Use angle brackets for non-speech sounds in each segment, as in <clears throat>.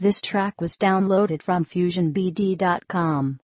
This track was downloaded from FusionBD.com.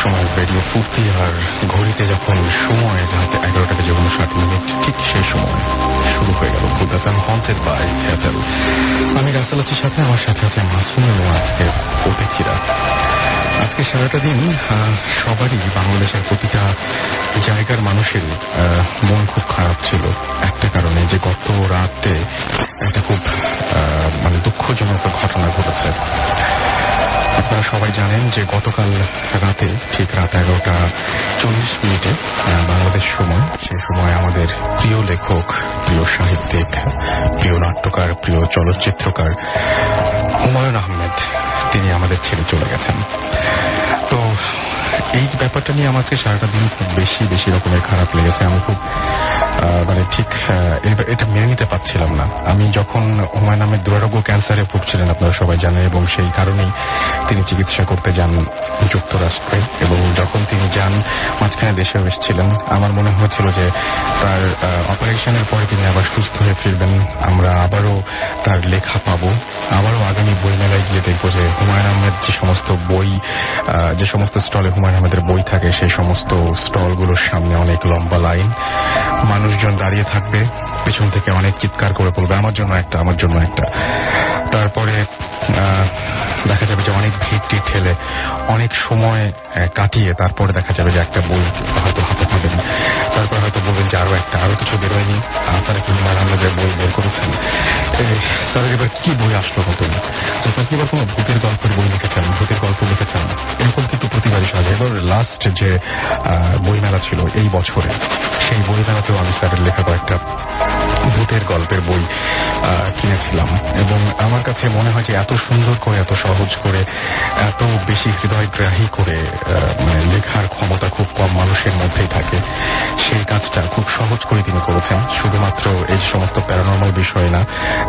সবসময় radio ফুর্তি আর ঘড়িতে যখন সময় রাত এগারোটা বেজে উনষাট মিনিট, ঠিক সেই সময় শুরু হয়ে গেল এফ হন্টেড বাই এয়ারটেল আমি রাস্তাল আছি সাথে, আমার সাথে আছে মাসুম এবং আজকের অতিথিরা। আজকে সারাটা দিন সবারই বাংলাদেশের প্রতিটা জায়গার মানুষের মন খুব খারাপ ছিল। একটা কারণে যে গত রাতে একটা খুব মানে দুঃখজনক ঘটনা ঘটেছে। আপনারা সবাই জানেন যে গতকাল রাতে ঠিক রাত এগারোটা চল্লিশ মিনিটে বাংলাদেশ সময়। সে সময় আমাদের প্রিয় লেখক, প্রিয় সাহিত্যিক, প্রিয় নাট্যকার, প্রিয় চলচ্চিত্রকার হুমায়ুন আহমেদ, তিনি আমাদের ছেড়ে চলে গেছেন। তো এই ব্যাপারটা নিয়ে আমাকে সারাটা দিন খুব বেশি বেশি রকমের খারাপ লেগেছে। আমি খুব মানে ঠিক এটা মেনে নিতে পারছিলাম না। আমি যখন হুমায়ুন আহমেদ দুরারোগ্য ক্যান্সারে ভুগছিলেন, আপনারা সবাই জানেন, এবং সেই কারণেই তিনি চিকিৎসা করতে যান যুক্তরাষ্ট্রে। এবং যখন তিনি যান, মাঝখানে দেশেও এসেছিলেন। আমার মনে হয়েছিল যে তার অপারেশনের পরে তিনি আবার সুস্থ হয়ে ফিরবেন। আমরা আবারও তার লেখা পাবো। আবারও আগামী বই মেলায় গিয়ে দেখব যে হুমায়ুন আহমেদ যে সমস্ত বই যে সমস্ত স্টলে হুমায়ুন আহমেদের বই থাকে, সেই সমস্ত স্টলগুলোর সামনে অনেক লম্বা লাইন। মানুষজন দাঁড়িয়ে থাকবে। পেছন থেকে অনেক চিৎকার করে বলবে, আমার জন্য একটা, আমার জন্য একটা। তারপরে দেখা যাবে যে অনেক ভিড় টিড় ঠেলে, অনেক সময় কাটিয়ে তারপরে দেখা যাবে যে একটা বই হয়তো হাতে পাবেন। তারপরে হয়তো বলবেন যে আরও একটা, আরও কিছু বেরোয়নি। আপনারা কি হুমায়ুন বই বের করেছেন? স্যারের এবার কি বই আসলো নতুন? স্যার কি এবার কোনো ভূতের গল্পের বই লিখেছেন? ভূতের গল্প লিখেছেন? এরকম কিন্তু প্রতিবারই সাজে। এবার লাস্ট যে বইমেলা ছিল এই বছরে, সেই বইমেলাতেও আমি স্যারের লেখা কয়েকটা ভূতের গল্পের বই কিনেছিলাম। এবং আমার কাছে মনে হয় যে এত সুন্দর করে, এত সহজ করে, এত বেশি হৃদয়গ্রাহী করে মানে লেখার ক্ষমতা খুব কম মানুষের মধ্যেই থাকে। সেই কাজটা খুব সহজ করে তিনি করেছেন। শুধুমাত্র এই সমস্ত প্যারানর্মাল বিষয় না,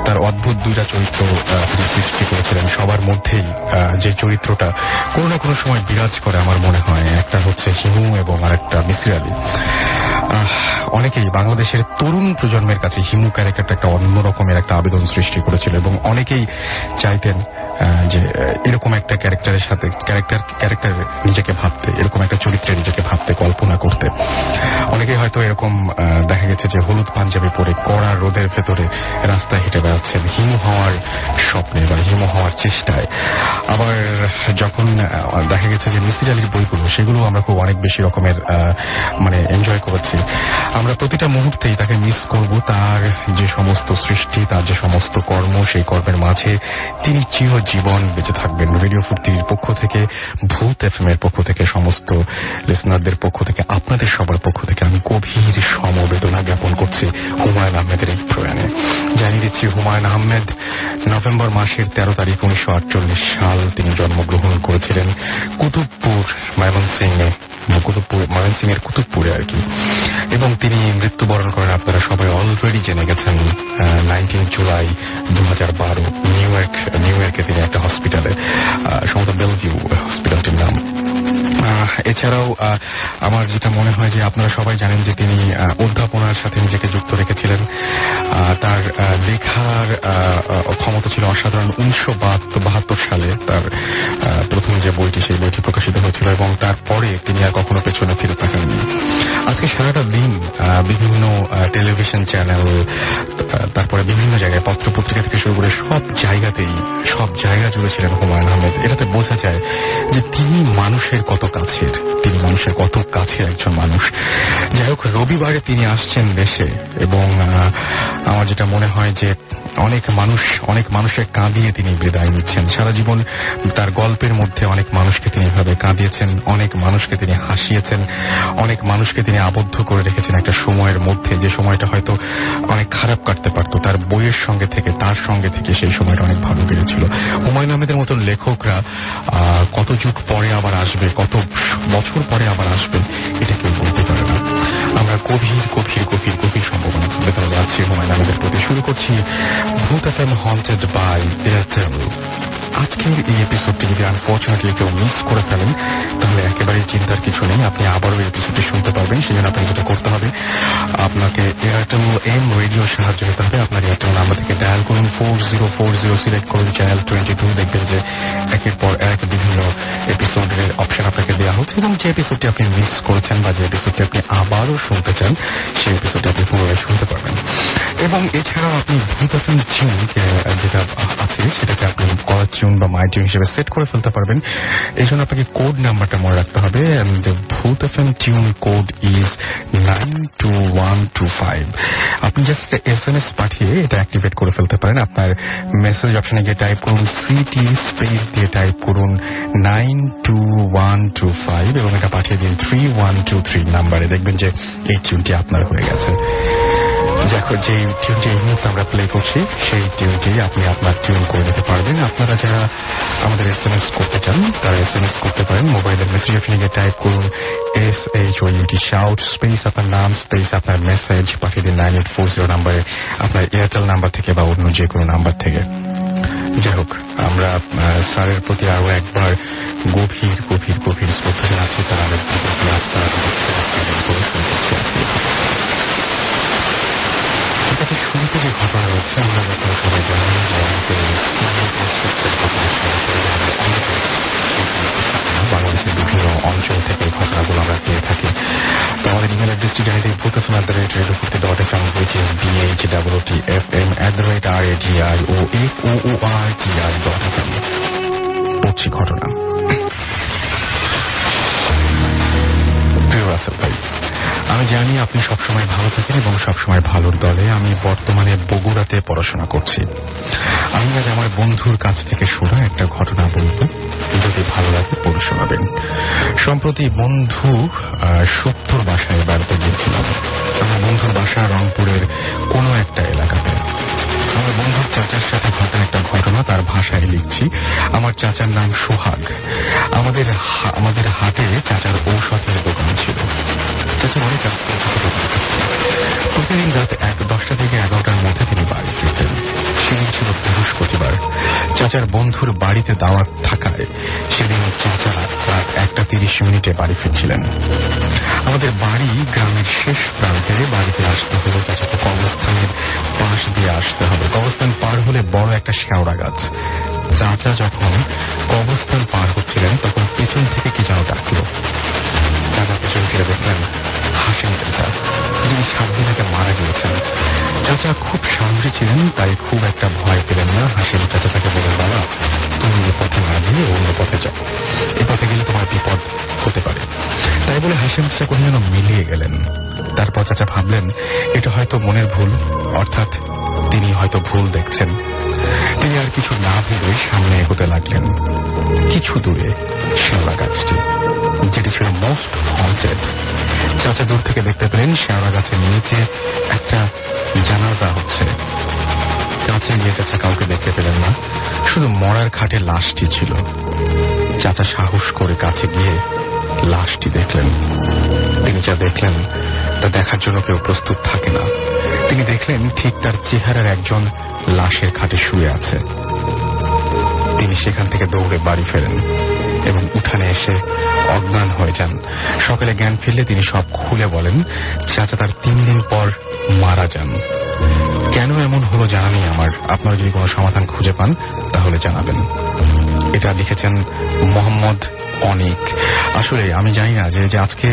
তার অদ্ভুত দুইটা চরিত্র তিনি সৃষ্টি করেছিলেন। সবার মধ্যেই যে চরিত্রটা কোনো না কোনো সময় বিরাজ করে আমার মনে হয়। একটা হচ্ছে হিমু এবং আরেকটা মিসির আলী। অনেকেই বাংলাদেশের তরুণ প্রজন্মের কাছে হিমু ক্যারেক্টারটা একটা অন্য একটা আবেদন সৃষ্টি করেছিল এবং অনেকেই চাইতেন যে এরকম একটা ক্যারেক্টারের সাথে, ক্যারেক্টার ক্যারেক্টার নিজেকে ভাবতে, এরকম একটা চরিত্রে নিজেকে ভাবতে, কল্পনা করতে। অনেকেই হয়তো এরকম দেখা গেছে যে হলুদ পাঞ্জাবি পরে কড়া রোদের ভেতরে রাস্তায় হেঁটে বেড়াচ্ছেন, হিমু হওয়ার স্বপ্নে বা হিমু হওয়ার চেষ্টায়। আবার যখন দেখা গেছে যে মিসির আলীর বইগুলো, সেগুলো আমরা খুব অনেক বেশি রকমের মানে এনজয় করেছি। আমরা প্রতিটা মুহূর্তেই তাকে মিস করব তার যে সমস্ত সৃষ্টি, তার যে সমস্ত কর্ম, সেই কর্মের মাঝে তিনি চিরজীবন বেঁচে থাকবেন। রেডিও ফুর্তির পক্ষ থেকে, ভূত এফ এর পক্ষ থেকে, সমস্ত লিসনারদের পক্ষ থেকে, আপনাদের সবার পক্ষ থেকে আমি গভীর সমবেদনা জ্ঞাপন করছি হুমায়ুন আহমেদের এই প্রয়াণে। জানিয়ে দিচ্ছি, হুমায়ুন আহমেদ, নভেম্বর মাসের তেরো তারিখ উনিশশো আটচল্লিশ সাল তিনি জন্মগ্রহণ করেছিলেন কুতুবপুর, ময়মনসিংহে। কুতুবপুর ময়মনসিং এর কুতুবপুরে আর কি। এবং তিনি মৃত্যুবরণ করেন, আপনারা সবাই অলরেডি জেনে গেছেন নাইনটিন জুলাই দু হাজার বারো নিউ ইয়র্ক নিউ ইয়র্কে তিনি একটা হসপিটালে সম্ভবত বেলভিউ হসপিটালটির নাম। এছাড়াও আমার যেটা মনে হয় যে আপনারা সবাই জানেন যে তিনি অধ্যাপনার সাথে নিজেকে যুক্ত রেখেছিলেন। তার লেখার ক্ষমতা ছিল অসাধারণ উনিশশো বাহাত্তর সালে তার প্রথম যে বইটি, সেই বইটি প্রকাশিত হয়েছিল এবং তারপরে তিনি আর কখনো পেছনে ফিরে তাকাননি। আজকে সারাটা দিন বিভিন্ন টেলিভিশন চ্যানেল তারপরে বিভিন্ন জায়গায় পত্র পত্রিকা থেকে শুরু করে সব জায়গাতেই, সব জায়গা জুড়ে ছিলেন হুমায়ুন আহমেদ। এটাতে বোঝা যায় যে তিনি মানুষের কত কাছের। তিনি মানুষের কত কাছের একজন মানুষ। যাই হোক, রবিবারে তিনি আসছেন দেশে এবং আমার যেটা মনে হয় যে অনেক মানুষ, অনেক মানুষের কাঁদিয়ে তিনি বিদায় নিচ্ছেন। সারা জীবন তার গল্পের মধ্যে অনেক মানুষকে তিনি এভাবে কাঁদিয়েছেন, অনেক মানুষকে তিনি হাসিয়েছেন, অনেক মানুষকে তিনি আবদ্ধ করে রেখেছেন একটা সময়ের মধ্যে। যে সময়টা হয়তো অনেক খারাপ কাটতে পারত, তার বইয়ের সঙ্গে থেকে, তার সঙ্গে থেকে সেই সময়টা অনেক ভালো কেটেছিল হুমায়ুন আহমেদের মতন লেখকরা কত যুগ পরে আবার আসবে, কত বছর পরে আবার আসবে, এটা কেউ বলতে পারে আমরা গভীর গভীর গভীর গভীর সম্ভাবনা তুলে ধরে যাচ্ছি হুমায়ুন আহমেদের প্রতি শুরু করছি Bhoot F M haunted by Airtel আজকের এই এপিসোডটি যদি আনফর্চুনেটলি কেউ মিস করে ফেলেন, তাহলে একেবারেই চিন্তার কিছু নেই। আপনি আবারও এপিসোডটি শুনতে পারবেন। সেই জন্য আপনাকে যেটা করতে হবে, আপনাকে এয়ারটেল এম রেডিও সাহায্য নিতে হবে। আপনার এয়ারটেল নাম্বার থেকে ডায়াল করুন four zero four zero select করুন চ্যানেল টোয়েন্টি টু দেখবেন যে একের পর এক বিভিন্ন এপিসোডের অপশন আপনাকে দেওয়া হচ্ছে। এবং যে এপিসোডটি আপনি মিস করেছেন বা যে এপিসোডটি আপনি আবারও শুনতে চান, সেই এপিসোডটি আপনি পুনরায় শুনতে পারবেন। এবং এছাড়াও আপনি ভূতাফিন টিউন যেটা আছে, সেটাকে আপনি কলার টিউন বা মাই টিউন হিসেবে সেট করে ফেলতে পারবেন। এই জন্য আপনাকে কোড নাম্বারটা মনে রাখতে হবে Bhoot F M tune code is nine two one two five আপনি জাস্ট এস এম এস পাঠিয়ে এটা অ্যাক্টিভেট করে ফেলতে পারেন। আপনার মেসেজ অপশনে গিয়ে টাইপ করুন সিটি স্পেস দিয়ে টাইপ করুন nine two one two five এবং এটা পাঠিয়ে দিন থ্রি ওয়ান টু থ্রি নাম্বারে দেখবেন যে এই টিউনটি আপনার হয়ে গেছে। দেখো, যে টিউনটি এই মুহূর্তে আমরা প্লে করছি, সেই টিউনটি আপনি আপনার টিউন করে নিতে পারবেন। আপনারা যারা আমাদের এস এম এস করতে চান, তারা এস এম এস করতে পারেন। মোবাইলের মেসেজ অপশনে গিয়ে টাইপ করুন S H O UT shout space আপনার নাম স্পেস আপনার মেসেজ পাঠিয়ে দিন নাইন এইট ফোর জিরো নাম্বারে আপনার এয়ারটেল নাম্বার থেকে বা অন্য যে কোনো নাম্বার থেকে। যাই হোক, আমরা স্যারের প্রতি আরও একবার গভীর গভীর গভীর শ্রদ্ধা জানাচ্ছি। তার আপনার আছে শুরুতে যে ঘটনা রয়েছে আমরা যখন সবাই জানি যে ঘটনা বাংলাদেশের বিভিন্ন অঞ্চল থেকে এই ঘটনাগুলো আমরা পেয়ে থাকি তো আমাদের ইমেল অ্যাড্রেসটি জানিয়ে দিই Bhoot FM at the radio Foorti dot F M which is B H double T F M at the rate R A G I O F O O R T I dot F M পড়ছি ঘটনা ভাই আমি জানি আপনি সবসময় ভালো থাকেন এবং সবসময় ভালোর দলে। আমি বর্তমানে বগুড়াতে পড়াশোনা করছি। আমি আজ আমার বন্ধুর কাছ থেকে শোনা একটা ঘটনা বলব। যদি ভালো লাগে, পড়ে শোনাবেন। সম্প্রতি বন্ধু সত্তর বাসায় বেড়াতে গিয়েছিলাম। আমার বন্ধুর বাসা রংপুরের কোনো একটা এলাকাতে। আমার বন্ধুর চাচার সাথে ঘটা একটা ঘটনা, তার ভাষায় লিখছি। আমার চাচার নাম সোহাগ। আমাদের আমাদের হাটে চাচার ঔষধের দোকান ছিল। চাচার অনেক। প্রতিদিন রাত এক, দশটা থেকে এগারোটার মধ্যে তিনি বাড়ি ফিরতেন। সেদিন ছিল বৃহস্পতিবার চাচার বন্ধুর বাড়িতে দাওয়াত থাকায় সেদিন চাচা রাত একটা তিরিশ মিনিটে বাড়ি ফিরছিলেন। আমাদের বাড়ি গ্রামের শেষ প্রান্তে বাড়িতে আসতে হলে চাচাকে কবরস্থানের পাশ দিয়ে আসতে হবে। কবরস্থান পার হলে বড় একটা শেওড়া গাছ। চাচা যখন কবরস্থান পার হচ্ছিলেন, তখন পেছন থেকে কি যেন ডাকলো। চাচা পেছন ফিরে দেখলেন হাসেন চাচা। যিনি সাত দিন আগে মারা গিয়েছেন। চাচা খুব সাহসী ছিলেন, তাই খুব একটা ভয় পেলেন না। হাসেন চাচা তাকে বলেন বাবা, তুমি এ পথে না গিয়ে অন্য পথে যাও। এ পথে গেলে তোমার বিপদ হতে পারে। তাই বলে হাসেম চাচা কোথাও যেন মিলিয়ে গেলেন। তারপর চাচা ভাবলেন, এটা হয়তো মনের ভুল, অর্থাৎ তিনি হয়তো ভুল দেখছেন। তিনি আর কিছু না ভেবে সামনে এগোতে লাগলেন। কিছু দূরে শেওড়া গাছটি, যেটি ছিল মোস্ট হন্টেড চাচা দূর থেকে দেখতে পেলেন শেওড়া গাছের নিচে একটা জানাজা হচ্ছে। কাছে গিয়ে চাচা কাউকে দেখতে পেলেন না, শুধু মরার খাটে লাশটি ছিল। চাচা সাহস করে কাছে গিয়ে লাশটি দেখলেন। তিনি যা দেখলেন, তা দেখার জন্য কেউ প্রস্তুত থাকে না। তিনি দেখলেন ঠিক তার চেহারার একজন লাশের খাটে শুয়ে আছে। তিনি সেখান থেকে দৌড়ে বাড়ি ফেরেন এবং উঠানে এসে অজ্ঞান হয়ে যান। সকালে জ্ঞান ফিরলে তিনি সব খুলে বলেন, চাচা, তার তিন দিন পর মারা যান। কেন এমন হলো জানা নেই আমার? আপনারা যদি কোনো সমাধান খুঁজে পান, তাহলে জানাবেন। এটা লিখেছেন মোহাম্মদ অনেক। আসলে আমি জানি না যে আজকে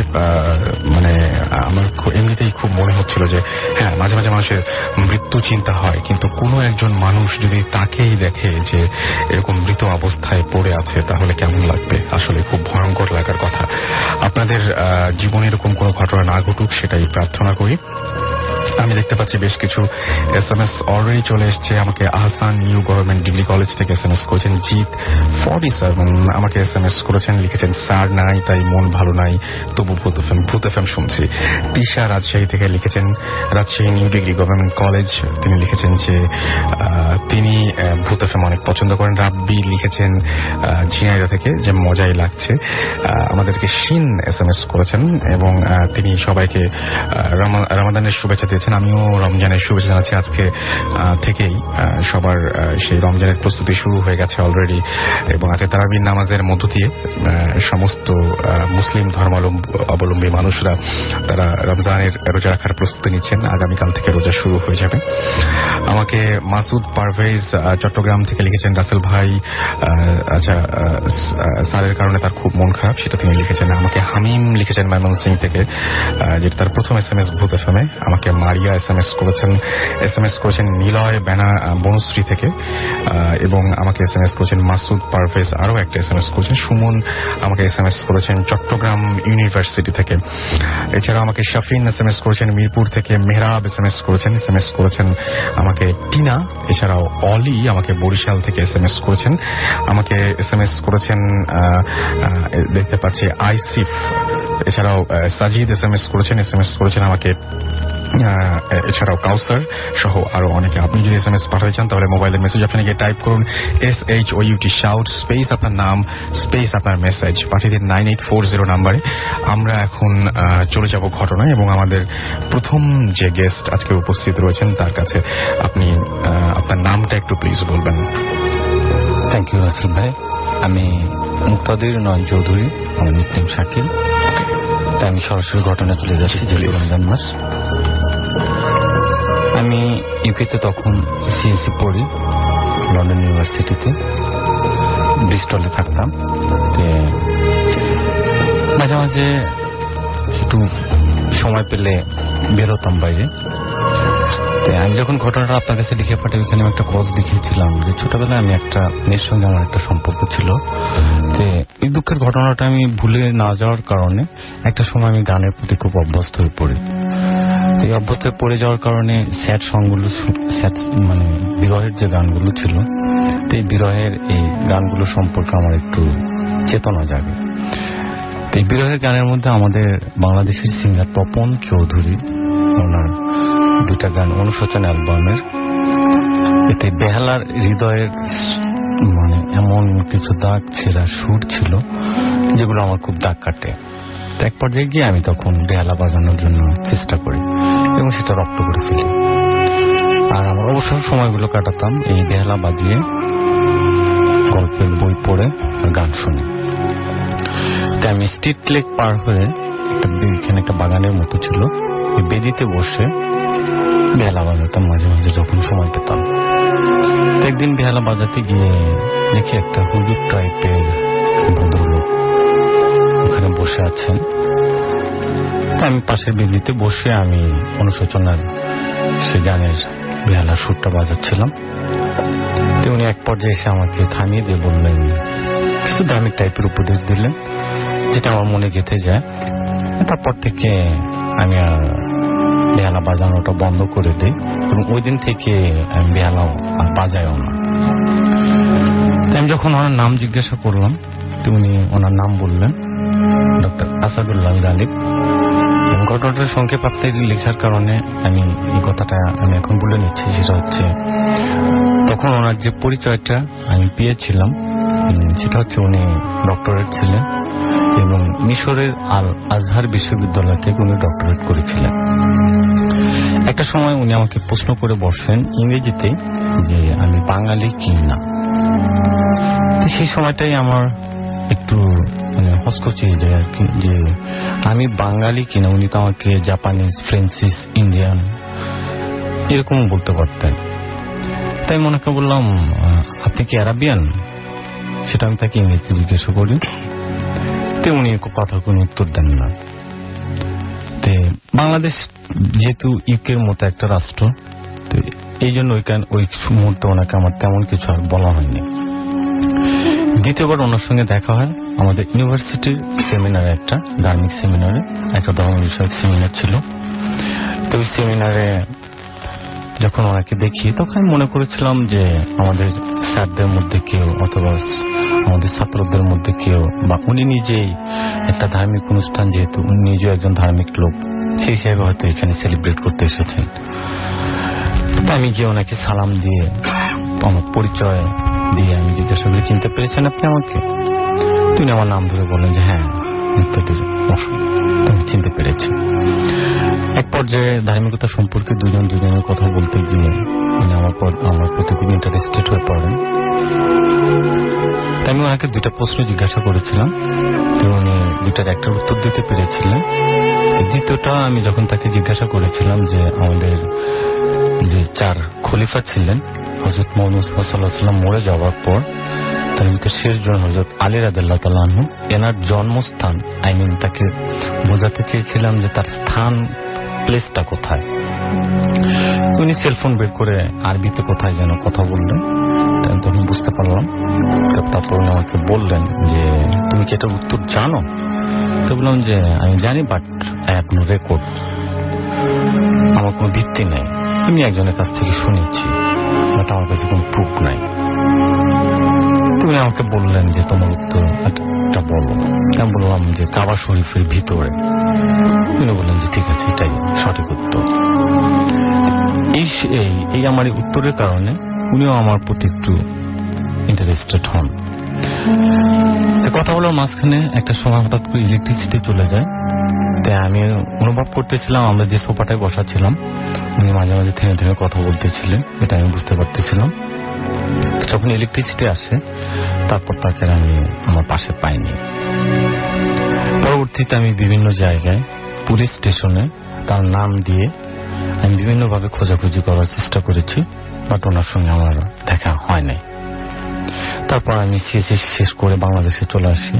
মানে আমার এমনিতেই খুব মনে হচ্ছিল যে হ্যাঁ মাঝে মাঝে মানুষের মৃত্যু চিন্তা হয়, কিন্তু কোনো একজন মানুষ যদি তাকেই দেখে যে, এরকম মৃত অবস্থায় পড়ে আছে, তাহলে কেমন লাগবে? আসলে খুব ভয়ঙ্কর লাগার কথা। আপনাদের জীবনে এরকম কোনো ঘটনা না ঘটুক, সেটাই প্রার্থনা করি। আমি দেখতে পাচ্ছি বেশ কিছু এস এম এস অলরেডি চলে এসছে। আমাকে Ahsan new government degree college থেকে এস এম এস করেছেন জিৎ ফর্টি সেভেন আমাকে এস এম এস করেছেন, লিখেছেন, স্যার, নাই, তাই মন ভালো নাই। তবু Bhoot F M Bhoot F M শুনছি। তিশা রাজশাহী থেকে লিখেছেন, Rajshahi new degree government college তিনি লিখেছেন যে তিনি ভূত এফ এম অনেক পছন্দ করেন। রাব্বি লিখেছেন ঝিনাইদা থেকে, যে মজাই লাগছে। আমাদেরকে শিন এস এম এস করেছেন এবং তিনি সবাইকে রামাদানের শুভেচ্ছা দিয়েছেন। আমিও রমজানের শুভেচ্ছা জানাচ্ছি আজকে থেকেই। সবার সেই রমজানের প্রস্তুতি শুরু হয়ে গেছে অলরেডি এবং আজকে তারাবির নামাজের মধ্য দিয়ে সমস্ত মুসলিম ধর্মাবলম্বী মানুষরা তারা রমজানের রোজা রাখার প্রস্তুতি নিচ্ছেন। আগামীকাল থেকে রোজা শুরু হয়ে যাবে। আমাকে মাসুদ পারভেজ চট্টগ্রাম থেকে লিখেছেন রাসেল ভাই আচ্ছা স্যারের কারণে তার খুব মন খারাপ সেটা তিনি লিখেছেন আমাকে হামিম লিখেছেন ময়মনসিং থেকে আহ, যেটা তার প্রথম S M S Bhoot F আমাকে মারিয়া এস এম এস করেছেন এস এম এস করেছেন নিলয় আহ, বনশ্রী থেকে এবং আমাকে এস এম এস করেছেন মাসুদ পারভেজ আরও একটা এস এম এস করেছেন সুমন আমাকে এস এম এস করেছেন চট্টগ্রাম ইউনিভার্সিটি থেকে এছাড়া আমাকে শাফিন এস এম এস করেছেন মিরপুর থেকে মেহরাব এস এম এস করেছেন এস এম এস করেছেন আমাকে টিনা এছাড়াও অলি আমাকে বরিশাল থেকে এস এম এস করেছেন আমাকে এস এম এস করেছেন দেখতে পাচ্ছি আইসিফ এছাড়াও সাজিদ এস এম এস করেছেন এস এম এস করেছেন আমাকে এছাড়াও কাউসার সহ আরও অনেকে। আপনি যদি এস এম এস পাঠাতে চান তাহলে মোবাইলের মেসেজ আপনাকে গিয়ে টাইপ করুন S H O UT shout space আপনার নাম স্পেস আপনার মেসেজ পাঠিয়ে দিন নাইন এইট ফোর জিরো নাম্বারে আমরা এখন চলে যাব ঘটনায় এবং আমাদের প্রথম যে গেস্ট আজকে উপস্থিত রয়েছেন তার কাছে আপনি আপনার নামটা একটু প্লিজ বলবেন। থ্যাংক ইউ রাসেল ভাই। আমি মুক্তাদির নয় চৌধুরী আমার নিকনেম শাকিল। তাই আমি সরাসরি ঘটনা চলে যাচ্ছি যেহেতু রমজান মাস। আমি ইউকেতে তখন সিএসসি পড়ি লন্ডন ইউনিভার্সিটিতে ব্রিস্টলে থাকতাম। মাঝে মাঝে একটু সময় পেলে বেরোতাম বাইরে। আমি যখন ঘটনাটা আপনার কাছে লিখে পাঠাই ওখানে আমি একটা কজ লিখেছিলাম যে ছোটবেলায় আমি একটা, মেয়ের সঙ্গে আমার একটা সম্পর্ক ছিল। যে এই দুঃখের ঘটনাটা আমি ভুলে না যাওয়ার কারণে একটা সময় আমি গানের প্রতি খুব অভ্যস্ত হয়ে পড়ি। তো এই অভ্যস্ত হয়ে পড়ে যাওয়ার কারণে স্যাড সংগুলো স্যাড মানে বিরহের যে গানগুলো ছিল তো এই বিরহের এই গানগুলো সম্পর্কে আমার একটু চেতনা জাগে। এই বিরহের গানের মধ্যে আমাদের বাংলাদেশের সিঙ্গার তপন চৌধুরী, ওনার দুটা গান অনুশোচন অ্যালবামের। এতে বেহালার হৃদয়ের মানে এমন কিছু দাগ ছেঁড়া সুর ছিল, যেগুলো আমার খুব দাগ কাটে। এক পর্যায়ে গিয়ে আমি তখন বেহালা বাজানোর জন্য চেষ্টা করি এবং সেটা রপ্ত করে ফেলি। আর আমার অবসর সময়গুলো কাটাতাম, এই বেহালা বাজিয়ে গল্পের বই পড়ে আর গান শুনে। আমি স্ট্রিট লেক পার হয়ে এখানে একটা বাগানের মতো ছিল বেদিতে বসে বেহালা বাজাতাম, মাঝে মাঝে যখন সময় পেতাম। একদিন বেহালা বাজাতে গিয়ে দেখি একটা হুজুর টাইপের ভদ্রলোক। ওখানে বসে আছেন। আমি পাশের বেদিতে বসে আমি অনুশোচনার সে গানের বেহালা সুরটা বাজাচ্ছিলাম। তো উনি এক পর্যায়ে এসে আমাকে থামিয়ে দিয়ে বললেন, কিছু ধার্মিক টাইপের উপদেশ দিলেন, যেটা আমার মনে গেঁথে যায়। তারপর থেকে আমি আর বেহালা বাজানোটা বন্ধ করে দিই এবং ওই দিন থেকে আমি বেহালাও আর বাজাইও না। আমি যখন ওনার নাম জিজ্ঞাসা করলাম, তো উনি ওনার নাম বললেন ডক্টর আসাদুল্লাহ গালিব। ঘটনাটার সংক্ষেপ আপনার লেখার কারণে আমি এই কথাটা আমি এখন বলে নিচ্ছি, সেটা হচ্ছে, তখন ওনার যে পরিচয়টা আমি পেয়েছিলাম সেটা হচ্ছে উনি ডক্টরেট ছিলেন এবং মিশরের আল আজহার বিশ্ববিদ্যালয় থেকে উনি ডক্টরেট করেছিলেন। একটা সময় উনি আমাকে প্রশ্ন করে বসেন ইংরেজিতে যে, আমি বাঙালি কি না? সেই সময়টাই আমার একটু মানে হসকচিয়ে যায় আর কি, যে আমি বাঙালি কিনা, উনি তো আমাকে জাপানিজ ফ্রেন্সিস ইন্ডিয়ান এরকম বলতে পারতেন। তাই মনে করে বললাম আপনি কি অ্যারাবিয়ান সেটা আমি তাকে ইংরেজিতে জিজ্ঞাসা করি। তে উনি কথা কোনো উত্তর দেন না। তে বাংলাদেশ যেহেতু ইউকের মতো একটা রাষ্ট্র, তো এই জন্য ওই মুহূর্তে ওনাকে আমার তেমন কিছু আর বলা হয়নি। দ্বিতীয়বার ওনার সঙ্গে দেখা হয় আমাদের ইউনিভার্সিটির সেমিনারে একটা, ধার্মিক সেমিনারে, একটা ধর্ম বিষয়ক সেমিনার ছিল। তো ওই সেমিনারে যখন ওনাকে দেখি, তখন আমি মনে করেছিলাম যে আমাদের স্যারদের মধ্যে কেউ অথবা আমাদের ছাত্রদের মধ্যে কেউ বা উনি নিজেই একটা ধার্মিক অনুষ্ঠান, যেহেতু উনি নিজেও একজন ধার্মিক লোক, সেই হিসাবে হয়তো এখানে সেলিব্রেট করতে এসেছেন। আমি গিয়ে ওনাকে সালাম দিয়ে আমার পরিচয় দিয়ে আমি জিজ্ঞাসা করে চিনতে পেরেছেন আপনি আমাকে? তিনি আমার নাম ধরে বললেন যে হ্যাঁ নিত্যদের তুমি চিনতে পেরেছি। এক পর্যায়ে ধার্মিকতা সম্পর্কে দুজন দুজনের কথা বলতে গিয়ে উনি আমার আমার প্রতি খুব ইন্টারেস্টেড হয়ে পড়েন তাই আমি ওনাকে দুটা প্রশ্ন জিজ্ঞাসা করেছিলাম। তো উনি দুটার একটার উত্তর দিতে পেরেছিলেন। দ্বিতীয়টা আমি যখন তাকে জিজ্ঞাসা করেছিলাম যে, আমাদের যে চার খলিফা ছিলেন হজরত মোহাম্মদ সাল্লাহাম মরে যাওয়ার পর হজরত আলী এনার জন্মস্থান আই মিন তাকে বোঝাতে চেয়েছিলাম যে তার স্থান প্লেসটা কোথায়। উনি সেলফোন বের করে আরবিতে কোথায় যেন কথা বললেন। তখন বুঝতে পারলাম। তারপর উনি আমাকে বললেন যে, তুমি কি এটার উত্তর জানো? তো বললাম যে, আমি জানি but I have no record আমার কোনো ভিত্তি নেই। আমি একজনের কাছ থেকে শুনেছি। বাট আমার কাছে কোনো প্রুফ নাই। তুমি আমাকে বললেন যে তোমার উত্তর একটা বলো। আমি বললাম যে কাবা শরীফের ভিতরে। তিনি বললেন যে ঠিক আছে, এটাই সঠিক উত্তর। এই এই আমার উত্তরের কারণে উনিও আমার প্রতি একটু ইন্টারেস্টেড হন। কথা বলার মাঝখানে একটা সময় হঠাৎ করে ইলেকট্রিসিটি চলে যায়। তাই আমি অনুভব করতেছিলাম, আমরা যে সোফাটায় বসা ছিলাম উনি মাঝে মাঝে থেমে থেমে কথা বলতেছিলেন, এটা আমি বুঝতে পারতেছিলাম। যখন ইলেকট্রিসিটি আসে, তারপর তাকে আমি আমার পাশে পাইনি। পরবর্তীতে আমি বিভিন্ন জায়গায়, পুলিশ স্টেশনে তার নাম দিয়ে আমি বিভিন্নভাবে খোঁজাখুঁজি করার চেষ্টা করেছি, বাট ওনার সঙ্গে আমার দেখা হয় নাই। তারপর আমি সিএসসি শেষ করে বাংলাদেশে চলে আসি।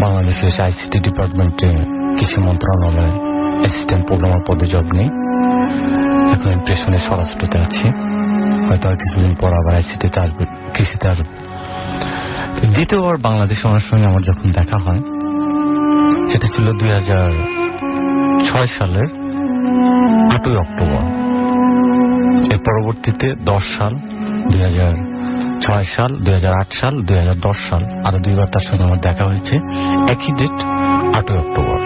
বাংলাদেশের আইসিটি ডিপার্টমেন্টে কৃষি মন্ত্রণালয়ে অ্যাসিস্ট্যান্ট প্রোগ্রামার পদে জব নেই। এখন ইমপ্রেশনে স্বরাষ্ট্রতে আছি। হয়তো আর কিছুদিন পর আবার আইসিটিতে আসবে, কৃষিতে আসবে। দ্বিতীয়বার বাংলাদেশে ওনার সঙ্গে আমার যখন দেখা হয়, সেটা ছিল দুই হাজার ছয় সালের আটই অক্টোবর। এর পরবর্তীতে দশ সাল, দুই হাজার ছয় সাল, দুই হাজার আট সাল, দুই হাজার দশ সাল, আরও দুইবার তার সঙ্গে আমার দেখা হয়েছে। একই ডেট আটই অক্টোবর।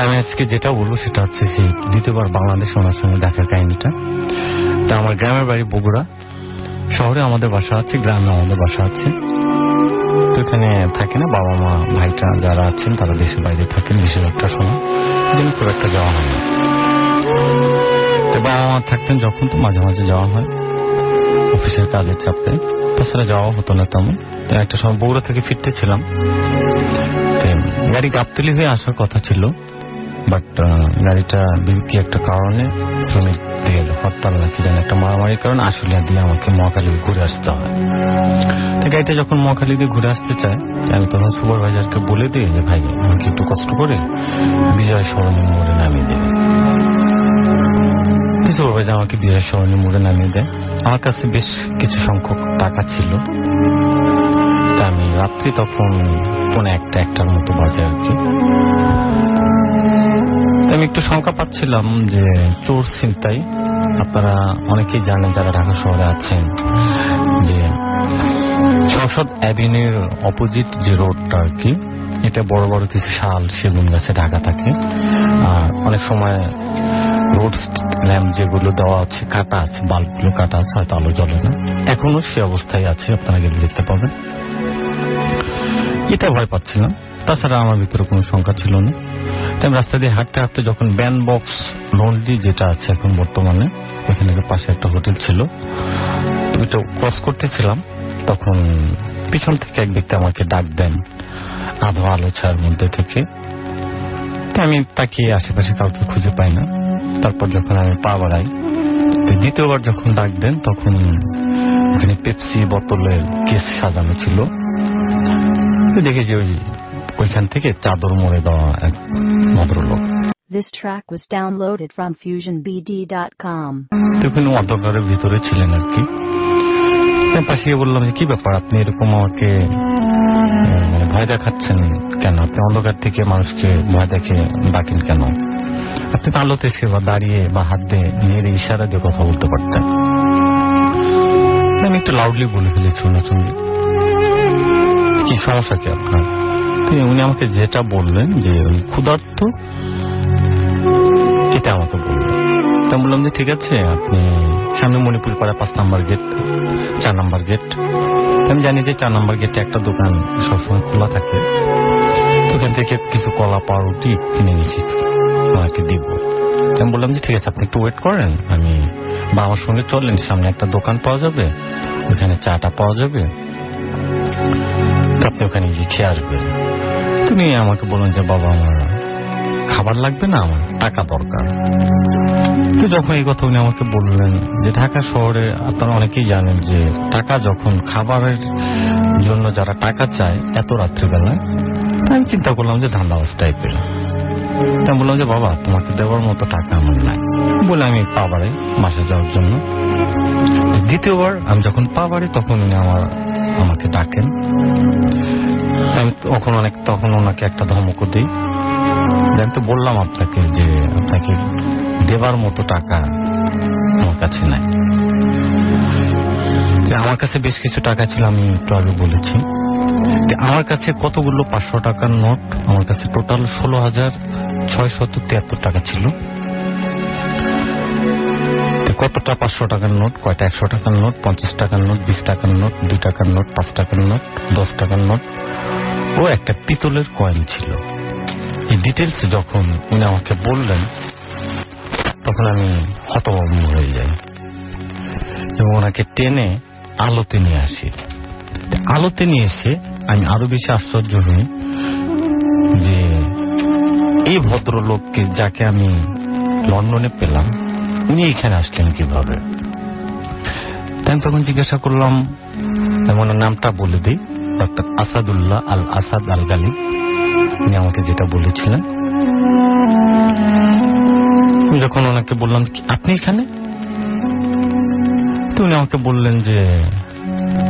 আমি আজকে যেটা বলব সেটা হচ্ছে সেই দ্বিতীয়বার বাংলাদেশ ওনার সঙ্গে দেখার কাহিনীটা। তা আমার গ্রামের বাড়ি বগুড়া। শহরে আমাদের বাসা আছে, গ্রামে আমাদের বাসা আছে। তো এখানে থাকে না বাবা মা, ভাইটা যারা আছেন তারা দেশের বাইরে থাকেন, দেশের একটা সময়। খুব একটা যাওয়া হয় না। তো বাবা মা থাকতেন যখন, তো মাঝে মাঝে যাওয়া হয়। অফিসের কাজের চাপে। তাছাড়া যাওয়া হতো না তেমন। একটা সময় বগুড়া থেকে ফিরতেছিলাম গাড়ি গাবতলি হয়ে আসার কথা ছিল। বাট গাড়িটা কি একটা কারণে শ্রমিক দিয়ে হরতাল নাকি যেন একটা মারামারির কারণে আশুলিয়া দিয়ে আমাকে মহাকালী ঘুরে আসতে হয়। তো গাড়িটা যখন মহাকালী দিয়ে ঘুরে আসতে চায়, আমি তখন সুপারভাইজারকে বলে দিই যে, ভাই, আমাকে একটু কষ্ট করে বিজয় সরণী মোড়ে নামিয়ে দেবে সুপারভাইজার আমাকে বিজয় সরণী মোড়ে নামিয়ে দেয়। আমার কাছে বেশ কিছু সংখ্যক টাকা ছিল। তা আমি রাত্রি তখন পনে একটা, একটার মতো বাজে আর কি। আমি একটু শঙ্কা পাচ্ছিলাম যে চোর চিন্তাই আপনারা অনেকেই জানেন যারা ঢাকা শহরে আছেন যে সংসদ অ্যাভিনিউর অপোজিট যে রোডটা আর কি এটা বড় বড় কিছু শাল সেগুন গাছে ঢাকা থাকে। আর অনেক সময় রোড ল্যাম্প যেগুলো দেওয়া আছে কাটা আছে বাল্বগুলো কাটা আছে হয়তো আলো জ্বলে না। এখনও সে অবস্থায় আছে আপনারা গেলে দেখতে পাবেন। এটা ভয় পাচ্ছিলাম। তাছাড়া আমার ভিতরে কোনো সংখ্যা ছিল না। আমি রাস্তা দিয়ে হাঁটতে হাঁটতে যখন ব্যান বক্স লন্ডি যেটা আছে এখন বর্তমানে ওখানে পাশে একটা হোটেল ছিল, ওইটা ক্রস করতেছিলাম, তখন পিছন থেকে এক ব্যক্তি আমাকে ডাক দেন, আধো আলো ছায়ার মধ্যে থেকে। আমি তাকিয়ে আশেপাশে কাউকে খুঁজে পাই না। তারপর যখন আমি পা বাড়াই দ্বিতীয়বার যখন ডাক দেন, তখন ওখানে পেপসি বোতলের কেস সাজানো ছিল। দেখে যে ওই ওইখান থেকে চাদর মরে দেওয়া এক ভদ্রলোক। This track was downloaded from fusionbd.com. তখন অন্ধকারের ভিতরে ছিলেন আর কি। পাশে বললাম যে কি ব্যাপার? আপনি এরকম আমাকে মানে ভয় দেখাচ্ছেন কেন? আপনি অন্ধকার থেকে মানুষকে ভয় দেখে ডাকেন কেন? আপনি তো আলোতে এসে বা দাঁড়িয়ে বা হাত দিয়ে নিজের ইশারা দিয়ে কথা বলতে পারতেন। আমি একটু লাউডলি বলে ফেলেছি উনাচুঙ্গি কি সমস্যা কি আপনার? তো উনি আমাকে যেটা বললেন যে ওই ক্ষুধার্ত, এটা আমাকে বললেন। তা বললাম যে, ঠিক আছে, আপনি সামনে মণিপুর পাড়া পাঁচ নাম্বার গেট, চার নাম্বার গেট। আমি জানি যে চার নাম্বার গেটে একটা দোকান সবসময় খোলা থাকে। ওখান থেকে কিছু কলা, পাউরুটি কিনে নিয়েছি ওনাকে দিব। আমি বললাম যে, ঠিক আছে, আপনি একটু ওয়েট করেন, আমি বা আমার সঙ্গে চলেন, সামনে একটা দোকান পাওয়া যাবে, ওখানে চাটা পাওয়া যাবে, আপনি ওখানে গিয়ে খেয়ে আসবেন। তুমি আমাকে বললেন যে, বাবা, আমার খাবার লাগবে না, আমার টাকা দরকার। তো যখন এই কথা উনি আমাকে বললেন যে, ঢাকা শহরে আপনারা অনেকেই জানেন যে, টাকা যখন খাবারের জন্য যারা টাকা চায়, এত রাত্রিবেলায় আমি চিন্তা করলাম যে, ধান্দাবাজ টাইপের। আমি বললাম যে, বাবা, তোমাকে দেওয়ার মতো টাকা আমার নাই। বলে আমি পাবারে মাসে যাওয়ার জন্য। দ্বিতীয়বার আমি যখন পাবারে, তখন উনি আমার, আমাকে ডাকেন। আমি তখন অনেক, তখন ওনাকে একটা ধমকও দিই। আমি তো বললাম আপনাকে যে আপনাকে দেবার মতো টাকা আমার কাছে নাই। আমার কাছে বেশ কিছু টাকা ছিল, আমি একটু আগে বলেছি। আমার কাছে কতগুলো পাঁচশো টাকার নোট, আমার কাছে টোটাল ষোলো হাজার ছয়শত তিয়াত্তর টাকা ছিল। কতটা পাঁচশো টাকার নোট, কয়টা একশো টাকার নোট, পঞ্চাশ টাকার নোট, বিশ টাকার নোট, দুই টাকার নোট, পাঁচ টাকার নোট, দশ টাকার নোট? ও একটা পিতলের কয়েন ছিল। এই ডিটেলস যখন উনি আমাকে বললেন, তখন আমি হতভম্ব হয়ে যাই এবং ওনাকে টেনে আলোতে নিয়ে আসি। আলোতে নিয়ে এসে আমি আরও বেশি আশ্চর্য হই যে এই ভদ্রলোককে যাকে আমি লন্ডনে পেলাম উনি এখানে আসলেন কীভাবে? তাই তখন জিজ্ঞাসা করলাম ওনার নামটা বলে দিই ডক্টর আসাদুল্লাহ আল আসাদ আল গালিব উনি আমাকে যেটা বলেছিলেন। যখন ওনাকে বললাম আপনি এখানে? তো উনি আমাকে বললেন যে,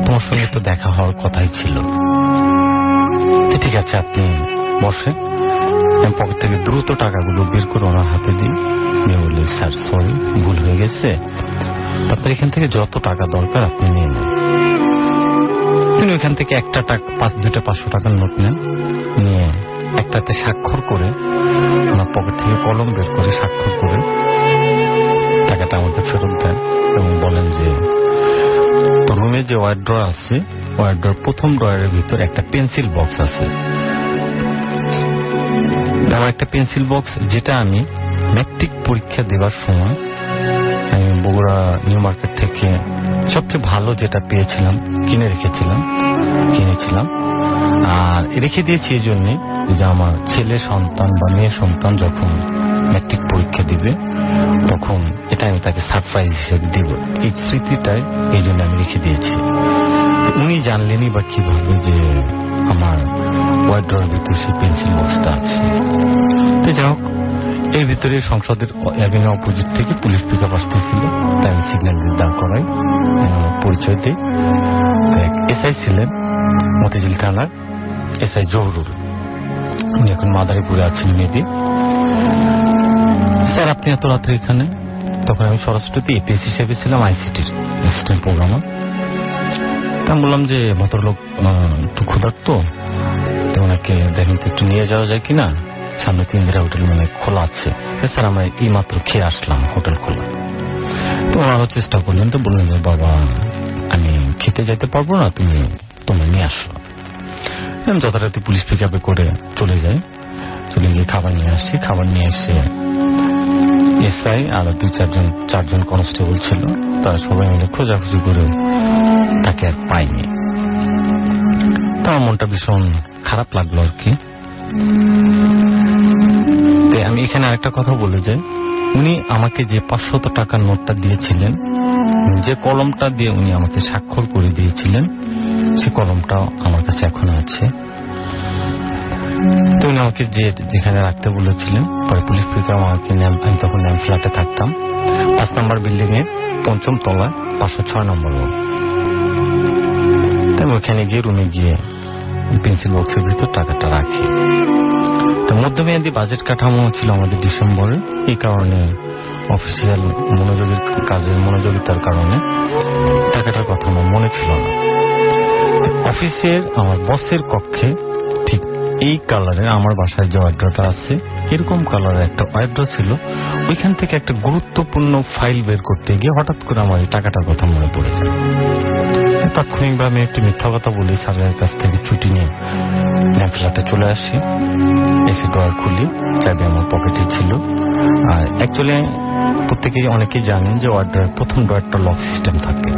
তোমার সঙ্গে তো দেখা হওয়ার কথাই ছিল। ঠিক আছে, আপনি বসে আমি পকেট থেকে দ্রুত টাকাগুলো বের করে ওনার হাতে দিই। উনি বললেন স্যার, সরি, ভুল হয়ে গেছে। আপনার এখান থেকে যত টাকা দরকার, আপনি নিয়ে নেন। তিনি ওইখান থেকে একটা টাকা, পাঁচ, দুইটা পাঁচশো টাকার নোট নেন, নিয়ে একটাতে স্বাক্ষর করে ওনার পকেট থেকে কলম বের করে স্বাক্ষর করে টাকাটা আমাকে ফেরত দেন এবং বলেন যে রুমে যে ওয়ার ড্র আছে ওয়ার ড্রর প্রথম ড্রয়ারের ভিতর একটা পেন্সিল বক্স আছে। আমার একটা পেন্সিল বক্স যেটা আমি ম্যাট্রিক পরীক্ষা দেবার সময়, আমি বগুড়া নিউ মার্কেট থেকে সবচেয়ে ভালো যেটা পেয়েছিলাম, কিনে রেখেছিলাম, কিনেছিলাম। আর রেখে দিয়েছি এই জন্যে যে আমার ছেলে, সন্তান বা মেয়ে সন্তান যখন ম্যাট্রিক পরীক্ষা দিবে, তখন এটা আমি তাকে সারপ্রাইজ হিসেবে দিব। এই স্মৃতিটাই এই জন্য আমি রেখে দিয়েছি। উনি জানলেনই বা কীভাবে যে আমার ওয়ার্ড্রোর ভিতরে সেই পেন্সিল বক্সটা আছে। তো যাই হোক, এর ভিতরে সংসদের অ্যাভিনিউ অপোজিট থেকে পুলিশ পিক আপ আসতেছিল। তাই আমি সিগন্যাল দিয়ে দাঁড় করাই পরিচয় দিই এসআই ছিলেন মতিঝিল থানার এসআই জহরুল। উনি এখন মাদারীপুরে আছেন মেবি। স্যার, আপনি এত রাত্রে এখানে? তখন আমি সরস্বতী এপিএস হিসেবে ছিলাম আইসিটির অ্যাসিস্ট্যান্ট প্রোগ্রামার তা বললাম যে, ভদ্রলোক একটু ক্ষুধার্ত। ওনাকে দেখেন একটু নিয়ে যাওয়া যায় কিনা? সামনে তিন দিনের হোটেল মানে খোলা আছে। স্যার আমরা এই মাত্র খেয়ে আসলাম হোটেল খোলা। তো ওনারা চেষ্টা করলেন তো বললেন বাবা, আমি খেতে যাইতে পারব না, তুমি তুমি নিয়ে আসো। আমি যথারীতি পুলিশ পিক আপে করে চলে যাই চলে গিয়ে খাবার নিয়ে আসছি খাবার নিয়ে এসে এসআই আর দুই চারজন চারজন কনস্টেবল ছিল। তারা সবাই মিলে খোঁজাখুঁজি করে তাকে আর পাইনি আমার মনটা ভীষণ খারাপ লাগল আর কি। আমি এখানে আরেকটা কথা বলে যাই। উনি আমাকে যে পাঁচশত টাকার নোটটা দিয়েছিলেন, যে কলমটা দিয়ে উনি আমাকে স্বাক্ষর করে দিয়েছিলেন, সে কলমটাও আমার কাছে এখনও আছে। তো উনি আমাকে যে যেখানে রাখতে বলেছিলেন, পরে পুলিশ পিকা আমাকে আমি তখন ন্যাম ফ্ল্যাটে থাকতাম। পাঁচ নম্বর বিল্ডিং এর পঞ্চম তলা পাঁচশো ছয় নম্বর আমি ওখানে গিয়ে রুমে গিয়ে পেন্সিল বক্সের ভিতর টাকাটা রাখি। তো মধ্যমেয়াদী বাজেট কাঠামো ছিল আমাদের ডিসেম্বরে, এই কারণে অফিসিয়াল মনোযোগের কাজের মনোযোগিতার কারণে টাকাটার কথা আমার মনে ছিল না। অফিসের আমার বসের কক্ষে ঠিক এই কালারের আমার বাসায় যে ওয়ার্ড্রটা আছে, এরকম কালারের একটা ওয়ার্ড্র ছিল। ওইখান থেকে একটা গুরুত্বপূর্ণ ফাইল বের করতে গিয়ে হঠাৎ করে আমার এই টাকাটার কথা মনে পড়ে যায়। তাৎক্ষণিকভাবে আমি একটি মিথ্যা কথা বলি স্যারের কাছ থেকে ছুটি নিয়ে। ফ্ল্যাটে চলে আসি। এসে ড্রয়ার খুলি, চাবি আমার পকেটে ছিল। আর অ্যাকচুয়ালি প্রত্যেকেই অনেকেই জানেন যে ওয়ার্ড্রয়ের প্রথম ড্রয়ারটা লক সিস্টেম থাকে।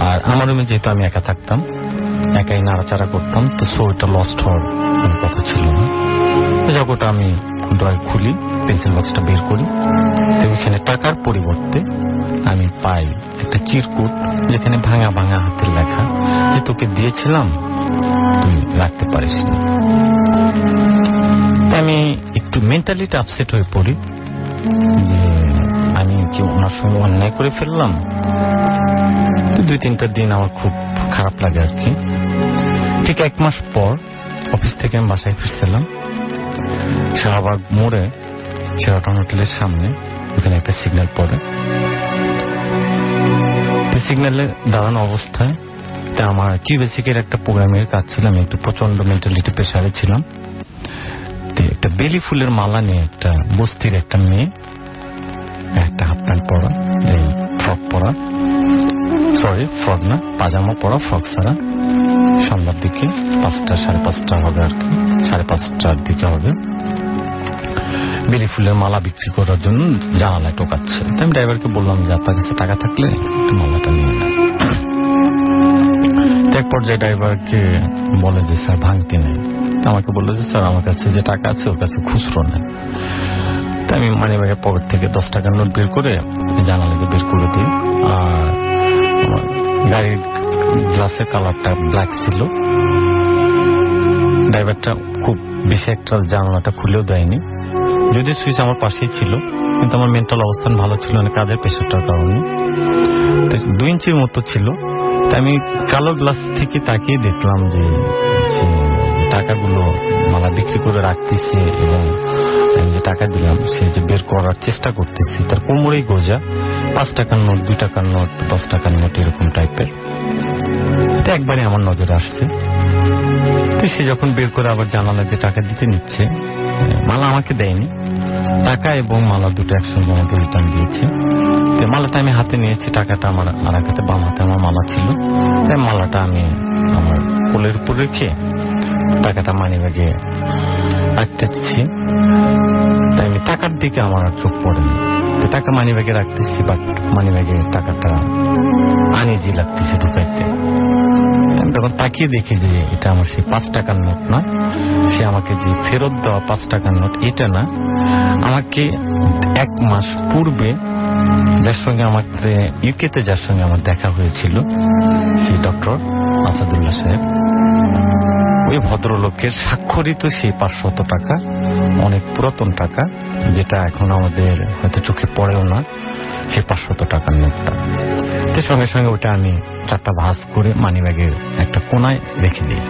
আর আমার রুমে যেহেতু আমি একা থাকতাম, একাই নাড়াচাড়া করতাম, তো সো এটা লস্ট হওয়ার কোনো কথা ছিল না। ওটা আমি ড্রয়ার খুলি পেন্সিল বক্সটা বের করি। তো ওইখানে টাকার পরিবর্তে আমি পাই। একটা চিরকুট যেখানে ভাঙা ভাঙা হাতের লেখা যে তোকে দিয়েছিলাম, তুই রাখতে পারিস না আমি একটু মেন্টালিটি আপসেট হয়ে পড়ি আমি কি ওনার সঙ্গে অন্যায় করে ফেললাম? দুই তিনটা দিন আমার খুব খারাপ লাগে আর কি। ঠিক এক মাস পর অফিস থেকে আমি বাসায় ফিরছিলাম। শাহবাগ মোড়ে শেরাটন হোটেলের সামনে ওখানে একটা সিগন্যাল পড়ে। সিগন্যালে দাঁড়ানো অবস্থায়, তা আমার কি বেসিকের একটা প্রোগ্রামের কাজ ছিল, আমি একটু প্রচণ্ড মেন্টালিটি প্রেশারে ছিলাম। একটা বেলি ফুলের মালা নিয়ে একটা বস্তির একটা মেয়ে, একটা হাফ প্যান্ট পরা ফ্রক পরা সরি ফ্রক না, পাজামা পরা, ফ্রক ছাড়া, সন্ধ্যার দিকে পাঁচটা, সাড়ে পাঁচটা হবে আর কি, সাড়ে পাঁচটার দিকে হবে। বেলি ফুলের মালা বিক্রি করার জন্য জানালায় টোকাচ্ছে। তো আমি ড্রাইভারকে বললাম যে, আপনার কাছে টাকা থাকলে মালাটা নিয়ে নেন। এক পর্যায়ে ড্রাইভারকে বলে যে, স্যার, ভাঙতে নেই। আমাকে বলল যে, স্যার, আমার কাছে যে টাকা আছে, ওর কাছে খুচরো নেই। তা আমি মানি ব্যাগের পকেট থেকে দশ টাকার নোট বের করে জানালাকে বের করে দিই। আর গাড়ির গ্লাসের কালারটা ব্ল্যাক ছিল। ড্রাইভারটা খুব বেশি একটা জানালাটা খুলেও দেয়নি। যদি সুইচ আমার পাশেই ছিল, কিন্তু আমার মেন্টাল অবস্থান ভালো ছিল না, কাজের প্রেশারটার কারণে। তো দুই ইঞ্চির মতো ছিল। তাই আমি কালো গ্লাস থেকে তাকিয়ে দেখলাম যে টাকাগুলো মালা বিক্রি করে রাখতেছে এবং আমি যে টাকা দিলাম, সে যে বের করার চেষ্টা করতেছি, তার কোমরেই গোজা। পাঁচ টাকার নোট, দুই টাকার নোট, দশ টাকার নোট এরকম টাইপের। এটা একবারে আমার নজরে আসছে। তো সে যখন বের করে আবার জানালা যে টাকা দিতে নিচ্ছে মালা আমাকে দেয়নি। টাকা এবং মালা দুটো একসঙ্গে আমাকে রিটার্ন দিয়েছে। তো মালাটা আমি হাতে নিয়েছি, টাকাটা আমার আর এক হাতে বাম হাতে আমার মালা ছিল। তাই মালাটা আমি আমার কোলের উপর রেখে টাকাটা মানি ব্যাগে রাখতেছি তাই আমি টাকার দিকে আমার আর চোখ পড়েনি। তো টাকা মানি ব্যাগে রাখতেছি বাট মানি ব্যাগে টাকাটা আনিজি লাগতেছে ঢুকাইতে। তখন তাকিয়ে দেখি যে এটা আমার সেই পাঁচ টাকার নোট না। সে আমাকে যে ফেরত দেওয়া পাঁচ টাকার নোট, এটা না। আমাকে এক মাস পূর্বে যার সঙ্গে আমার ইউকেতে যার সঙ্গে আমার দেখা হয়েছিল, সেই ডক্টর আসাদুল্লাহ সাহেব। ওই ভদ্রলোকের স্বাক্ষরিত সেই পাঁচশত টাকা, অনেক পুরাতন টাকা, যেটা এখন আমাদের হয়তো চোখে পড়েও না, সেই পাঁচশত টাকার নোটটা। তো সঙ্গে সঙ্গে ওটা আমি চারটা ভাস করে মানি ব্যাগের একটা কোনায় রেখে দিই।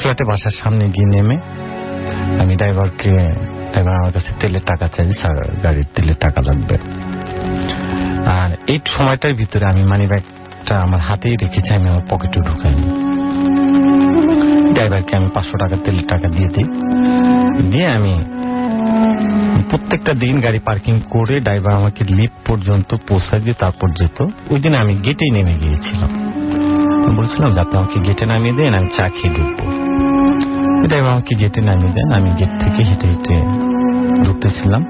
ফ্ল্যাটে বাসার সামনে গিয়ে নেমে আমি ড্রাইভারকে, ড্রাইভার আমার কাছে তেলের টাকা চাইছি, স্যার, গাড়ির তেলের টাকা লাগবে। আর এই সময়টার ভিতরে আমি মানি ব্যাগটা আমার হাতেই রেখেছি, আমি আমার পকেটে ঢুকাইনি। ড্রাইভারকে আমি পাঁচশো টাকা তেলের টাকা দিয়ে দিই। দিয়ে আমি প্রত্যেকটা দিন গাড়ি পার্কিং করে ড্রাইভার আমাকে লিফট পর্যন্ত পৌঁছায় দিয়ে তারপর যেত। ওই দিন আমি গেটেই নেমে গিয়েছিলাম। বলছিলাম যে আপনি আমাকে গেটে নামিয়ে দেন, আমি চা খেয়ে ঢুকবো। ড্রাইভার আমাকে গেটে নামিয়ে দেন, আমি গেট থেকে হেঁটে হেঁটে ঢুকতেছিলাম।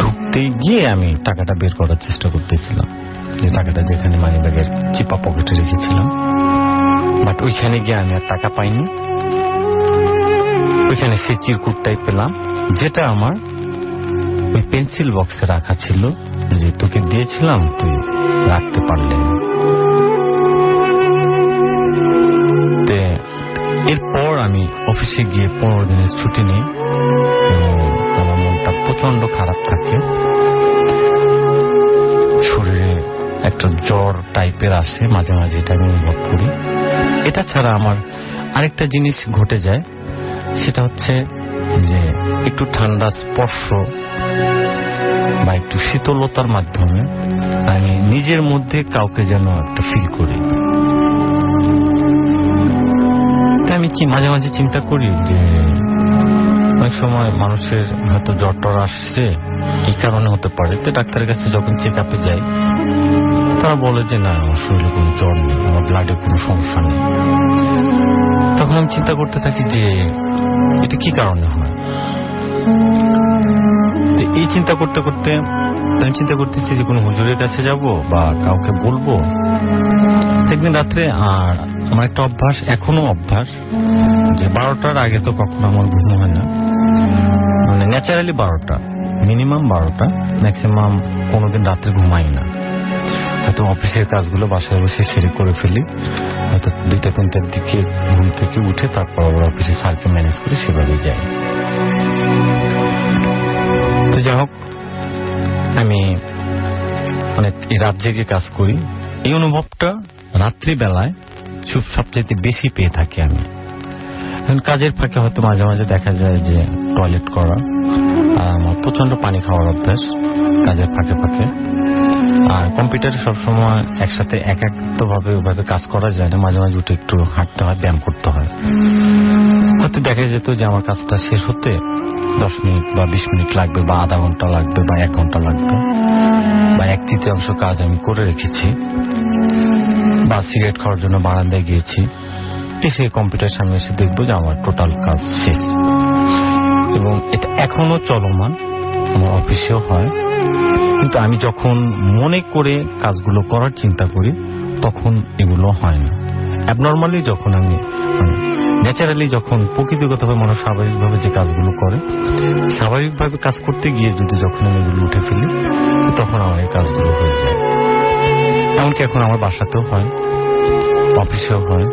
ঢুকতে গিয়ে আমি টাকাটা বের করার চেষ্টা করতেছিলাম। যে টাকাটা যেখানে মানি ব্যাগের চিপা পকেটে রেখেছিলাম। বাট ওইখানে গিয়ে আমি আর টাকা পাইনি। ওইখানে সেই চিরকুটটাই পেলাম, যেটা আমার ওই পেন্সিল বক্সে রাখা ছিল যে তোকে দিয়েছিলাম, তুই রাখতে পারলেন এরপর আমি অফিসে গিয়ে পনেরো দিনের ছুটি নিই আমার মনটা প্রচণ্ড খারাপ থাকে। শরীরে একটা জ্বর টাইপের আসে, মাঝে মাঝে এটা আমি অনুভব করি। এটা ছাড়া আমার আরেকটা জিনিস ঘটে যায়, সেটা হচ্ছে যে একটু ঠান্ডা স্পর্শ বা একটু শীতলতার মাধ্যমে আমি নিজের মধ্যে কাউকে যেন একটা ফিল করি। আমি কি মাঝে মাঝে চিন্তা করি যে অনেক সময় মানুষের হয়তো জ্বর টর আসছে, এই কারণে হতে পারে। তো ডাক্তারের কাছে যখন চেক আপে যাই, তারা বলে যে, না, আমার শরীরে কোনো জ্বর নেই, আমার ব্লাডে কোনো সমস্যা নেই। তখন আমি চিন্তা করতে থাকি যে এটা কি কারণে হয়? এই চিন্তা করতে করতে আমি চিন্তা করতেছি যে কোনো হুজুরের কাছে যাব বা কাউকে বলব। একদিন রাত্রে আর আমার একটা অভ্যাস, এখনও অভ্যাস, যে বারোটার আগে তো কখনো আমার ঘুম হয় না। মানে ন্যাচারালি বারোটা, মিনিমাম বারোটা, ম্যাক্সিমাম কোনোদিন রাত্রে ঘুমাই না। হয়তো অফিসের কাজগুলো বাসায় বসে সেরে করে ফেলি। হয়তো দুইটা তিনটার দিকে ঘুম থেকে উঠে তারপর আবার অফিসে স্যারকে ম্যানেজ করে সেভাবে যাই তো যাই হোক, আমি অনেক রাত জেগে কাজ করি। এই অনুভবটা রাত্রিবেলায় সব সবচেয়ে বেশি পেয়ে থাকি আমি। এখন কাজের ফাঁকে হয়তো মাঝে মাঝে দেখা যায় যে টয়লেট করা, আর আমার প্রচণ্ড পানি খাওয়ার অভ্যাস কাজের ফাঁকে ফাঁকে। আর কম্পিউটার সবসময় একসাথে এক ভাবে ওভাবে কাজ করা যায় না। মাঝে মাঝে উঠে একটু হাঁটতে হয় ব্যায়াম করতে হয়। হয়তো দেখা যেত যে আমার কাজটা শেষ হতে দশ মিনিট বা বিশ মিনিট লাগবে বা আধা ঘণ্টা লাগবে বা এক ঘণ্টা লাগবে। বা এক তৃতীয়াংশ কাজ আমি করে রেখেছি। বা সিগারেট খাওয়ার জন্য বারান্দায় গিয়েছি। এসে কম্পিউটার সামনে এসে দেখব যে আমার টোটাল কাজ শেষ। এবং এটা এখনও চলমান। আমার অফিসেও হয়। কিন্তু আমি যখন মনে করে কাজগুলো করার চিন্তা করি, তখন এগুলো হয় না। অ্যাবনর্মালি যখন আমি ন্যাচারালি যখন প্রকৃতিগতভাবে মানুষ স্বাভাবিকভাবে যে কাজগুলো করে, স্বাভাবিকভাবে কাজ করতে গিয়ে যদি যখন আমি এগুলো উঠে ফেলি, তখন আমার এই কাজগুলো হয়ে যায়। এমনকি এখন আমার বাসাতেও হয়, অফিসেও হয়,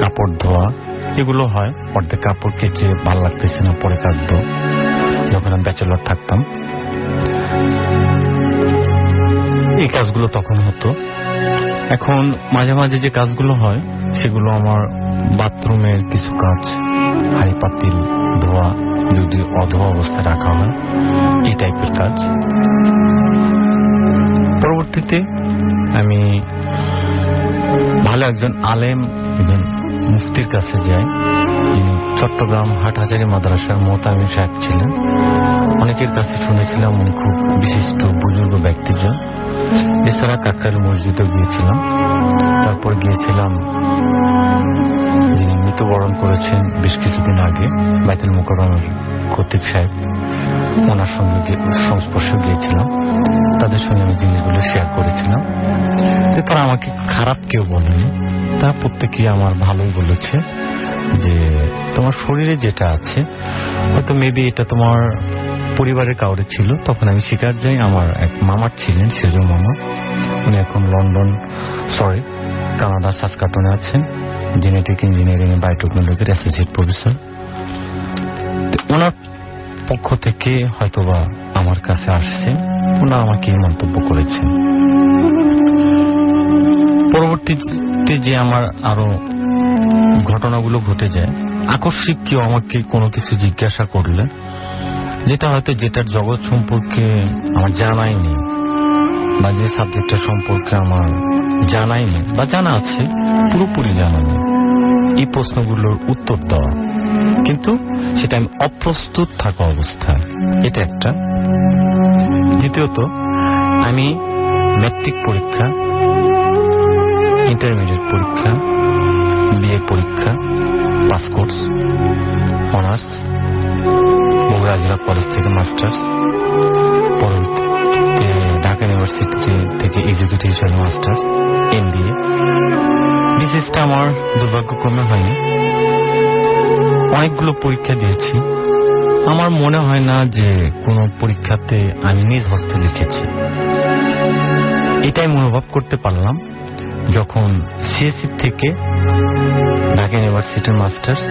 কাপড় ধোয়া, এগুলো হয়, অর্ধেক কাপড় কেচে ভালো লাগতেছে না, পরে কাটবো। যখন আমি ব্যাচেলর থাকতাম এই কাজগুলো তখন হতো। এখন মাঝে মাঝে যে কাজগুলো হয়, সেগুলো আমার বাথরুমের কিছু কাজ হাড়ি পাতিল ধোয়া, যদি অধোয়া অবস্থায় রাখা হয়, এই টাইপের কাজ। পরবর্তীতে আমি ভালো একজন আলেম, একজন মুফতির কাছে যাই, যিনি চট্টগ্রাম হাটহাজারি মাদ্রাসার মোতামিম সাহেব ছিলেন। অনেকের কাছে শুনেছিলাম উনি খুব বিশিষ্ট, বুজুর্গ ব্যক্তিজন। এছাড়া কাকরাইল মসজিদেও গিয়েছিলাম। তারপর গিয়েছিলাম যিনি মৃত্যুবরণ করেছেন বেশ কিছুদিন আগে বাইতুল মুকরমের কর্তিক সাহেব। ওনার সঙ্গে সংস্পর্শে গিয়েছিলাম। তাদের সঙ্গে আমি জিনিসগুলো শেয়ার করেছিলাম। তারপর আমাকে খারাপ কেউ বলেনি। তা প্রত্যেকে আমার ভালোই বলেছে যে, তোমার শরীরে যেটা আছে, হয়তো মেবি এটা তোমার পরিবারের কাউরে ছিল, তখন আমি শিকার যাই। আমার এক মামার ছিলেন, সেজ মামা। উনি এখন লন্ডন সরি কানাডা সাসকাটনে আছেন। জেনেটিক ইঞ্জিনিয়ারিং এ বায়োটেকনোলজির অ্যাসোসিয়েট প্রফেসর ওনার পক্ষ থেকে হয়তোবা আমার কাছে আসছে। ওনার আমাকে মন্তব্য করেছেন। পরবর্তীতে যে আমার আরও ঘটনাগুলো ঘটে যায়, আকস্মিক কেউ আমাকে কোনো কিছু জিজ্ঞাসা করলে যেটা হয়তো যেটার জগৎ সম্পর্কে আমার জানাই নেই, বা যে সাবজেক্টটা সম্পর্কে আমার জানাই নেই, বা জানা আছে, পুরোপুরি জানা নেই, এই প্রশ্নগুলোর উত্তর দেওয়া। কিন্তু সেটা আমি অপ্রস্তুত থাকা অবস্থায়, এটা একটা। দ্বিতীয়ত, আমি ম্যাট্রিক পরীক্ষা ইন্টারমিডিয়েট পরীক্ষা বিএ পরীক্ষা pass course honours Bogura college থেকে মাস্টার্স পরবর্তীতে ঢাকা ইউনিভার্সিটি থেকে এক্সিকিউটিভ মাস্টার্স এম বি বিসিএসটা আমার দুর্ভাগ্যক্রমে হয়নি। অনেকগুলো পরীক্ষা দিয়েছি। আমার মনে হয় না যে কোনো পরীক্ষাতে আমি নিজ হস্তে লিখেছি। এটাই মনোভাব করতে পারলাম যখন সিএসসি থেকে ঢাকা ইউনিভার্সিটির মাস্টার্স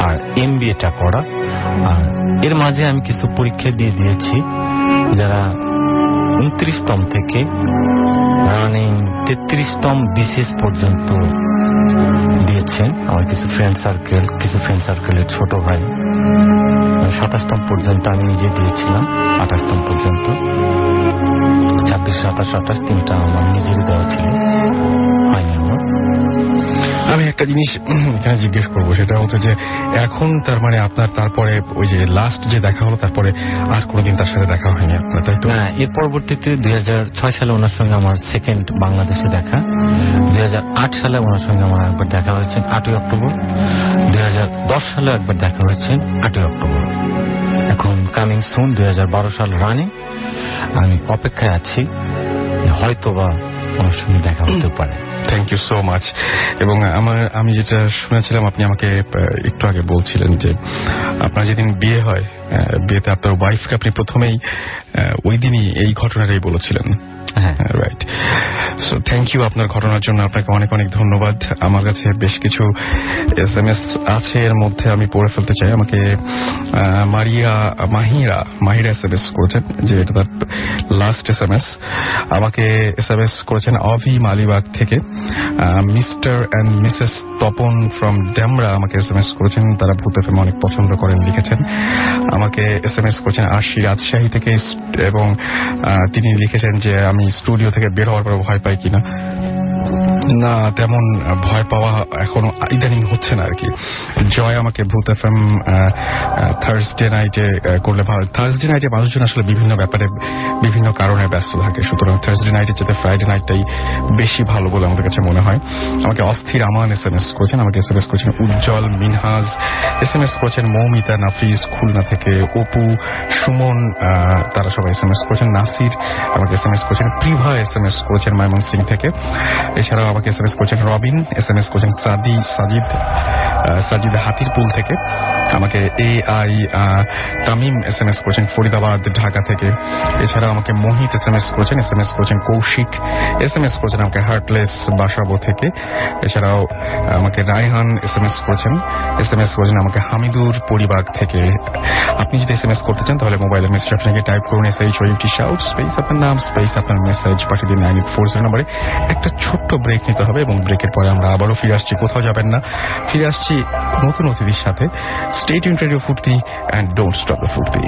আর এম করা আর এর মাঝে আমি কিছু পরীক্ষা দিয়ে দিয়েছি। যারা উনত্রিশতম থেকে রানিং তেত্রিশতম বিশেষ পর্যন্ত দিয়ে দিয়েছে আমার কিছু ফ্রেন্ড সার্কেল কিছু ফ্রেন্ড সার্কেলের ছোট ভাই। সাতাশতম পর্যন্ত আমি নিজে দিয়েছিলাম, আঠাশতম পর্যন্ত। ছাব্বিশ, সাতাশ, আঠাশ, তিনটা আমার নিজেরই দেওয়া ছিল। হয়নি আমার আমি একটা জিনিস এখানে জিজ্ঞেস করব, সেটা হচ্ছে যে এখন তার মানে আপনার তারপরে ওই যে লাস্ট যে দেখা হলো, তারপরে আর কোনোদিন তার সাথে দেখা হয়নি আপনার, তাই তো? না, এর পরবর্তীতে দুই সালে ওনার সঙ্গে আমার সেকেন্ড বাংলাদেশে দেখা। দুই হাজার আট সালে ওনার সঙ্গে আমার একবার দেখা হয়েছে, আটই অক্টোবর। দুই হাজার দশ সালে একবার দেখা হয়েছে, আটই অক্টোবর। এখন কামিং সুন দুই হাজার বারো সাল রানিং আমি অপেক্ষায় আছি যে হয়তোবা ওনার সঙ্গে দেখা হতে পারে। থ্যাংক ইউ সো মাচ এবং আমার, আমি যেটা শুনেছিলাম, আপনি আমাকে একটু আগে বলছিলেন যে, আপনার যেদিন বিয়ে হয় বিয়েতে আপনার ওয়াইফকে আপনি প্রথমেই ওই দিনই এই ঘটনাটাই বলেছিলেন। রাইট সো থ্যাংক ইউ আপনার ঘটনার জন্য। আপনাকে অনেক অনেক ধন্যবাদ। আমার কাছে বেশ কিছু এস এম এস আছে। এর মধ্যে আমি পড়ে ফেলতে চাই। আমাকে Maria, Mahira Mahira S M S করেছেন, যে এটা তার লাস্ট এস এম এস আমাকে এস এম এস করেছেন অভি মালিবাগ থেকে। Mr and Mrs Tapan from Demra আমাকে এস এম এস করেছেন। তারা ভূত এফ অনেক পছন্দ করেন, লিখেছেন। আমাকে এস এম এস করেছেন আশি রাজশাহী থেকে। এবং তিনি লিখেছেন যে আমি স্টুডিও থেকে বের হওয়ার পর ভয় পাই কিনা। না, তেমন ভয় পাওয়া এখনও ইদানিং হচ্ছে না আর কি জয় আমাকে ভূত এফ এম থার্সডে নাইটে করলে ভালো। থার্সডে নাইটে মানুষজন আসলে বিভিন্ন ব্যাপারে, বিভিন্ন কারণে ব্যস্ত থাকে। সুতরাং থার্সডে নাইটে যেতে ফ্রাইডে নাইটটাই বেশি ভালো বলে আমাদের কাছে মনে হয়। আমাকে অস্থির আমান এস এম এস করেছেন। আমাকে এস এম এস করেছেন Ujjwal Minhaj. S M S করেছেন মৌমিতা নাফিজ খুলনা থেকে অপু, সুমন তারা সবাই এস এম এস করেছেন। নাসির, আমাকে এস এম এস করেছেন। প্রিভা এস এম এস করেছেন ময়মনসিং থেকে। এছাড়াও আমাকে এস এম এস করেছেন রবিন এস এম এস করেছেন সাদি সাজিদ সাজিদ হাতিরপুল থেকে। আমাকে A I Tamim S M S করেছেন ফরিদাবাদ, ঢাকা থেকে। এছাড়া আমাকে মোহিত এস এম এস করেছেন এস এম এস করেছেন কৌশিক এস এম এস করেছেন আমাকে হার্টলেস বাসাবো থেকে। এছাড়াও আমাকে রায়হান এস এম এস করেছেন এস এম এস করেছেন আমাকে হামিদুর পরিবার থেকে। আপনি যদি এস এম এস করতে চান, তাহলে মোবাইলের মেসেজ আপনাকে টাইপ করুন S H O U T shout space আপনার নাম স্পেস আপনার মেসেজ পাঠিয়ে দিন নাইন এইট ফোর জিরো নম্বরে একটা ছোট্ট ব্রেক নিতে হবে এবং ব্রেকের পরে আমরা আবারও ফিরে আসছি। কোথাও যাবেন না। ফিরে আসছি নতুন অতিথির সাথে। State interview Foorti and don't stop Foorti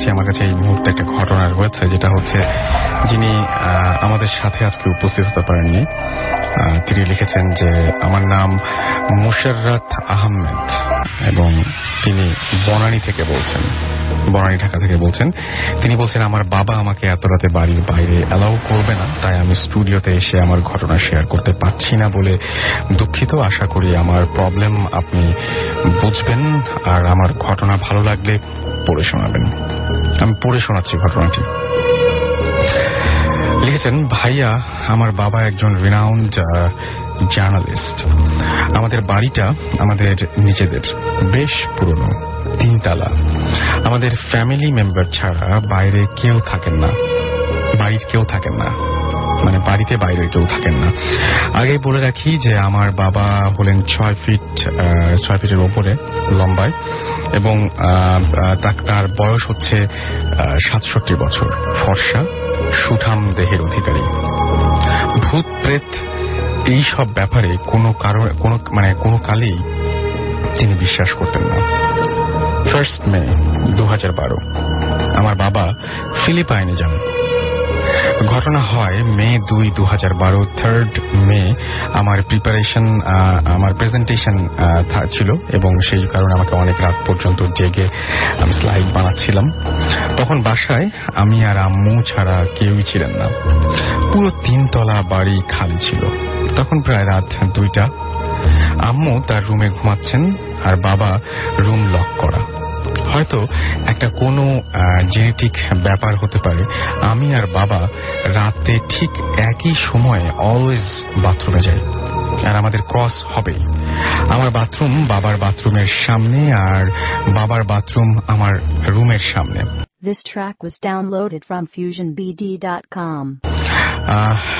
যাচ্ছি আমার কাছে এই মুহূর্তে একটা ঘটনা রয়েছে, যেটা হচ্ছে যিনি আমাদের সাথে আজকে উপস্থিত হতে পারেননি। তিনি লিখেছেন যে, আমার নাম মুশাররাত আহমেদ এবং তিনি বনানী থেকে বলছেন, বনানী ঢাকা থেকে বলছেন। তিনি বলছেন, আমার বাবা আমাকে এত রাতে বাড়ির বাইরে অ্যালাউ করবে না, তাই আমি স্টুডিওতে এসে আমার ঘটনা শেয়ার করতে পারছি না বলে দুঃখিত। আশা করি আমার প্রবলেম আপনি বুঝবেন, আর আমার ঘটনা ভালো লাগলে পড়ে শোনাবেন। আমি পড়ে শোনাচ্ছি ঘটনাটি। লিখেছেন, ভাইয়া, আমার বাবা একজন রিনাউন্ড জার্নালিস্ট আমাদের বাড়িটা আমাদের নিজেদের, বেশ পুরনো, তিনতলা। আমাদের ফ্যামিলি মেম্বার ছাড়া বাইরে কেউ থাকেন না, বাড়ির কেউ থাকেন না। মানে বাড়িতে বাইরে কেউ থাকেন না। আগে বলে রাখি যে আমার বাবা হলেন ছয় ফিট ছয় ফিটের ওপরে, লম্বায়, এবং তার বয়স হচ্ছে সাতষট্টি বছর। ফর্সা, সুঠাম দেহের অধিকারী। ভূত, প্রেত এই সব ব্যাপারে কোনো কারণ, কোনো মানে কোনো কালেই তিনি বিশ্বাস করতেন না। ফার্স্ট মে দু হাজার বারো। আমার বাবা ফিলিপাইনে যান। ঘটনা হয় মে দুই দু হাজার বারো থার্ড মে আমার প্রিপারেশন আমার প্রেজেন্টেশন ছিল এবং সেই কারণে আমাকে অনেক রাত পর্যন্ত জেগে আমি স্লাইড বানাচ্ছিলাম। তখন বাসায় আমি আর আম্মু ছাড়া কেউই ছিলেন না। পুরো তিনতলা বাড়ি খালি ছিল। তখন প্রায় রাত দুইটা। আম্মু তার রুমে ঘুমাচ্ছেন আর বাবা রুম লক করা। হয়তো একটা কোনো জেনেটিক ব্যাপার হতে পারে। আমি আর বাবা রাতে ঠিক একই সময়ে অলওয়েজ বাথরুমে যাই। আর আমাদের ক্রস হবেই। আমার বাথরুম বাবার বাথরুমের সামনে আর বাবার বাথরুম আমার রুমের সামনে। This track was downloaded from FusionBD.com.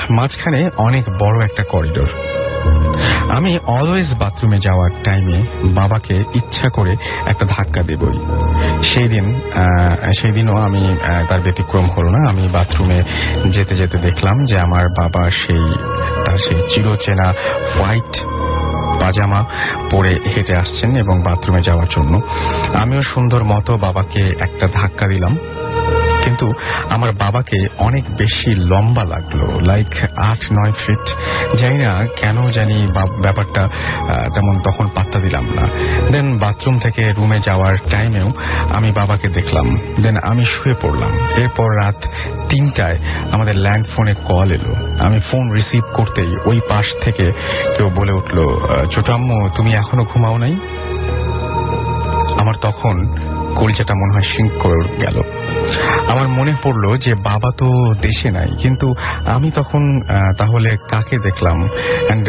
মাঝখানে অনেক বড় একটা করিডোর আমি অলওয়েজ বাথরুমে যাওয়ার টাইমে বাবাকে ইচ্ছা করে একটা ধাক্কা দেবই সেই দিন সেই দিনও আমি তার ব্যতিক্রম হলো না। আমি বাথরুমে যেতে যেতে দেখলাম যে আমার বাবা সেই, তার সেই চিরচেনা হোয়াইট পাজামা পরে হেঁটে আসছেন এবং বাথরুমে যাওয়ার জন্য। আমিও সুন্দর মতো বাবাকে একটা ধাক্কা দিলাম। কিন্তু আমার বাবাকে অনেক বেশি লম্বা লাগল লাইক আট, নয় ফিট জানি না কেন জানি ব্যাপারটা তেমন তখন পাত্তা দিলাম না। দেন বাথরুম থেকে রুমে যাওয়ার টাইমেও আমি বাবাকে দেখলাম। দেন আমি শুয়ে পড়লাম। এরপর রাত তিনটায় আমাদের ল্যান্ড ফোনে কল এলো। আমি ফোন রিসিভ করতেই ওই পাশ থেকে কেউ বলে উঠল ছোট আম্মু তুমি এখনও ঘুমাও নাই? আমার তখন কলিজাটা মনে হয় সিঙ্ক করে গেল। আমার মনে পড়ল যে বাবা তো দেশে নাই, কিন্তু আমি তখন তাহলে কাকে দেখলাম? অ্যান্ড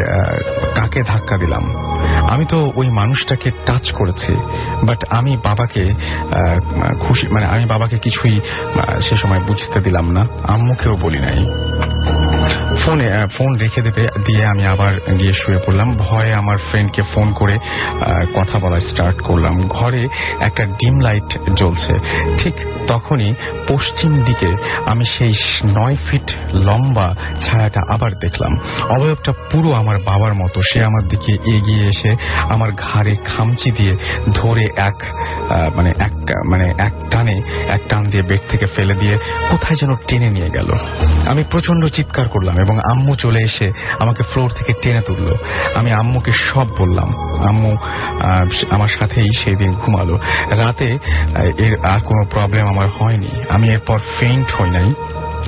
কাকে ধাক্কা দিলাম? আমি তো ওই মানুষটাকে টাচ করেছি বাট আমি বাবাকে খুশি মানে আমি বাবাকে কিছুই সে সময় বুঝতে দিলাম না, আম্মুকেও বলি নাই। ফোনে ফোন রেখে দেবে, দিয়ে আমি আবার গিয়ে শুয়ে পড়লাম। ভয়ে আমার ফ্রেন্ডকে ফোন করে কথা বলা স্টার্ট করলাম। ঘরে একটা ডিম লাইট জ্বলছে। ঠিক তখনই পশ্চিম দিকে আমি সেই নয় ফিট লম্বা ছায়াটা আবার দেখলাম। অবয়বটা পুরো আমার বাবার মতো। সে আমার দিকে এগিয়ে এসে আমার ঘাড়ে খামচি দিয়ে ধরে এক মানে এক মানে এক টানে, এক টান দিয়ে বেড থেকে ফেলে দিয়ে কোথায় যেন টেনে নিয়ে গেল। আমি প্রচণ্ড চিৎকার করলাম এবং আম্মু চলে এসে আমাকে ফ্লোর থেকে টেনে তুলল। আমি আম্মুকে সব বললাম। আম্মু আমার সাথেই সেই দিন ঘুমালো। রাতে এর আর কোনো প্রবলেম আমার হয়নি। আমি এরপর ফেইন্ট হই নাই।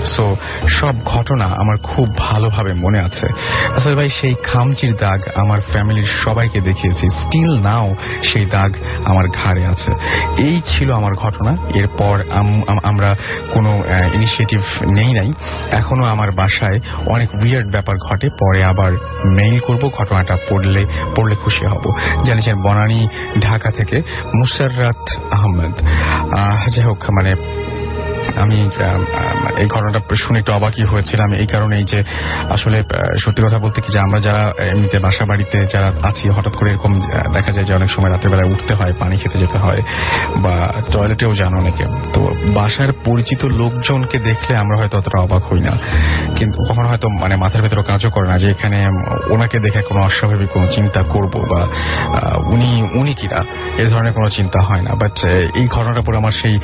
সো সব ঘটনা আমার খুব ভালোভাবে মনে আছে। আসলে ভাই, সেই খামচির দাগ আমার ফ্যামিলির সবাইকে দেখিয়েছি। স্টিল নাও সেই দাগ আমার ঘাড়ে আছে। এই ছিল আমার ঘটনা। এরপর আম- আম- আমরা কোনো ইনিশিয়েটিভ নেই নাই। এখনও আমার বাসায় অনেক উইয়ার্ড ব্যাপার ঘটে। পরে আবার মেইল করব, ঘটনাটা পড়লে পড়লে খুশি হব। জানিয়েছেন বনানী, ঢাকা থেকে মুসাররাত আহমেদ। যাই হোক মানে আমি এই ঘটনাটা শুনে একটু অবাকই হয়েছিলাম এই কারণেই যে আসলে সত্যি কথা বলতে কি যে আমরা যারা এমনিতে বাসা বাড়িতে যারা আছি, হঠাৎ করে এরকম দেখা যায় যে অনেক সময় রাতের বেলায় উঠতে হয়, পানি খেতে যেতে হয় বা টয়লেটেও যান অনেকে। তো বাসার পরিচিত লোকজনকে দেখলে আমরা হয়তো অতটা অবাক হই না। কিন্তু কখনো হয়তো মানে মাথার ভেতরে কাজও করে না যে এখানে ওনাকে দেখে কোনো অস্বাভাবিক কোনো চিন্তা করব বা উনি উনি কিনা? এ ধরনের কোনো চিন্তা হয় না। বাট এই ঘটনাটা পরে আমার সেই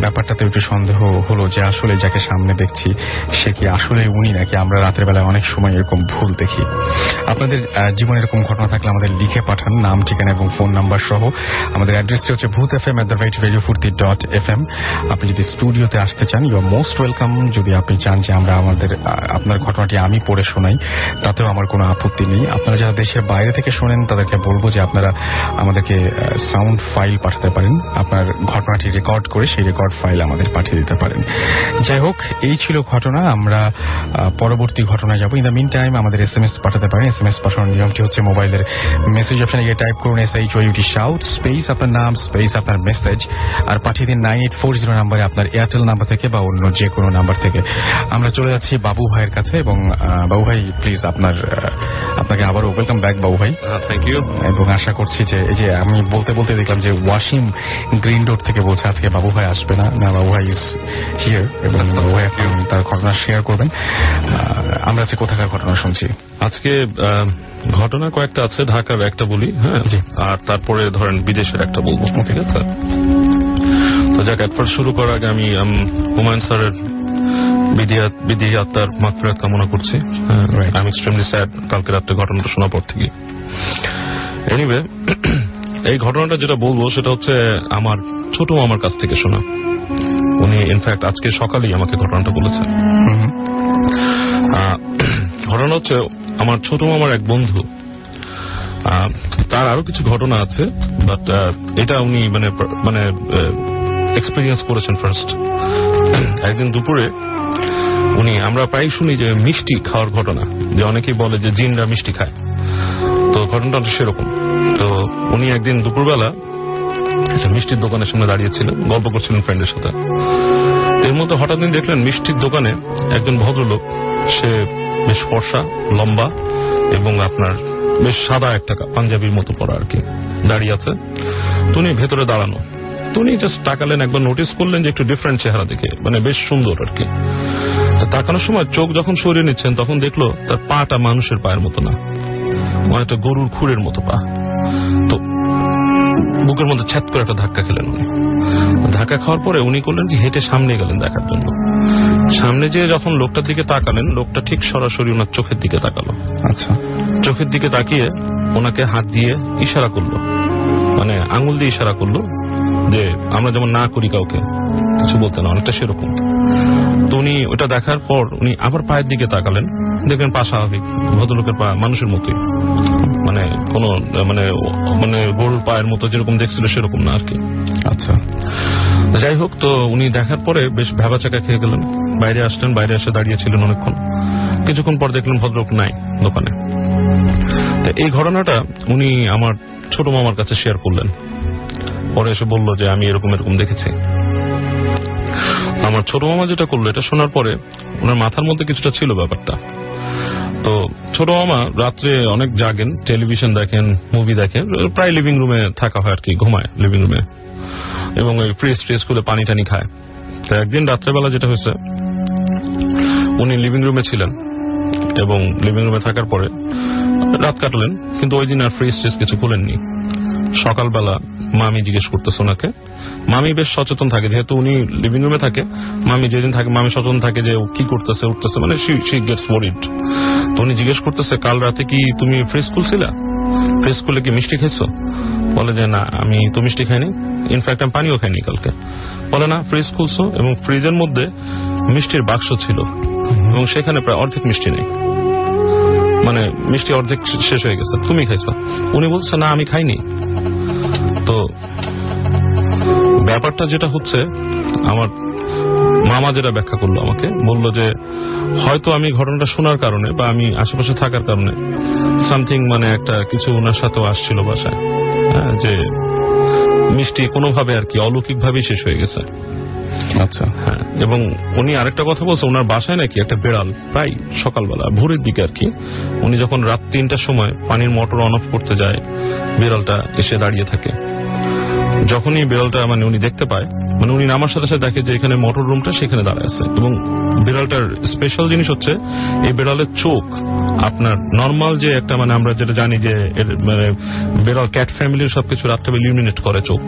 ব্যাপারটাতে একটু সন্দেহ হলো যে আসলে যাকে সামনে দেখছি, সে কি আসলে উনি নাকি আমরা রাতের বেলায় অনেক সময় এরকম ভুল দেখি? আপনাদের জীবনে এরকম ঘটনা থাকলে আমাদের লিখে পাঠান, নাম, ঠিকানা এবং ফোন নাম্বার সহ। আমাদের অ্যাড্রেসটি হচ্ছে Bhoot F M at the right radio Foorti dot F M আপনি যদি স্টুডিওতে আসতে চান ইউ আর মোস্ট ওয়েলকাম যদি আপনি চান যে আমরা আমাদের আপনার ঘটনাটি আমি পড়ে শোনাই, তাতেও আমার কোনো আপত্তি নেই। আপনারা যারা দেশের বাইরে থেকে শোনেন, তাদেরকে বলব যে আপনারা আমাদেরকে সাউন্ড ফাইল পাঠাতে পারেন। আপনার ঘটনাটি রেকর্ড করে সেই রেকর্ড ফাইল আমাদের পাঠিয়ে দিতে পারেন। যাই হোক এই ছিল ঘটনা। আমরা পরবর্তী ঘটনায় যাব। ইন দ্য মিন টাইম আমাদের এস এম এস পাঠাতে পারেন। এস এম এস পাঠানোর নিয়মটি হচ্ছে মোবাইলের মেসেজ অপশনে গিয়ে টাইপ করুন S H OUT shout space আপনার নাম স্পেস আপনার মেসেজ আর পাঠিয়ে দিন নাইন এইট ফোর জিরো নাম্বারে আপনার এয়ারটেল নাম্বার থেকে বা অন্য যে কোনো নাম্বার থেকে। আমরা চলে যাচ্ছি বাবু ভাইয়ের কাছে এবং বাবু ভাই প্লিজ আপনার আপনাকে আবারও ওয়েলকাম ব্যাক বাবু ভাই। থ্যাংক ইউ এবং আশা করছি যে এই যে আমি বলতে বলতে দেখলাম যে ওয়াসিম গ্রিন রোড থেকে বলছে আজকে বাবু ভাই আসবে না। না বাবু ভাই ইজ হিয়ার এবং এখন তার ঘটনা শেয়ার করবেন। আমরা আজকে কোথাকার ঘটনা শুনছি। আজকে ঘটনা কয়েকটা আছে ঢাকার একটা বলি হ্যাঁ? জি। আর তারপরে ধরেন বিদেশের একটা বলব ঠিক আছে? তো যাক একবার শুরু করার আগে আমি হুমায়ুন স্যারের বিধি আত্মার মাত্রা কামনা করছি. আমি এক্সট্রিমলি স্যাড কালকে রাত্রে ঘটনাটা শোনার পর থেকে এনিওয়ে <clears throat> এই ঘটনাটা যেটা বলব সেটা হচ্ছে আমার ছোট মামার কাছ থেকে শোনা। উনি ইনফ্যাক্ট আজকে সকালেই আমাকে ঘটনাটা বলেছেন। ঘটনা হচ্ছে আমার ছোট মামার এক বন্ধু তার আরও কিছু ঘটনা আছে বাট এটা উনি মানে মানে এক্সপিরিয়েন্স করেছেন ফার্স্ট একদিন দুপুরে উনি আমরা প্রায় শুনি যে মিষ্টি খাওয়ার ঘটনা যে অনেকেই বলে যে জিনরা মিষ্টি খায়। তো ঘটনাটা সেরকম। তো উনি একদিন দুপুরবেলা একটা মিষ্টির দোকানের সামনে দাঁড়িয়েছিলেন, গল্প করছিলেন ফ্রেন্ডের সাথে। এর মধ্যে হঠাৎ দিন দেখলেন মিষ্টির দোকানে একজন ভদ্রলোক, সে বেশ ফর্সা, লম্বা এবং আপনার বেশ সাদা একটা পাঞ্জাবির মতো পরা আর কি, দাঁড়িয়ে আছে। তো উনি ভেতরে দাঁড়ানো। তো উনি জাস্ট তাকালেন, একবার নোটিস করলেন যে একটু ডিফারেন্ট চেহারা দেখে মানে বেশ সুন্দর আর কি। তাকানোর সময় চোখ যখন সরিয়ে নিচ্ছেন, তখন দেখল তার পাটা মানুষের পায়ের মতো না মানে গরুর খুরের মতো পা। তো বুকের মধ্যে ছ্যাত করে একটা ধাক্কা খেলেন উনি। ধাক্কা খাওয়ার পরে উনি করলেন কি হেঁটে সামনে গেলেন দেখার জন্য। সামনে যে যখন লোকটার দিকে তাকালেন লোকটা ঠিক সরাসরি ওনার চোখের দিকে তাকালো। আচ্ছা। চোখের দিকে তাকিয়ে ওনাকে হাত দিয়ে ইশারা করল। মানে আঙুল দিয়ে ইশারা করল যে আমরা যেমন না করি কাউকে কিছু বলতে না অনেকটা সেরকম। তো উনি ওটা দেখার পর উনি আবার পায়ের দিকে তাকালেন। দেখলেন পা স্বাভাবিক ভদ্রলোকের পা মানুষের মতোই। মানে কোন মানে মানে গরুর পায়ের মতো যেরকম দেখছিল সেরকম না আর কি আচ্ছা। যাই হোক তো উনি দেখার পরে বেশ ভেবা চাকা খেয়ে গেলেন। বাইরে আসলেন বাইরে এসে দাঁড়িয়েছিলেন অনেকক্ষণ। কিছুক্ষণ পর দেখলেন ভদ্রলোক নাই দোকানে। তো এই ঘটনাটা উনি আমার ছোট মামার কাছে শেয়ার করলেন। পরে এসে বলল যে আমি এরকম এরকম দেখেছি। আমার ছোট মামা যেটা করল, এটা শোনার পরে ওনার মাথার মধ্যে কিছুটা ছিল ব্যাপারটা। তো ছোট মামা রাত্রে অনেক জাগেন, টেলিভিশন দেখেন মুভি দেখেন, প্রায় লিভিং রুমে থাকা হয় আর কি, ঘুমায় লিভিং রুমে এবং ওই ফ্রিজ ফ্রিজ খুলে পানি টানি খায়। তো একদিন রাত্রেবেলা যেটা হয়েছে, উনি লিভিং রুমে ছিলেন এবং লিভিং রুমে থাকার পরে রাত কাটালেন, কিন্তু ওই দিন আর ফ্রিজ ট্রিজ কিছু খুলেননি সকালবেলা মামি জিজ্ঞেস করতেছে ওনাকে। মামি বেশ সচেতন থাকে যেহেতু উনি লিভিং রুমে থাকে। মামি যেদিন থাকে মামি সচেতন থাকে যে ও কি করতেছে উঠতেছে মানে সি গেটস ওয়ারিড তো উনি জিজ্ঞেস করতেছে কাল রাতে কি তুমি ফ্রিজ খুলছিলা ফ্রিজ খুলে কি মিষ্টি খেয়েছো? বলে যে না আমি তো মিষ্টি খাইনি। ইনফ্যাক্ট আমি পানিও খাইনি কালকে। বলে না ফ্রিজ খুলছো এবং ফ্রিজের মধ্যে মিষ্টির বাক্স ছিল। এবং সেখানে প্রায় অর্ধেক মিষ্টি নেই। মানে মিষ্টি অর্ধেক শেষ হয়ে গেছে। তুমি খাইছো। উনি বলছে না আমি খাইনি। তো ব্যাপারটা যেটা হচ্ছে আমার মামা যেটা ব্যাখ্যা করল আমাকে বলল যে হয়তো আমি ঘটনাটা শোনার কারণে বা আমি আশেপাশে থাকার কারণে সামথিং মানে একটা কিছু ওনার সাথেও আসছিল বাসায় হ্যাঁ, যে মিষ্টি কোনোভাবে আর কি অলৌকিক ভাবেই শেষ হয়ে গেছে। আচ্ছা। হ্যাঁ এবং উনি আরেকটা কথা বলছে, ওনার বাসায় নাকি একটা বেড়াল প্রায় সকালবেলা, ভোরের দিকে আর কি, উনি যখন রাত তিনটার সময় পানির মোটর অন অফ করতে যায়, বিড়ালটা এসে দাঁড়িয়ে থাকে। যখনই বিড়ালটা মানে উনি দেখতে পায় মানে উনি নামার সাথে সাথে দেখে যে এখানে মোটর রুমটা সেখানে দাঁড়ায় আছে। এবং বিড়ালটার স্পেশাল জিনিস হচ্ছে এই বিড়ালের চোখ আপনার নর্মাল যে একটা মানে আমরা যেটা জানি যে মানে বিড়াল ক্যাট ফ্যামিলির সবকিছু রাত্রেবেলা ইলুমিনেট করে চোখ।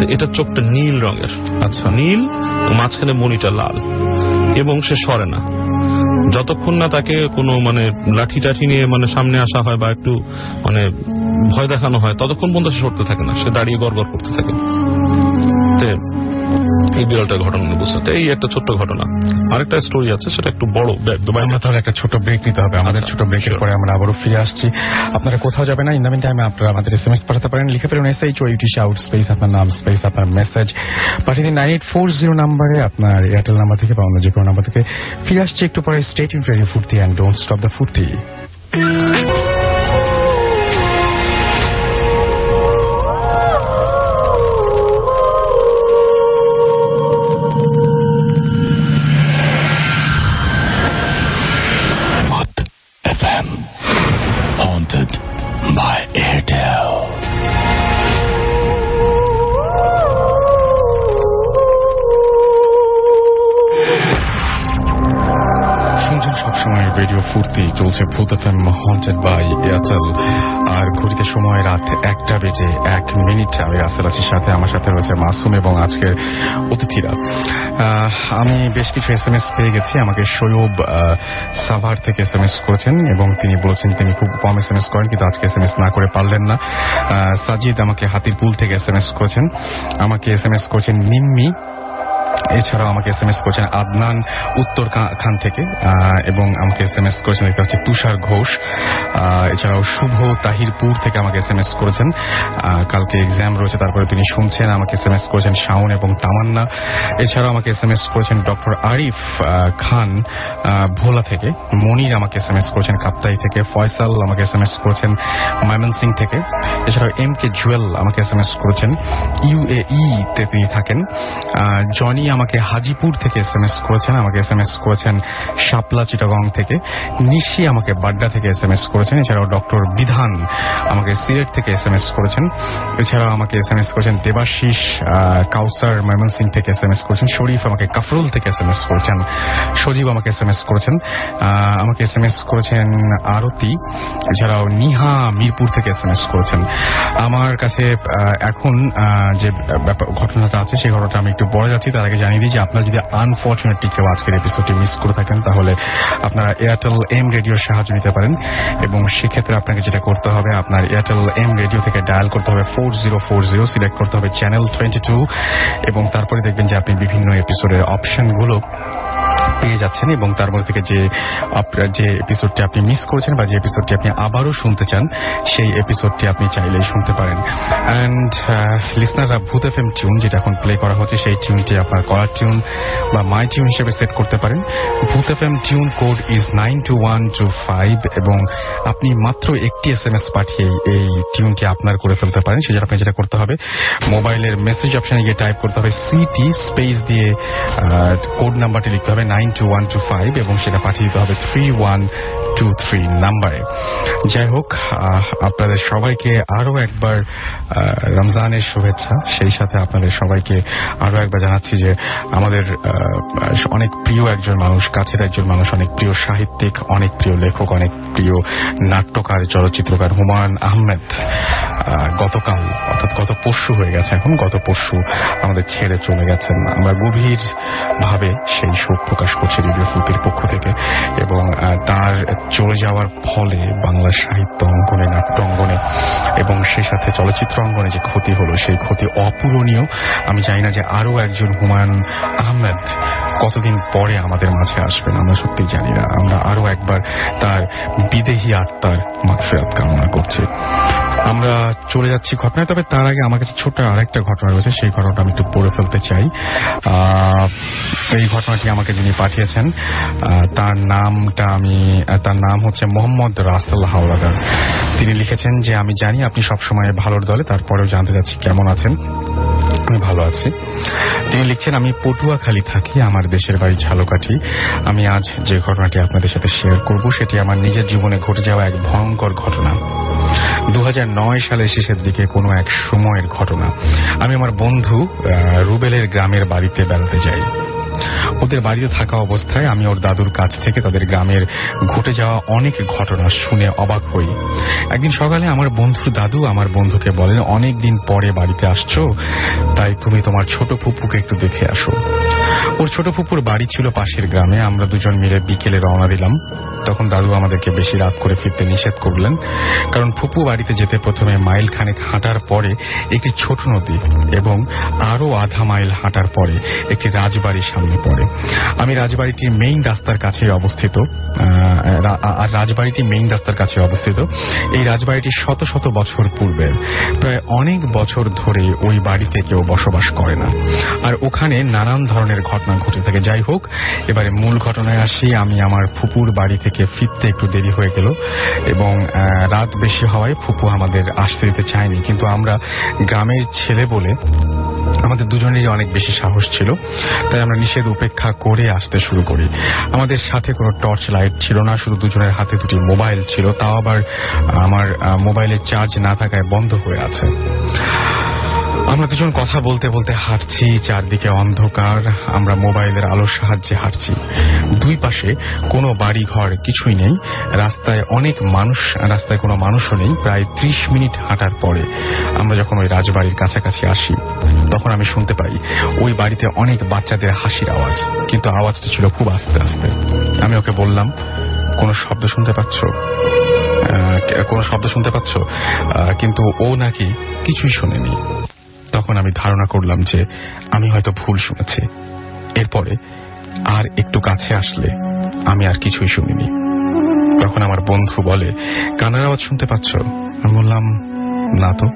তো এটার চোখটা নীল রঙের। আচ্ছা। নীল মাঝখানে মনিটা লাল। এবং সে সরে না। যতক্ষণ না তাকে কোনো মানে লাঠি টাঠি নিয়ে মানে সামনে আসা হয় বা একটু মানে ভয় দেখানো হয় ততক্ষণ পর্যন্ত সে সরতে থাকে না। সে দাঁড়িয়ে গড় করতে থাকে। তে এই বিড়ালটার ঘটনা বুঝতে এই একটা ছোট্ট ঘটনা। আরেকটা স্টোরি আছে সেটা একটু বড় আমরা তাহলে একটা ছোট ব্রেক নিতে হবে। আমাদের ছোট ব্রেকের. পরে আমরা আবারও ফিরে আসছি। আপনারা কোথাও যাবেন না ইন দ্য টাইমে আপনারা আমাদের এস এম এস পাঠাতে পারেন লিখে ফেলুন S H OT out space আপনার নাম স্পেস আপনার মেসেজ পাঠিয়ে দিন নাইন এইট ফোর জিরো নাম্বারে আপনার এয়ারটেল নাম্বার থেকে বা অন্য যে কোনো নাম্বার থেকে। ফিরে আসছি একটু পরে state in radio Foorti and don't stop the Foorti Foorti চলছে ভূত এফ বাই এয়ারটেল। আর ঘড়িতে সময় রাত একটা বেজে এক মিনিট। আমি রাসেল আছির সাথে আমার সাথে রয়েছে মাসুম এবং আজকের অতিথিরা। আমি বেশ কিছু এস এম এস পেয়ে গেছি, আমাকে সৈয়ব সাভার থেকে এস এম এস করেছেন এবং তিনি বলেছেন তিনি খুব কম এস এম এস করেন, কিন্তু আজকে এস এম এস না করে পারলেন না। সাজিদ আমাকে হাতিরপুল থেকে এস এম এস করেছেন। আমাকে এস এম এস করেছেন নিম্মি এছাড়াও আমাকে এস এম এস করেছেন আদনান উত্তর খান থেকে এবং আমাকে এস এম এস করেছেন, এটা হচ্ছে তুষার ঘোষ। এছাড়াও শুভ তাহিরপুর থেকে আমাকে এস এম এস করেছেন কালকে এক্সাম রয়েছে, তারপরে তিনি শুনছেন, আমাকে এস এম এস করেছেন শাওন এবং তামান্না। এছাড়াও আমাকে এস এম এস করেছেন ডক্টর আরিফ খান ভোলা থেকে, মনির আমাকে এস এম এস করেছেন কাপ্তাই থেকে, ফয়সাল আমাকে এস এম এস করেছেন ময়মনসিং থেকে। এছাড়াও এম কে জুয়েল আমাকে এস এম এস করেছেন ইউএই তে তিনি থাকেন। জনি আমাকে হাজিপুর থেকে এস এম এস করেছেন আমাকে এস এম এস করেছেন শাপলা চিটাগং থেকে নিশি আমাকে বাড্ডা থেকে এস এম এস করেছেন এছাড়াও ডক্টর বিধান আমাকে সিলেট থেকে এস এম এস করেছেন এছাড়াও আমাকে এস এম এস করেছেন দেবাশিস কাউসার ময়মনসিং থেকে এস এম এস করেছেন শরীফ আমাকে কাফরুল থেকে এস এম এস করেছেন সজীব আমাকে এস এম এস করেছেন আমাকে এস এম এস করেছেন আরতি এছাড়াও নিহা মিরপুর থেকে এস এম এস করেছেন আমার কাছে এখন যে ঘটনাটা আছে সেই ঘটনাটা আমি একটু পরে যাচ্ছি তার আগে জানিয়ে দিই যে আপনারা যদি আনফর্চুনেটলি কেউ আজকের এপিসোডটি মিস করে থাকেন, তাহলে আপনারা এয়ারটেল এম রেডিওর সাহায্য নিতে পারেন। এবং সেক্ষেত্রে আপনাকে যেটা করতে হবে, আপনার এয়ারটেল এম রেডিও থেকে ডায়াল করতে হবে four zero four zero select করতে হবে চ্যানেল টোয়েন্টি টু এবং তারপরে দেখবেন যে আপনি বিভিন্ন এপিসোডের অপশনগুলো পেয়ে যাচ্ছেন এবং তার মধ্যে থেকে যে যে এপিসোডটি আপনি মিস করেছেন বা যে এপিসোডটি আপনি আবারও শুনতে চান, সেই এপিসোডটি আপনি চাইলেই শুনতে পারেন। অ্যান্ড লিসনাররা ভূত এফ এম টিউন যেটা এখন প্লে করা হচ্ছে, সেই টিউনটি আপনার কলার টিউন বা মাই টিউন হিসেবে সেট করতে পারেন। Bhoot F M tune code is nine two one two five এবং আপনি মাত্র একটি এস এম এস পাঠিয়ে এই টিউনটি আপনার করে ফেলতে পারেন। সেজন্য আপনি যেটা করতে হবে মোবাইলের মেসেজ অপশনে গিয়ে টাইপ করতে হবে সিটি স্পেস দিয়ে কোড নাম্বারটি লিখতে হবে নাইন ওয়ান টু ফাইভ এবং সেটা পাঠিয়ে দিতে হবে থ্রি ওয়ান টু থ্রি নাম্বারে। যাই হোক আপনাদের সবাইকে আরও একবার রমজানের শুভেচ্ছা। সেই সাথে আপনাদের সবাইকে আরও একবার জানাচ্ছি যে আমাদের অনেক প্রিয় একজন মানুষ কাছের একজন মানুষ অনেক প্রিয় সাহিত্যিক অনেক প্রিয় লেখক অনেক প্রিয় নাট্যকার চলচ্চিত্রকার হুমায়ুন আহমেদ। আহ, গতকাল অর্থাৎ গত পরশু হয়ে গেছে এখন গত পরশু আমাদের ছেড়ে চলে গেছেন। আমরা গভীর ভাবে সেই শোক প্রকাশ করছি রেডিও ফুতির পক্ষ থেকে এবং তার চলে যাওয়ার ফলে বাংলা সাহিত্য অঙ্গনে, নাট্য অঙ্গনে এবং সেই সাথে চলচ্চিত্র অঙ্গনে যে ক্ষতি হলো, সেই ক্ষতি অপূরণীয়। আমি জানি না যে আরও একজন হুমায়ুন আহমেদ কতদিন পরে আমাদের মাঝে আসবেন, আমরা সত্যি জানি না। আমরা আরও একবার তার বিদেহী আত্মার মাগফিরাত কামনা করছি। আমরা চলে যাচ্ছি ঘটনায়, তবে তার আগে আমার কাছে ছোট আরেকটা ঘটনা রয়েছে, সেই ঘটনাটা আমি একটু পড়ে ফেলতে চাই। এই ঘটনাটি আমাকে যিনি পাঠিয়েছেন। তার নামটা আমি তার নাম হচ্ছে মোহাম্মদ রাসেল হাওলাদার। তিনি লিখেছেন যে, আমি জানি আপনি সবসময় ভালোর দলে, তারপরেও জানতে চাচ্ছি কেমন আছেন। আমি ভালো আছি। তিনি লিখছেন, আমি পটুয়াখালী থাকি, আমার দেশের বাড়ি ঝালকাঠি। আমি আজ যে ঘটনাটি আপনাদের সাথে শেয়ার করব, সেটি আমার নিজের জীবনে ঘটে যাওয়া এক ভয়ঙ্কর ঘটনা। দু হাজার নয় সালের শেষের দিকে কোনো এক সময়ের ঘটনা। আমি আমার বন্ধু রুবেলের গ্রামের বাড়িতে বেড়াতে যাই। ওদের বাড়িতে থাকা অবস্থায় আমি ওর দাদুর কাছ থেকে তাদের গ্রামের ঘটে যাওয়া অনেক ঘটনা শুনে অবাক হই। একদিন সকালে আমার বন্ধুর দাদু আমার বন্ধুকে বলেন, অনেক দিন পরে বাড়িতে আসছো, তাই তুমি তোমার ছোট ফুপুকে একটু দেখে আসো। ওর ছোট ফুপুর বাড়ি ছিল পাশের গ্রামে। আমরা দুজন মিলে বিকেলে রওনা দিলাম। তখন দাদু আমাদেরকে বেশি রাত করে ফিরতে নিষেধ করলেন। কারণ ফুপু বাড়িতে যেতে প্রথমে মাইল খানেক হাঁটার পরে একটি ছোট নদী এবং আরও আধা মাইল হাঁটার পরে একটি রাজবাড়ির সামনে পড়ে। আমি রাজবাড়িটির মেইন রাস্তার কাছে অবস্থিত। আর রাজবাড়িটি মেইন রাস্তার কাছে অবস্থিত। এই রাজবাড়িটি শত শত বছর পূর্বের। প্রায় অনেক বছর ধরে ওই বাড়িতে কেউ বসবাস করে না। আর ওখানে নানান ধরনের ঘটনা ঘটে থাকে। যাই হোক, এবারে মূল ঘটনায় আসি। আমি আমার ফুপুর বাড়ি থেকে ফিরতে একটু দেরি হয়ে গেল এবং রাত বেশি হওয়ায় ফুপু আমাদের আসতে দিতে চায়নি। কিন্তু আমরা গ্রামের ছেলে বলে আমাদের দুজনেরই অনেক বেশি সাহস ছিল। তাই আমরা নিষেধ উপেক্ষা করে আসতে শুরু করি। আমাদের সাথে কোনো টর্চ লাইট ছিল না, শুধু দুজনের হাতে দুটি মোবাইল ছিল। তাও আবার আমার মোবাইলের চার্জ না থাকায় বন্ধ হয়ে আছে। আমরা দুজন কথা বলতে বলতে হাঁটছি, চারদিকে অন্ধকার। আমরা মোবাইলের আলোর সাহায্যে হাঁটছি। দুই পাশে কোনো বাড়ি ঘর কিছুই নেই। রাস্তায় অনেক মানুষ, রাস্তায় কোনো মানুষও নেই। প্রায় ত্রিশ মিনিট হাঁটার পরে আমরা যখন ওই রাজবাড়ির কাছাকাছি আসি, তখন আমি শুনতে পাই, ওই বাড়িতে অনেক বাচ্চাদের হাসির আওয়াজ। কিন্তু আওয়াজটা ছিল খুব আস্তে আস্তে। আমি ওকে বললাম, কোনো শব্দ শুনতে পাচ্ছ? কোনো শব্দ শুনতে পাচ্ছ? কিন্তু ও নাকি কিছুই শোনেনি। তখন আমি ধারণা করলাম যে আমি হয়তো ভুল শুনেছি। এরপরে আর একটু কাছে আসলে আমি আর কিছুই শুনিনি। তখন আমার বন্ধু বলে, কানের আওয়াজ শুনতে পাচ্ছ? আমি বললাম, না তো।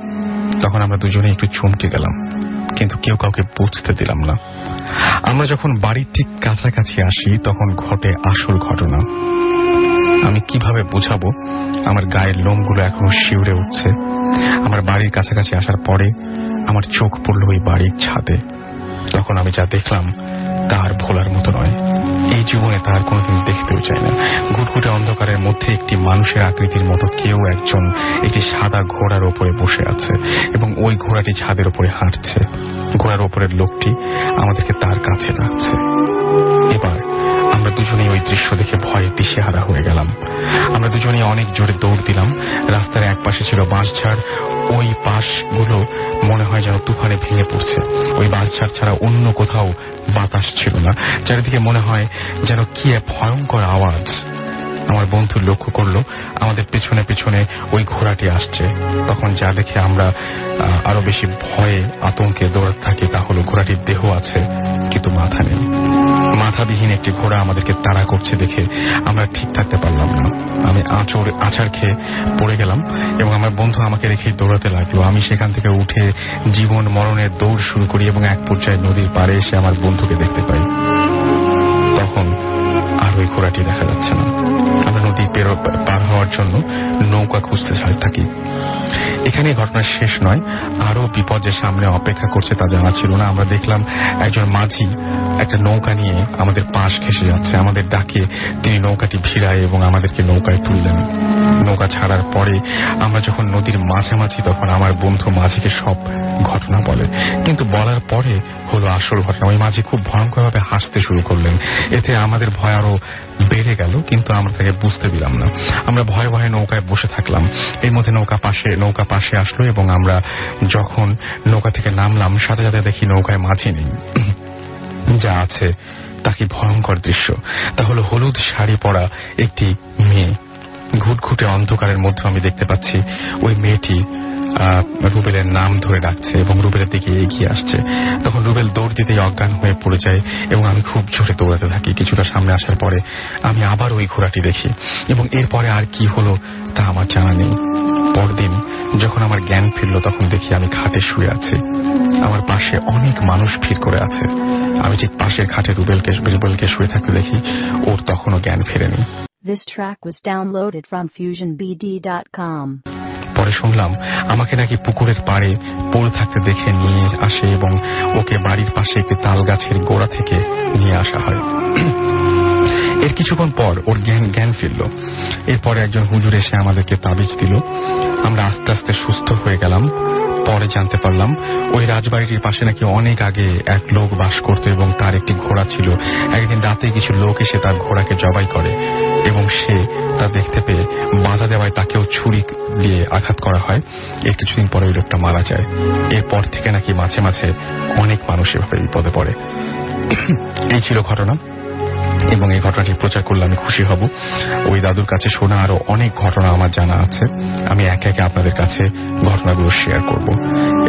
তখন আমরা দুজনে একটু চমকে গেলাম, কিন্তু কেউ কাউকে বুঝতে দিলাম না। আমরা যখন বাড়ির ঠিক কাছাকাছি আসি, তখন ঘটে আসল ঘটনা। আমি কীভাবে বোঝাবো? আমার গায়ের লোমগুলো এখনও শিউরে উঠছে। আমার বাড়ির কাছাকাছি আসার পরে আমার চোখ পড়ল ওই বাড়ির ছাদে। তখন আমি যা দেখলাম তার ভোলার মতো নয়। এই জীবনে তার কোনোদিন দেখতেও চাই না। ঘুটঘুটে অন্ধকারের মধ্যে একটি মানুষের আকৃতির মতো কেউ একজন একটি সাদা ঘোড়ার ওপরে বসে আছে এবং ওই ঘোড়াটি ছাদের ওপরে হাঁটছে। ঘোড়ার ওপরের লোকটি আমাদেরকে তার কাছে রাখছে এবার দুজনেই ওই দৃশ্য দেখে ভয়ে দিশেহারা হয়ে গেলাম। আমরা দুজনেই অনেক জোরে দৌড় দিলাম। রাস্তার এক পাশে ছিল বাঁশঝাড় ওই পাশগুলো মনে হয় যেন তুফানে ভেঙে পড়ছে। ওই বাঁশঝাড় ছাড়া অন্য কোথাও বাতাস ছিল না। চারিদিকে মনে হয় যেন কি এক ভয়ঙ্কর আওয়াজ। আমার বন্ধু লক্ষ্য করল, আমাদের পেছনে পেছনে ওই ঘোড়াটি আসছে। তখন যা দেখে আমরা আরও বেশি ভয়ে আতঙ্কে দৌড়াতে থাকি, তা হলো ঘোড়াটির দেহ আছে, কিন্তু মাথা নেই। মাথাবিহীন একটি ঘোড়া আমাদেরকে তাড়া করছে দেখে আমরা ঠিক থাকতে পারলাম না। আমি আঁচড়, আছাড় খেয়ে পড়ে গেলাম এবং আমার বন্ধু আমাকে রেখে দৌড়াতে লাগল। আমি সেখান থেকে উঠে জীবন মরণের দৌড় শুরু করি এবং এক পর্যায়ে নদীর পাড়ে এসে আমার বন্ধুকে দেখতে পাই। তখন ওই ঘোড়াটি দেখা যাচ্ছে না। আমরা নদী পার হওয়ার জন্য নৌকা খুঁজতে থাকি। এখানে ঘটনা শেষ নয়। আরও বিপদ যে সামনে অপেক্ষা করছে তা জানা ছিল না। আমরা দেখলাম একজন মাঝি একটা নৌকা নিয়ে আমাদের পাশ ঘেসে যাচ্ছে। আমাদের ডাকে তিনি নৌকাটি ভিড়ায় এবং আমাদেরকে নৌকায় তুললেন। নৌকা ছাড়ার পরে আমরা যখন নদীর মাঝামাঝি তখন আমার বন্ধু মাঝিকে সব ঘটনা বলে। কিন্তু বলার পরে হলো আসল ঘটনা। ওই মাঝি খুব ভয়ঙ্করভাবে হাসতে শুরু করলেন। এতে আমাদের ভয় আরও বেড়ে গেল, কিন্তু আমরা তাকে বুঝতে দিলাম না। আমরা ভয়ে ভয়ে নৌকায় বসে থাকলাম। এর মধ্যে নৌকা পাশে নৌকা পাশে আসলো এবং আমরা যখন নৌকা থেকে নামলাম, সাথে সাথে দেখি নৌকায় মাঝি নেই। যা আছে তা কি ভয়ঙ্কর দৃশ্য। তা হলো হলুদ শাড়ি পরা একটি মেয়ে। ঘুটঘুটে অন্ধকারের মধ্যে আমি দেখতে পাচ্ছি ওই মেয়েটি রুবেলের নাম ধরে ডাকছে এবং রুবেলের দিকে এগিয়ে আসছে। তখন রুবেল দৌড় দিতেই অজ্ঞান হয়ে পড়ে যায় এবং আমি খুব জোরে দৌড়াতে থাকি। কিছুটা সামনে আসার পরে আমি আবার ওই ঘোড়াটি দেখি এবং এরপরে আর কি হলো তা আমার জানা নেই। পরদিন যখন আমার জ্ঞান ফিরল তখন দেখি আমি খাটে শুয়ে আছি। আমার পাশে অনেক মানুষ ভিড় করে আছে। আমি ঠিক পাশের খাটে রুবেলকে রুবেলকে শুয়ে থাকতে দেখি, ওর তখনও জ্ঞান ফেরেনি। This track was downloaded from FusionBD.com. পরে শুনলাম, আমাকে নাকি পুকুরের পাড়ে পড়ে থাকতে দেখে নিয়ে আসে এবং ওকে বাড়ির পাশে একটি তাল গাছের গোড়া থেকে নিয়ে আসা হয়। এর কিছুক্ষণ পর ওর জ্ঞান জ্ঞান ফিরল। এরপরে একজন হুজুর এসে আমাদেরকে তাবিজ দিল। আমরা আস্তে আস্তে সুস্থ হয়ে গেলাম। পরে জানতে পারলাম, ওই রাজবাড়িটির পাশে নাকি অনেক আগে এক লোক বাস করত এবং তার একটি ঘোড়া ছিল। একদিন রাতে কিছু লোক এসে তার ঘোড়াকে জবাই করে। এবং সে তা দেখতে পেয়ে বাধা দেওয়ায় তাকেও ছুরি দিয়ে আঘাত করা হয়। এর কিছুদিন পরে ওই লোকটা মারা যায়। এরপর থেকে নাকি মাঝে মাঝে অনেক মানুষ এভাবে বিপদে পড়ে। এই ছিল ঘটনা। এবং এই ঘটনাটি প্রচার করলে আমি খুশি হব। ওই দাদুর কাছে শোনা আরও অনেক ঘটনা আমার জানা আছে। আমি একে একে আপনাদের কাছে ঘটনাগুলো শেয়ার করব।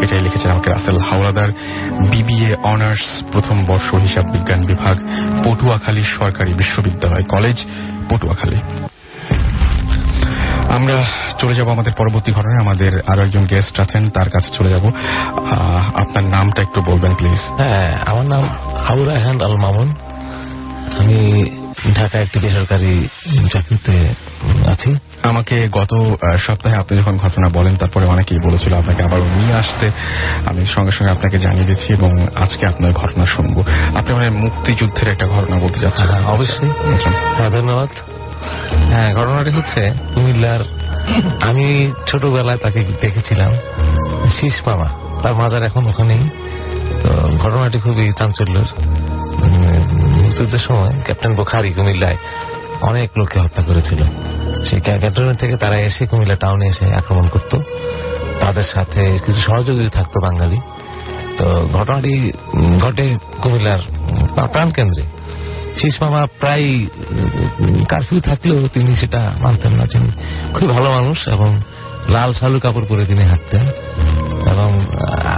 এটাই লিখেছেন আমাকে রাসেল হাওলাদার, বিবিএ অনার্স, প্রথম বর্ষ হিসাব বিজ্ঞান বিভাগ, পটুয়াখালী সরকারি বিশ্ববিদ্যালয় কলেজ। পটুয়াখালী। আমরা চলে যাব আমাদের পরবর্তী ঘটনায়। আমাদের আরও একজন গেস্ট আছেন, তার কাছে চলে যাব। আপনার নামটা একটু বলবেন প্লিজ হ্যাঁ আমার নাম আবু রায়হান আল মামুন আমি ঢাকা একটি বেসরকারি চাকরিতে আছি। আমাকে গত সপ্তাহে আপনি যখন ঘটনা বলেন তারপরে অনেকেই বলেছিল আপনাকে আবার নিয়ে আসতে। আমি সঙ্গে সঙ্গে আপনাকে জানিয়ে দিচ্ছি এবং আজকে আপনার ঘটনা শুনব। আপনি মানে মুক্তিযুদ্ধের একটা ঘটনা বলতে চাচ্ছেন। হ্যাঁ, অবশ্যই। আচ্ছা। হ্যাঁ ধন্যবাদ। হ্যাঁ ঘটনাটি হচ্ছে কুমিল্লার আমি ছোটবেলায় তাকে দেখেছিলাম শীষ মামা। তার মাজার এখন ওখানেই। তো ঘটনাটি খুবই চাঞ্চল্যের। মুক্তিযুদ্ধের সময় ক্যাপ্টেন বোখারি কুমিল্লায় অনেক লোককে হত্যা করেছিল। সেই ক্যান্টনমেন্ট থেকে তারা এসে কুমিল্লা টাউনে এসে আক্রমণ করত। তাদের সাথে কিছু সহযোগী থাকতো বাঙালি। তো ঘটনাটি ঘটে কুমিল্লার উম, প্রাণকেন্দ্রে। শীষ মামা প্রায় কারফিউ থাকলেও তিনি সেটা মানতেন না। তিনি খুব ভালো মানুষ এবং লাল শালু কাপড় পরে তিনি হাঁটতেন। এবং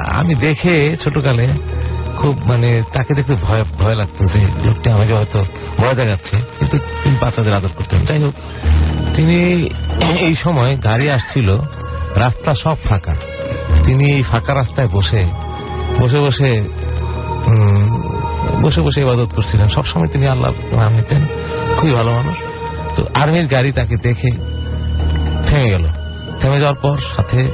আমি দেখে ছোটকালে খুব মানে তাকে দেখতে ভয় ভয় লাগতো যে লোকটি আমাকে হয়তো ভয় দেখাচ্ছে। কিন্তু তিনি বাচ্চাদের আদর করতেন। যাই হোক, তিনি এই সময় গাড়ি আসছিল, রাস্তা সব ফাঁকা। তিনি এই ফাঁকা রাস্তায় বসে বসে বসে বসে বসে ইবাদত করছিলেন। সবসময় তিনি আল্লাহ নাম নিতেন। খুবই ভালো মানুষ। তো আর্মির গাড়ি তাকে দেখে থেমে গেল। থেমে যাওয়ার পর সাথে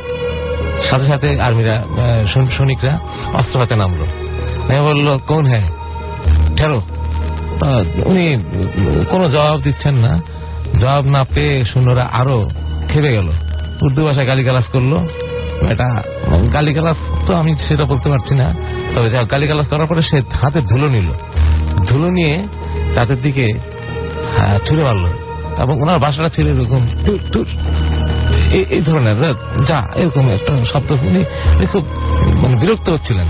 সাথে সাথে আর্মিরা সৈনিকরা অস্ত্র হাতে নামলো। নেমে বলল কোন হ্যাঁ? তা উনি কোনো জবাব দিচ্ছেন না। জবাব না পেয়ে সৈন্যরা আরও খেপে গেল। উর্দু ভাষায় গালিগালাজ করল এটা গালিগালাজ তো আমি সেটা বলতে পারছি না। তবে যা গালিগালাজ করার পরে সে হাতে ধুলো নিল। ধুলো নিয়ে তাদের দিকে হ্যাঁ, ছুড়ে মারলো এবং ওনার বাসাটা ছিল এরকম এই- ধরনের যা এরকম একটা শব্দ। উনি খুব মানে বিরক্ত হচ্ছিলেন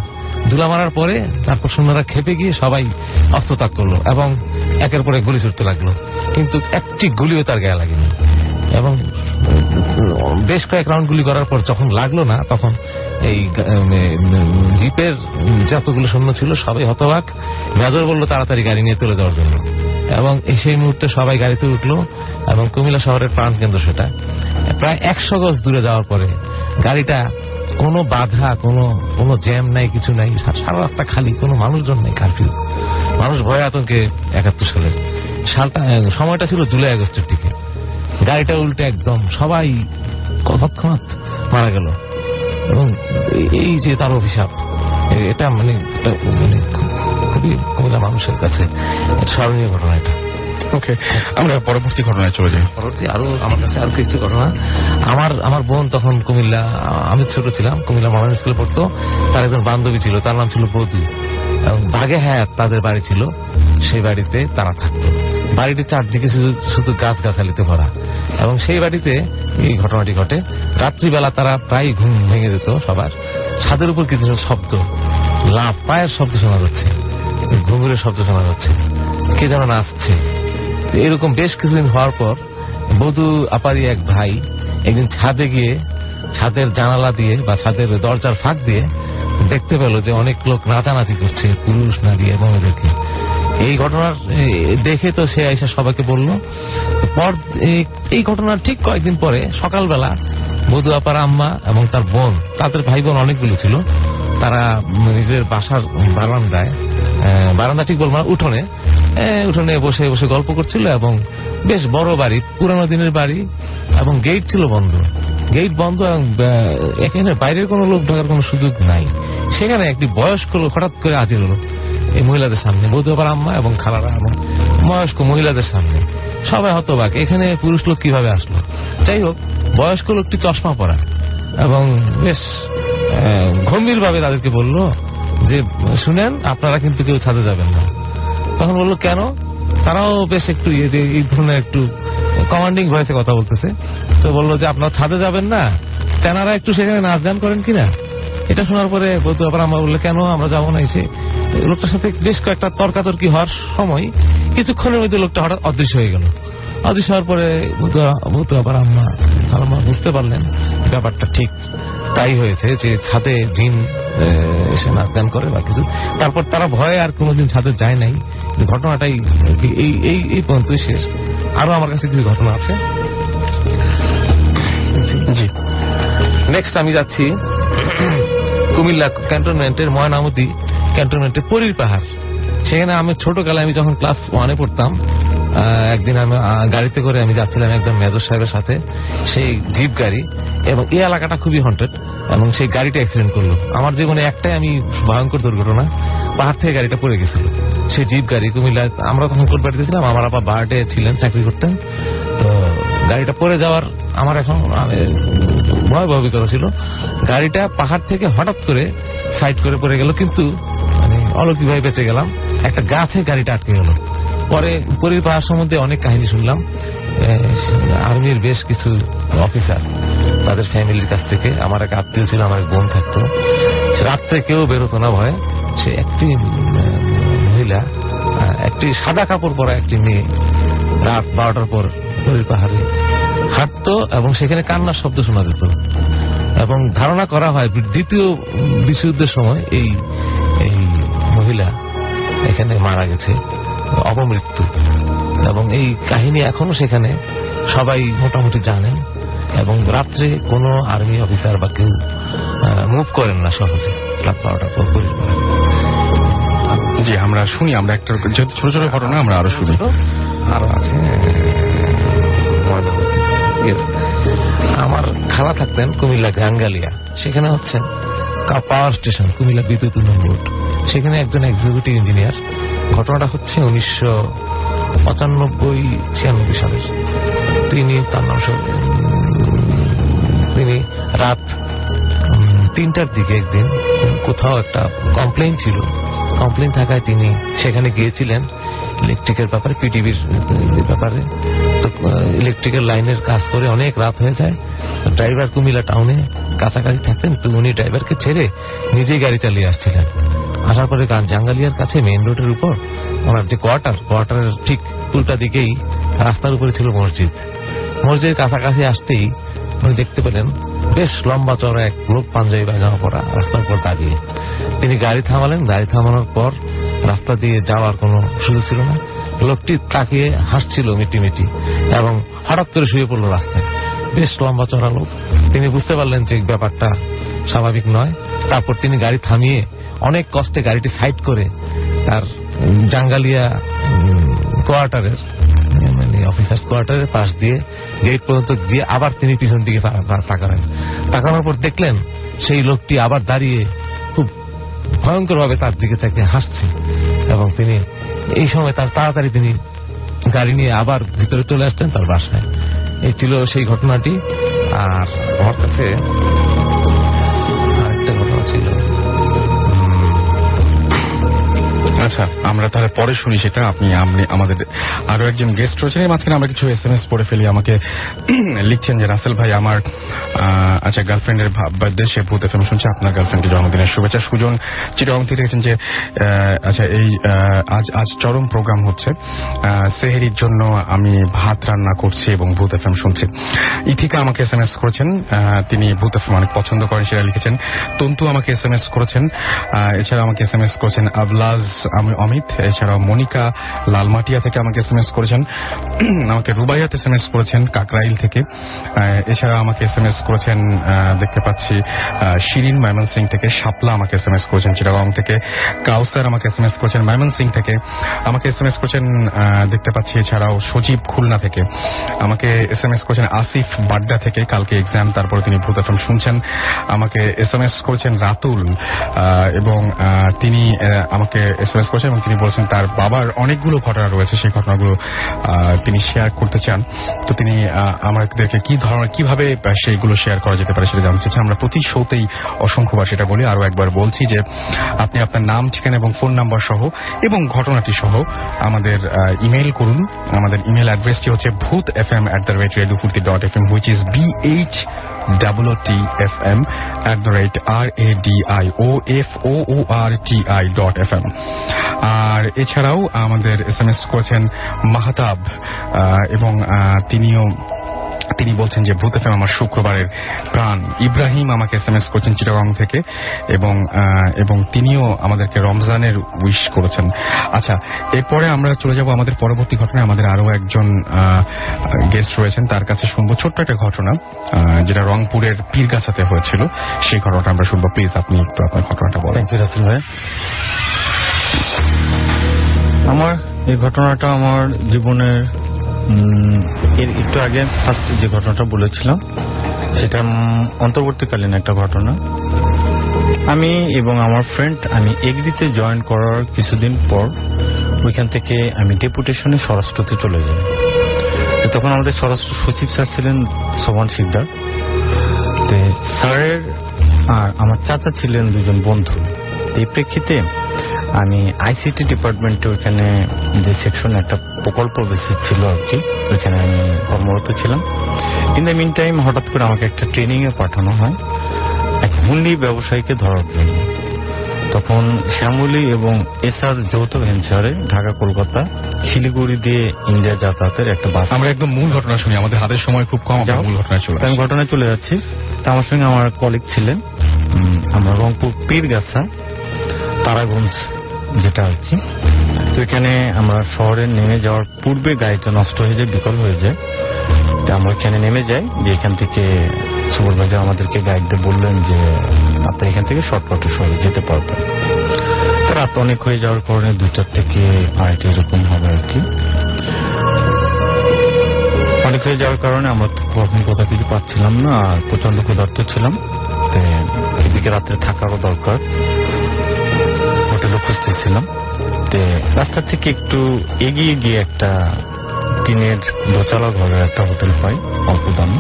ধুলা মারার পরে তারপর সৈন্যরা খেপে গিয়ে সবাই অস্ত্রত্যাগ করল এবং একের পরে গুলি ছুটতে লাগল। কিন্তু একটি গুলিও তার গায়ে লাগেনি। এবং বেশ কয়েক রাউন্ড গুলি করার পর যখন লাগল না, তখন এই জিপের যতগুলো সৈন্য ছিল সবাই হতবাক। মেজর বলল, তাড়াতাড়ি গাড়ি নিয়ে চলে যাওয়ার জন্য। এবং সেই মুহূর্তে সবাই গাড়িতে উঠল এবং কুমিল্লা শহরের প্রাণকেন্দ্র সেটা। প্রায় একশো গজ দূরে যাওয়ার পরে গাড়িটা কোনো বাধা, কোনো কোনো জ্যাম নাই, কিছু নাই সারা রাস্তা খালি, কোনো মানুষজন নেই কারফিউ মানুষ ভয় আতঙ্কে একাত্তর সালে সালটা সময়টা ছিল জুলাই আগস্টের দিকে। গাড়িটা উল্টে একদম সবাই তৎক্ষণাৎ মারা গেল। এবং এই- যে তার অভিশাপ এটা মানে মানে খুবই কুমিল্লা মানুষের কাছে। স্মরণীয় ঘটনা এটা। ওকে আমরা পরবর্তী ঘটনায় চলে যাই। পরবর্তী আরও আমার কাছে আরও কিছু ঘটনা। আমার আমার বোন তখন কুমিল্লা, আমি ছোট ছিলাম, কুমিল্লা মডার্ন স্কুলে পড়তো। তার একজন বান্ধবী ছিল, তার নাম ছিল বৌদি এবং বাগে হ্যাঁ তাদের বাড়ি ছিল। সেই বাড়িতে তারা থাকতো। বাড়িটির চারদিকে শুধু শুধু গাছ গাছালিতে ভরা। এবং সেই বাড়িতে এই ঘটনাটি ঘটে। রাত্রিবেলা তারা প্রায় ঘুম ভেঙে দিত সবার। ছাদের উপর কিছু শব্দ লাভ পায়ের শব্দ শোনা যাচ্ছে। ঘুঙুরের শব্দ শোনা যাচ্ছে। কে যেন নাচছে। এরকম বেশ কিছুদিন হওয়ার পর বধু আপারি এক ভাই একদিন ছাদে গিয়ে ছাদের জানালা দিয়ে বা ছাদের দরজার ফাঁক দিয়ে দেখতে পেল যে অনেক লোক নাচানাচি করছে, পুরুষ, নারী এবং এদেরকে। এই ঘটনার দেখে তো সে এসে সবাইকে বলল, পর এই ঘটনার ঠিক কয়েকদিন পরে সকালবেলা বধু আপার আম্মা এবং তার বোন, তাদের ভাই বোন অনেকগুলো ছিল তারা নিজের বাসার বারান্দায় বারান্দা ঠিক বলব না, উঠোনে উঠোনে বসে বসে গল্প করছিল এবং বেশ বড় বাড়ি, পুরানো দিনের বাড়ি এবং গেট ছিল বন্ধ। গেট বন্ধ এবং এখানে বাইরের কোনো লোক ঢোকার কোনো সুযোগ নাই। সেখানে একটি বয়স্ক লোক হঠাৎ করে হাজির হলো এই মহিলাদের সামনে বধূ আবার আম্মা এবং খালারা এবং বয়স্ক মহিলাদের সামনে। সবাই হতবাক, এখানে পুরুষ লোক কীভাবে আসলো? যাই হোক, বয়স্ক লোকটি চশমা পরা এবং বেশ গম্ভীর ভাবে তাদেরকে বলল যে, শুনেন, আপনারা কিন্তু কেউ ছাদে যাবেন না। তখন বলল, কেন? তারাও বেশ একটু ইয়ে এই ধরনের একটু কমান্ডিং ভয়েসে কথা বলতেছে। তো বলল যে, আপনারা ছাদে যাবেন না। তেনারা একটু সেখানে নাচ গান করেন কিনা? এটা শোনার পরে বলতো আবার আমরা বলল, কেন আমরা যাব না এসে? লোকটার সাথে বেশ কয়েকটা তর্কাতর্কি হওয়ার সময় কিছুক্ষণের মধ্যে লোকটা হঠাৎ অদৃশ্য হয়ে গেল। অদৃশ্য হওয়ার পরে বলতো আবার আম্মা আম্মা বুঝতে পারলেন ব্যাপারটা ঠিক। তাই হয়েছে যে ছাদে জিন এসে নাচ গান করে বা কিছু। তারপর তারা ভয়ে আর কোনোদিন ছাদে যায় নাই। ঘটনাটাই এই এই এই পর্যন্তই শেষ। আরও আমার কাছে কিছু ঘটনা আছে। জি। নেক্সট আমি যাচ্ছি কুমিল্লা ক্যান্টনমেন্টের ময়নামতি ক্যান্টনমেন্টের পরীর পাহাড়। সেখানে আমি ছোটকালে আমি যখন ক্লাস ওয়ানে পড়তাম একদিন আমি গাড়িতে করে আমি যাচ্ছিলাম একজন মেজর সাহেবের সাথে। সেই জিপ গাড়ি এবং এই এলাকাটা খুবই হন্টেড এবং সেই গাড়িটা অ্যাক্সিডেন্ট করল। আমার জীবনে একটাই আমি ভয়ঙ্কর দুর্ঘটনা, পাহাড় থেকে গাড়িটা পড়ে গেছিল। সেই জিপ গাড়ি, কুমিল্লা, আমরা তখন কোলবাড়িতে ছিলাম, আমার আবার বার্ডে ছিলেন, চাকরি করতেন। তো গাড়িটা পড়ে যাওয়ার আমার এখন আমি ভয় ভয়বিকতা ছিল। গাড়িটা পাহাড় থেকে হঠাৎ করে সাইড করে পড়ে গেল, কিন্তু মানে অলৌকিকভাবে বেঁচে গেলাম। একটা গাছে গাড়িটা আটকে গেল। পরে পরীর পাহাড় সম্বন্ধে অনেক কাহিনী শুনলাম। আর্মির বেশ কিছু অফিসার তাদের ফ্যামিলির কাছ থেকে, আমার এক আত্মীয় ছিল, আমার এক বোন থাকতো। রাত্রে কেউ বেরোতো না ভয়ে। সে একটি মহিলা একটি সাদা কাপড় পরা একটি মেয়ে রাত বারোটার পর পরীর পাহাড়ে হাঁটতো এবং সেখানে কান্নার শব্দ শোনা যেত। এবং ধারণা করা হয়, দ্বিতীয় বিশ্বযুদ্ধের সময় এই এই মহিলা এখানে মারা গেছে। অপমৃত্যু। এবং এই কাহিনী এখনও সেখানে। সবাই মোটামুটি জানেন। এবং রাত্রে কোনো আর্মি অফিসার বা কেউ মুভ করেন না সহজে। রাত বারোটার পর পুলিশ জি আমরা শুনি আমরা একটা যেহেতু ছোট ছোট ঘটনা আমরা আরও শুনি। আরও আছে। আমার খালা থাকতেন কুমিল্লা গাঙ্গালিয়া। সেখানে হচ্ছে পাওয়ার স্টেশন কুমিল্লা বিদ্যুৎ উন্নয়ন বোর্ড। সেখানে একজন এক্সিকিউটিভ ইঞ্জিনিয়ার ঘটনাটা হচ্ছে উনিশশো পঁচানব্বই ছিয়ানব্বই সালের তিনি তার নাম তিনি রাত তিনটার দিকে একদিন কোথাও একটা কমপ্লেন ছিল। কমপ্লেন থাকায় তিনি সেখানে গিয়েছিলেন ইলেকট্রিকের ব্যাপারে পিটিভির ব্যাপারে। তো ইলেকট্রিকের লাইনের কাজ করে অনেক রাত হয়ে যায়। ড্রাইভার কুমিল্লা টাউনে কাছাকাছি থাকতেন, তো উনি ড্রাইভারকে ছেড়ে নিজেই গাড়ি চালিয়ে আসছিলেন। আসার পরে জাঙ্গালিয়ার কাছে মেইন রোডের উপর, ওনার যে কোয়ার্টার কোয়ার্টারের ঠিক উল্টা দিকেই রাস্তার উপরে ছিল মসজিদ। মসজিদের কাছাকাছি আসতেই উনি দেখতে পেলেন বেশ লম্বা চড়া এক লোক পাঞ্জাবি পায়জামা পরা রাস্তার উপর দাঁড়িয়ে। তিনি গাড়ি থামালেন, গাড়ি থামানোর পর রাস্তা দিয়ে যাওয়ার কোনো সুযোগ ছিল না। লোকটি তাকিয়ে হাসছিল মিটি মিটি এবং হঠাৎ করে শুয়ে পড়ল রাস্তায়। বেশ লম্বা চড়া লোক। তিনি বুঝতে পারলেন যে ব্যাপারটা স্বাভাবিক নয়। তারপর তিনি গাড়ি থামিয়ে অনেক কষ্টে গাড়িটি সাইড করে তার জাঙ্গালিয়া কোয়ার্টারের মানে অফিসার্স কোয়ার্টারের পাশ দিয়ে গেট পর্যন্ত গিয়ে আবার তিনি পিছন দিকে তাকালেন। তাকানোর পর দেখলেন সেই লোকটি আবার দাঁড়িয়ে খুব ভয়ঙ্কর ভাবে তার দিকে চাইতে হাসছে এবং তিনি এই সময় তার তাড়াতাড়ি তিনি গাড়ি নিয়ে আবার ভিতরে চলে আসলেন তার বাসায়। এই ছিল সেই ঘটনাটি। আর আমার কাছে আরেকটা ঘটনা আচ্ছা আমরা তাহলে পরে শুনি সেটা। আপনি আপনি আমাদের আরও একজন গেস্ট রয়েছেন। মাঝখানে আমরা কিছু এস এম এস পড়ে ফেলি। আমাকে <clears throat> লিখছেন যে, রাসেল ভাই, আমার আচ্ছা গার্লফ্রেন্ডের সে ভূত এফএম শুনছে। আপনার গার্লফ্রেন্ডকে জন্মদিনের শুভেচ্ছা। সুজন চিটগং থেকে লিখেছেন যে আচ্ছা এই আজ আজ চরম প্রোগ্রাম হচ্ছে। সেহেরির জন্য আমি ভাত রান্না করছি এবং ভূত এফএম শুনছি। ইথিকা আমাকে এস এম এস করেছেন তিনি ভূত এফএম অনেক পছন্দ করেন সেটা লিখেছেন। তন্তু আমাকে এস এম এস করেছেন এছাড়া আমাকে এস এম এস করেছেন আবলাজ অমিত, এছাড়াও মনিকা লালমাটিয়া থেকে আমাকে এস করেছেন। <clears throat> আমাকে রুবাইয়াত এস এম এস করেছেন, কাকরাইল থেকে। এছাড়া আমাকে এস এম এস করেছেন দেখতে পাচ্ছি শিরিন ময়মন সিং থেকে, শাপলা আমাকে এস এম এস করেছেন চিটাগং থেকে, কাউসার আমাকে এস এম এস করেছেন ময়মন সিং থেকে, আমাকে এস এম এস করেছেন দেখতে পাচ্ছি, এছাড়াও সজীব খুলনা থেকে, আমাকে এস এম এস করেছেন আসিফ বাড্ডা থেকে, কালকে এক্সাম তারপরে তিনি ভূত শুনছেন, আমাকে এস এম এস করেছেন রাতুল এবং তিনি আমাকে এস এস করেছেন এবং তিনি বলেছেন তার বাবার অনেকগুলো ঘটনা রয়েছে, সেই ঘটনাগুলো তিনি শেয়ার করতে চান। তো তিনি আমাদেরকে কি ধরনের, কীভাবে সেইগুলো শেয়ার করা যেতে পারে সেটা জানতে চাচ্ছেন। আমরা প্রতি শোতেই অসংখ্যবার সেটা বলি আরও একবার বলছি যে আপনি আপনার নাম, ঠিকানা এবং ফোন নাম্বার সহ এবং ঘটনাটি সহ আমাদের ইমেল করুন। আমাদের ইমেল অ্যাড্রেসটি হচ্ছে Bhoot F M at the rate radio Foorti dot F M which is B O O R T I dot F M আর এছাড়াও আমাদের এস এম এস করেছেন মাহতাব এবং তিনিও তিনি বলছেন যে ভূত এফএম আমার শুক্রবারের প্রাণ। ইব্রাহিম আমাকে এস এম এস করছেন চিটাগং থেকে এবং এবং তিনিও আমাদেরকে রমজানের উইশ করেছেন। আচ্ছা এরপরে আমরা চলে যাব আমাদের পরবর্তী ঘটনায়। আমাদের আরও একজন গেস্ট রয়েছেন, তার কাছে শুনব ছোট্ট একটা ঘটনা যেটা রংপুরের পীরগাছাতে হয়েছিল। সেই ঘটনাটা আমরা শুনব। প্লিজ, আপনি একটু আপনার ঘটনাটা বলেন। ভাই। আমার এই ঘটনাটা আমার জীবনের এর একটু আগে ফার্স্ট যে ঘটনাটা বলেছিলাম, সেটা অন্তর্বর্তীকালীন একটা ঘটনা। আমি এবং আমার ফ্রেন্ড আমি এগ্রিতে জয়েন করার কিছুদিন পর, ওইখান থেকে আমি ডেপুটেশনে স্বরাষ্ট্রতে চলে যাই। তখন আমাদের স্বরাষ্ট্র সচিব স্যার ছিলেন সোমান তো স্যারের আর আমার চাচা ছিলেন দুজন বন্ধু। এই প্রেক্ষিতে আমি আইসিটি ডিপার্টমেন্টে ওইখানে যে সেকশনে একটা প্রকল্প বেসিস ছিল আর কি ওইখানে আমি কর্মরত ছিলাম। ইন দ্য মিন টাইম হঠাৎ করে আমাকে একটা ট্রেনিং এ পাঠানো হয় এক হুন্ডি ব্যবসায়ীকে ধরার জন্য। তখন শ্যামলী এবং এসআর যৌথ ভেঞ্চারে ঢাকা কলকাতা শিলিগুড়ি দিয়ে ইন্ডিয়া যাতায়াতের একটা বাস আমরা একদম মূল ঘটনা শুনি আমাদের হাতের সময় খুব কম। মূল ঘটনায় চলে আমি ঘটনায় চলে যাচ্ছি। তা আমার সঙ্গে আমার কলিগ ছিলেন আমরা রংপুর পীরগাছা তারাগঞ্জ যেটা আর কি তো এখানে আমরা শহরে নেমে যাওয়ার পূর্বে গাড়িটা নষ্ট হয়ে যায়, বিকল হয়ে যায়। তো আমরা এখানে নেমে যাই যে এখান থেকে সুপারভাইজার আমাদেরকে গাইড দিয়ে বললেন যে, আপনার এখান থেকে শর্টকাটে শহরে যেতে পারবেন। তো রাত অনেক হয়ে যাওয়ার কারণে দুইটার থেকে আড়াইটা এরকম হবে আর কি। অনেক হয়ে যাওয়ার কারণে আমরা তো কখন কোথাও কিছু পাচ্ছিলাম না আর প্রচণ্ড ক্ষুধার্ত ছিলাম। তো এদিকে রাত্রে থাকারও দরকার। খুঁজতেছিলাম রাস্তা থেকে একটু এগিয়ে গিয়ে একটা টিনের দোতলা ঘরের একটা হোটেল পাই, অল্প দামে।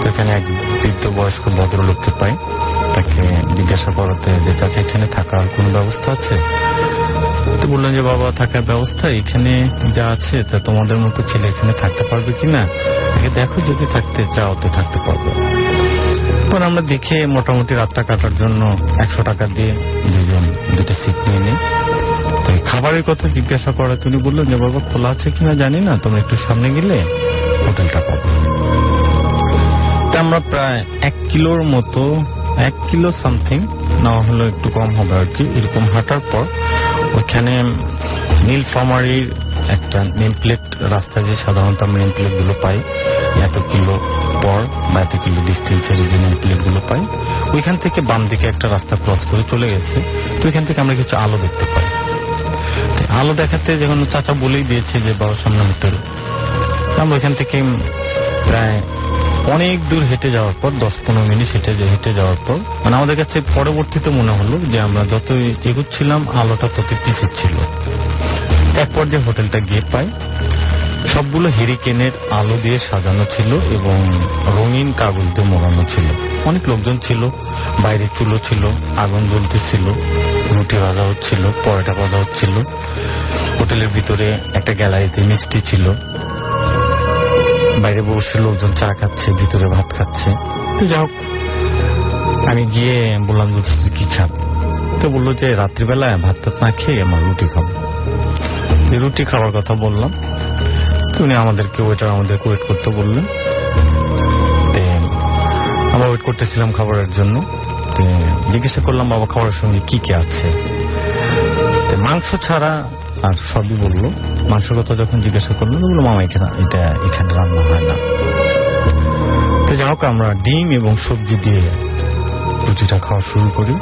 তো এখানে এক বৃদ্ধ বয়স্ক ভদ্রলোককে পাই। তাকে জিজ্ঞাসা করাতে যে, চাচা, এখানে থাকার কোনো ব্যবস্থা আছে? তো বললেন যে, বাবা, থাকার ব্যবস্থা এখানে যা আছে, তা তোমাদের মতো ছেলে এখানে থাকতে পারবে কিনা? দেখো, যদি থাকতে চাও, তো থাকতে পারবে। পর আমরা দেখে মোটামুটি রাতটা কাটার জন্য একশো টাকা দিয়ে দুজন দুটো সিট নিয়ে নিই। তো খাবারের কথা জিজ্ঞাসা করা তিনি বললেন যে, বাবা, খোলা আছে কিনা জানি না, তোমরা একটু সামনে গেলে হোটেলটা পাবো। আমরা প্রায় এক কিলোর মতো, এক কিলো সামথিং না হলে, একটু কম হবে আর কি, এরকম হাঁটার পর। ওইখানে নীলফামারির একটা নেম প্লেট রাস্তায় যে সাধারণত আমরা নেম প্লেটগুলো পাই, এত কিলো পর বা এত কিলো ডিস্টেন্স ছেড়ে যে নেম প্লেটগুলো পাই, ওইখান থেকে বাম দিকে একটা রাস্তা ক্রস করে চলে গেছে। তো ওইখান থেকে আমরা কিছু আলো দেখতে পাই। আলো দেখাতে যখন চাচা বলেই দিয়েছে যে বাবার সামনে হোটেল। আমরা ওইখান থেকে প্রায় অনেক দূর হেঁটে যাওয়ার পর, দশ পনেরো মিনিট হেঁটে হেঁটে যাওয়ার পর মানে আমাদের কাছে পরবর্তীতে মনে হলো যে আমরা যত এগুচ্ছিলাম, আলোটা তত পিছিয়ে এরপর যে হোটেলটা গিয়ে পাই। সবগুলো হেরিকেনের আলো দিয়ে সাজানো ছিল এবং রঙিন কাগজ দিয়ে মোড়ানো ছিল। অনেক লোকজন ছিল, বাইরে চুলো ছিল, আগুন জ্বলতেছিল, রুটি ভাজা হচ্ছিল, পরোটা ভাজা হচ্ছিল। হোটেলের ভিতরে একটা গ্যালারিতে মিষ্টি ছিল। বাইরে বসে লোকজন চা খাচ্ছে, ভিতরে ভাত খাচ্ছে। তো যাই হোক, আমি গিয়ে বললাম যে, কি খাব তো বলল যে, রাত্রিবেলায় ভাত টাত না খেয়ে আমার রুটি খাব। রুটি খাওয়ার কথা বললাম। উনি আমাদেরকে ওয়েটার আমাদেরকে ওয়েট করতে বললেন। আমরা ওয়েট করতেছিলাম খাবারের জন্য। জিজ্ঞাসা করলাম, বাবা, খাবারের সঙ্গে কি কি আছে? মাংস ছাড়া আর সবই বলল। মাংসের কথা যখন জিজ্ঞাসা করল বলল, মামা, এখানে, এটা, এখানে রান্না হয় না। তো যাই হোক, আমরা ডিম এবং সবজি দিয়ে রুটিটা খাওয়া শুরু করি।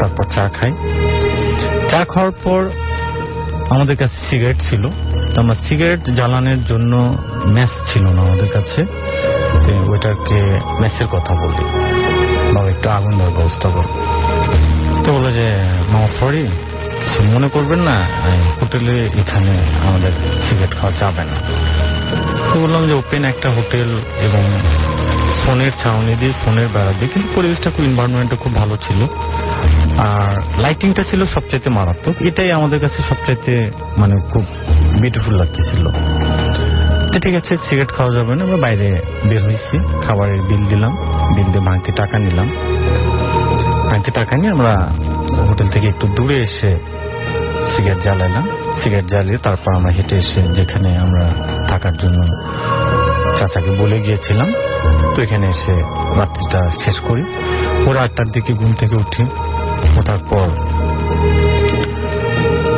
তারপর চা খাই। চা খাওয়ার পর আমাদের কাছে সিগারেট ছিল। তো আমরা সিগারেট জ্বালানোর জন্য ম্যাচ ছিল না আমাদের কাছে। ওইটাকে ম্যাচের কথা বলি বাবা একটু আগুন দেওয়ার ব্যবস্থা করো তো বলল যে মামা সরি কিছু মনে করবেন না হোটেলে এখানে আমাদের সিগারেট খাওয়া যাবে না। তো বললাম যে ওপেন একটা হোটেল এবং সোনের ছাউনি দিয়ে সোনের বেড়া দিয়ে। কিন্তু পরিবেশটা খুব এনভায়রনমেন্টটা খুব ভালো ছিল। আর লাইটিংটা ছিল সবচাইতে মারাত্মক। এটাই আমাদের কাছে সবচাইতে মানে খুব বিউটিফুল লাগতেছিল। ঠিক আছে সিগারেট খাওয়া যাবে না, আমরা বাইরে বের হয়েছি, খাবারের বিল দিলাম বিল দিয়ে বাড়িতে টাকা নিলাম। বাড়িতে টাকা নিয়ে আমরা হোটেল থেকে একটু দূরে এসে সিগারেট জ্বালালাম। সিগারেট জ্বালিয়ে তারপর আমরা হেঁটে এসে যেখানে আমরা থাকার জন্য চাচাকে বলে গিয়েছিলাম। তো এখানে এসে রাত্রিটা শেষ করি। ওরা আটটার দিকে ঘুম থেকে উঠি। ওঠার পর।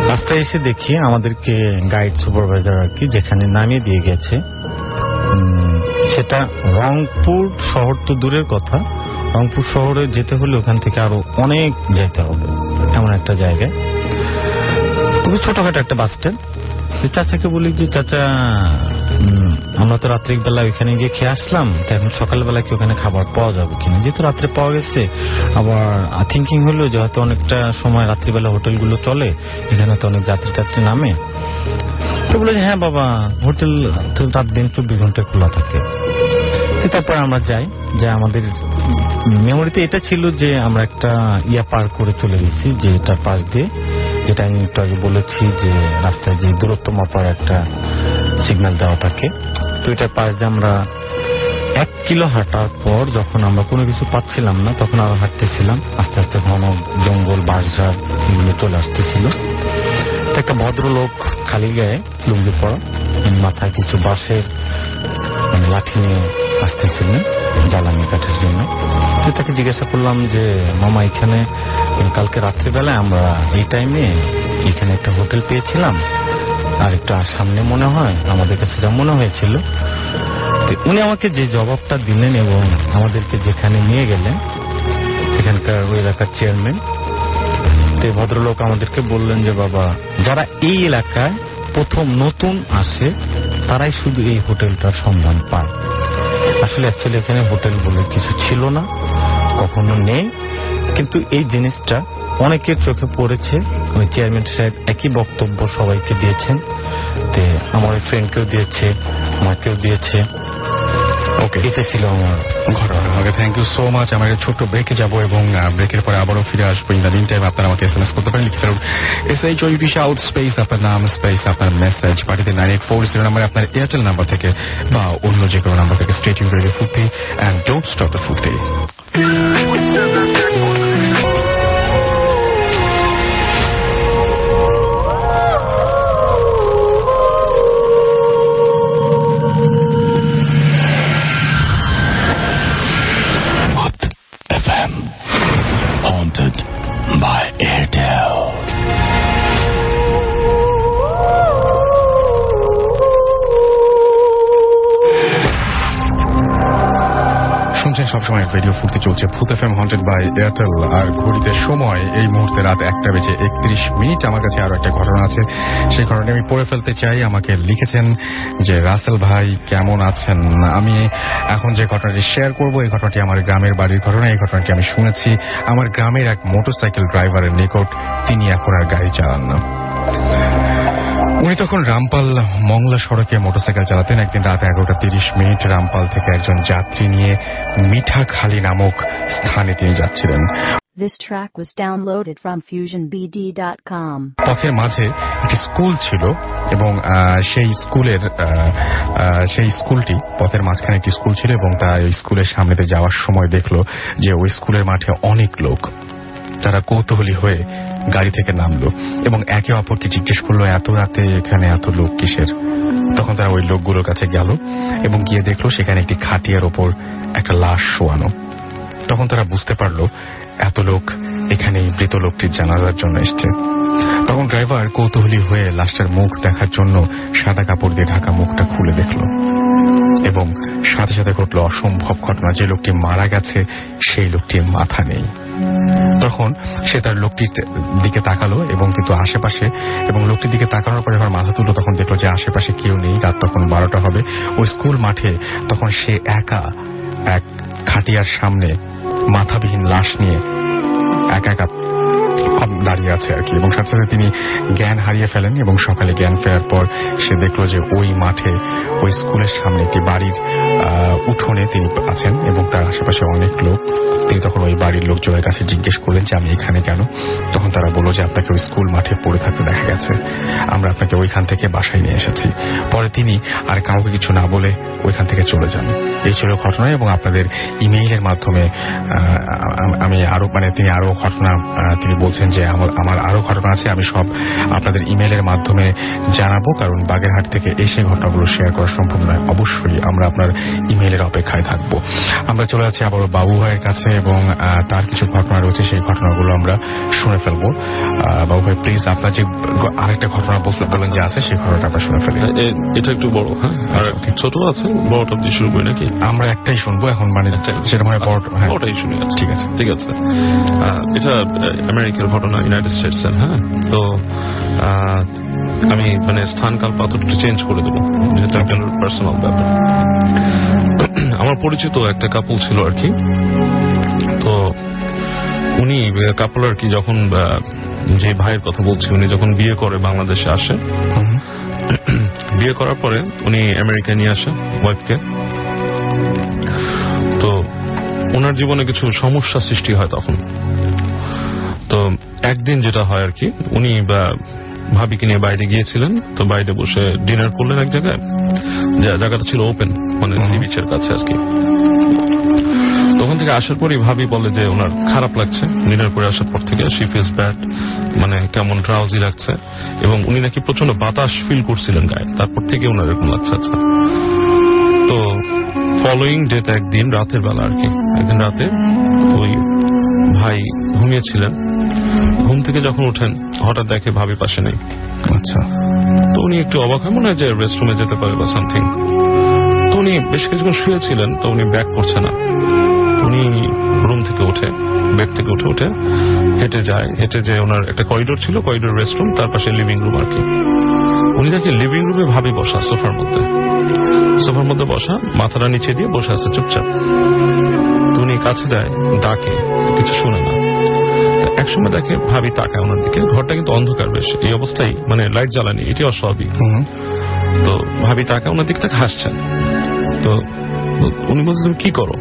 রাস্তায় এসে দেখি আমাদেরকে গাইড সুপারভাইজার আর কি যেখানে নামিয়ে দিয়ে গেছে। সেটা রংপুর শহর তো দূরের কথা। রংপুর শহরে যেতে হলে ওখান থেকে আরও অনেক যেতে হবে, এমন একটা জায়গায়। খুবই ছোটখাটো একটা বাস স্ট্যান্ড চাচাকে বলি যে, চাচা আমরা তো রাত্রিক বেলা ওইখানে গিয়ে খেয়ে আসলাম এখন সকালবেলা কি ওখানে খাবার পাওয়া যাবে কিনা? যেহেতু রাত্রে পাওয়া গেছে, আবার থিঙ্কিং হলো যে হয়তো অনেকটা সময় রাত্রিবেলা হোটেলগুলো চলে, এখানে তো অনেক যাত্রী টাত্রী নামে। তো বলে যে হ্যাঁ বাবা, হোটেল তো রাত দিন চব্বিশ ঘণ্টা খোলা থাকে। তারপর আমরা যাই যে আমাদের মেমোরিতে এটা ছিল যে আমরা একটা ইয়া পার করে চলে গেছি, যে এটার পাশ দিয়ে। যেটা আমি একটু আগে বলেছি যে রাস্তায় যে দূরত্ব মাপার একটা সিগন্যাল দেওয়া থাকে, তো এটার পাশ দিয়ে আমরা এক কিলো হাঁটার পর যখন আমরা কোনো কিছু পাচ্ছিলাম না, তখন আরও হাঁটতেছিলাম, আস্তে আস্তে ঘন জঙ্গল, বাঁশঝাড় এগুলো চলে আসতেছিল। একটা ভদ্রলোক খালি গায়ে লুঙ্গি পরা, মাথায় কিছু বাঁশের লাঠি নিয়ে আসতেছিলেন জ্বালানি কাঠের জন্য। তো তাকে জিজ্ঞাসা করলাম যে, মামা, এখানে কালকে রাত্রিবেলায় আমরা এই টাইমে এখানে একটা হোটেল পেয়েছিলাম। আর একটু সামনে মনে হয় আমাদের কাছে যা মনে হয়েছিল। উনি আমাকে যে জবাবটা দিলেন এবং আমাদেরকে যেখানে নিয়ে গেলেন, এখানকার ওই এলাকার চেয়ারম্যান তো ভদ্রলোক আমাদেরকে বললেন যে, বাবা, যারা এই এলাকায় প্রথম নতুন আসে, তারাই শুধু এই হোটেলটার সন্ধান পায়। আসলে অ্যাকচুয়ালি এখানে হোটেল বলে কিছু ছিল না, কখনো নেই। কিন্তু এই জিনিসটা অনেকের চোখে পড়েছে। ওই চেয়ারম্যান সাহেব একই বক্তব্য সবাইকে দিয়েছেন আমার ফ্রেন্ডকেও দিয়েছে মাকেও দিয়েছে। ওকে এটা ছিল আমার ঘটনা। আমাকে থ্যাংক ইউ সো মাচ আমার ছোট্ট ব্রেকে যাব এবং ব্রেকের পরে আবারও ফিরে আসব ইন দ্য মিন টাইম আপনারা আমাকে এস করতে পারেন লিখতে পারেন। এস এইচ ওই বিশ আউট স্পেস আপনার নাম স্পেস আপনার মেসেজ পাঠিয়ে nine eight four zero number আপনার এয়ারটেল নাম্বার থেকে বা অন্য যে কোনো নাম্বার থেকে state you radio Foorti. And don't stop the Foorti. সবসময় রেডিও ফুর্তি চলছে Bhoot F M haunted by Airtel আর ঘড়িতে সময়, এই মুহূর্তে রাত একটা বেজে একত্রিশ মিনিট। আমার কাছে আরও একটা ঘটনা আছে। সেই ঘটনা আমি পড়ে ফেলতে চাই। আমাকে লিখেছেন যে, রাসেল ভাই, কেমন আছেন? আমি এখন যে ঘটনাটি শেয়ার করব, এই ঘটনাটি আমার গ্রামের বাড়ির ঘটনা। এই ঘটনাটি আমি শুনেছি। আমার গ্রামের এক মোটরসাইকেল ড্রাইভারের নিকট তিনি এখন আর গাড়ি চালান না। উনি তখন রামপাল মংলা সড়কে মোটরসাইকেল চালাতেন। একদিন রাত এগারোটা তিরিশ মিনিট রামপাল থেকে একজন যাত্রী নিয়ে মিঠাখালী নামক স্থানে তিনি যাচ্ছিলেন। This track was downloaded from FusionBD.com. পথের মাঝে একটি স্কুল ছিল এবং সেই স্কুলের সেই স্কুলটি পথের মাঝখানে একটি স্কুল ছিল এবং তারা এই স্কুলের সামনেতে যাওয়ার সময় দেখল যে ওই স্কুলের মাঠে অনেক লোক। তারা কৌতূহলী হয়ে গাড়ি থেকে নামলো এবং একে অপরকে জিজ্ঞেস করল, এত রাতে এখানে এত লোক কিসের? তখন তারা ওই লোকগুলোর কাছে গেল এবং গিয়ে দেখল সেখানে একটি খাটিয়ার ওপর একটা লাশ শোয়ানো। তখন তারা বুঝতে পারল, এত লোক এখানে মৃত লোকটির জানাজার জন্য এসছে। তখন ড্রাইভার কৌতূহলী হয়ে লাশটার মুখ দেখার জন্য সাদা কাপড় দিয়ে ঢাকা মুখটা খুলে দেখল এবং সাথে সাথে ঘটলো অসম্ভব ঘটনা। যে লোকটি মারা গেছে, সেই লোকটির মাথা নেই। তখন সে তার লোকটির দিকে তাকালো এবং কিন্তু আশেপাশে এবং লোকটির দিকে তাকানোর পরে আমার মাথা তুলো তখন দেখল যে আশেপাশে কেউ নেই। রাত তখন বারোটা হবে। ওই স্কুল মাঠে তখন সে একা এক খাটিয়ার সামনে মাথাবিহীন লাশ নিয়ে একা একা দাঁড়িয়ে আছে আর কি। এবং সাথে সাথে তিনি জ্ঞান হারিয়ে ফেলেন এবং সকালে জ্ঞান ফেরার পর সে দেখল যে ওই মাঠে, ওই স্কুলের সামনে একটি বাড়ির উঠোনে তিনি আছেন এবং তার আশেপাশে অনেক লোক। তিনি তখন ওই বাড়ির লোকজনের কাছে জিজ্ঞেস করলেন যে, আমি এখানে কেন? তখন তারা বলল যে, আপনাকে ওই স্কুল মাঠে পড়ে থাকতে দেখা গেছে। আমরা আপনাকে ওইখান থেকে বাসায় নিয়ে এসেছি। পরে তিনি আর কাউকে কিছু না বলে ওইখান থেকে চলে যান। এই ছিল ঘটনা এবং আপনাদের ইমেইলের মাধ্যমে আমি আরও মানে তিনি আরও ঘটনা তিনি বলছেন যে আমার আরও ঘটনা আছে আমি সব আপনাদের ইমেইলের মাধ্যমে জানাব কারণ বাগেরহাট থেকে এসে ঘটনাগুলো শেয়ার করা সম্ভব নয়। অবশ্যই আমরা আপনার ইমেইলের অপেক্ষায় থাকব। আমরা চলে যাচ্ছি আবার বাবু ভাইয়ের কাছে এবং তার কিছু ঘটনা রয়েছে সেই ঘটনাগুলো আমরা শুনে ফেলব। বাবু ভাই প্লিজ আপনার যে আরেকটা ঘটনা বলতে বললেন যে আছে সেই ঘটনাটা আমরা শুনে ফেলি। এটা একটু বড় হ্যাঁ? আর ছোট আছে? বড়টা দিয়ে শুরু করি নাকি? আমরা একটাই শুনব এখন মানে। সেটা মানে বড় হ্যাঁ। শুনে আচ্ছা ঠিক আছে। ঠিক আছে। এটা আমেরিকার ঘটনা ইউনাইটেড স্টেটস এর হ্যাঁ তো আমি মানে স্থানকাল পাত্র একটু চেঞ্জ করে দেবো। যেহেতু একজন পার্সোনাল ব্যাপার আমার পরিচিত একটা কাপল ছিল আর কি। তো উনি কাপল আর কি যখন যে ভাইয়ের কথা বলছি উনি যখন বিয়ে করে বাংলাদেশে আসে বিয়ে করার পরে উনি আমেরিকা নিয়ে আসে ওয়াইফকে তো ওনার জীবনে কিছু সমস্যা সৃষ্টি হয় তখন। তো একদিন যেটা হয় আর কি উনি বা ভাবিকে নিয়ে বাইরে গিয়েছিলেন তো বাইরে বসে ডিনার করলেন এক জায়গায়। জায়গাটা ছিল ওপেন মানে সি বিচের কাছে আর কি। তখন থেকে আসার পরই ভাবি বলে যে ওনার খারাপ লাগছে। ডিনার করে আসার পর থেকে শি ফিলস ব্যাড মানে কেমন ড্রাউজি লাগছে। এবং উনি নাকি প্রচণ্ড বাতাস ফিল করছিলেন গায়ে। তারপর থেকে ওনার এরকম লাগছে আচ্ছা তো ফলোয়িং ডেতে একদিন রাতের বেলা আর কি। একদিন রাতে ওই ভাই ঘুমিয়েছিলেন। ঘুম থেকে যখন ওঠেন হঠাৎ দেখে ভাবি পাশে নেই। আচ্ছা। তো উনি একটু অবাক হয় মনে হয় যে রেস্টরুমে যেতে পারে বা সামথিং তো উনি বেশ কিছুক্ষণ শুয়েছিলেন তো উনি ব্যাক করছে না। উনি রুম থেকে উঠে বেড থেকে উঠে উঠে হেঁটে যায়। হেঁটে যে ওনার একটা করিডোর ছিল করিডোর রেস্টরুম তার পাশে লিভিং রুম আর কি। উনি দেখে লিভিং রুমে ভাবি বসা সোফার মধ্যে। সোফার মধ্যে বসা মাথাটা নিচে দিয়ে বসে আছে চুপচাপ। তো কাছে দেয় ডাকে কিছু শুনে না। একসময় দেখে ভাবি তাকায় ওনার দিকে। ঘরটা কিন্তু অন্ধকার বেশ। এই অবস্থায় মানে লাইট জ্বালানি এটি অস্বাভাবিক। তো ভাবি তাকে ওনার দিক থেকে হাসছেন। তো উনি বলছেন তুমি কি করো?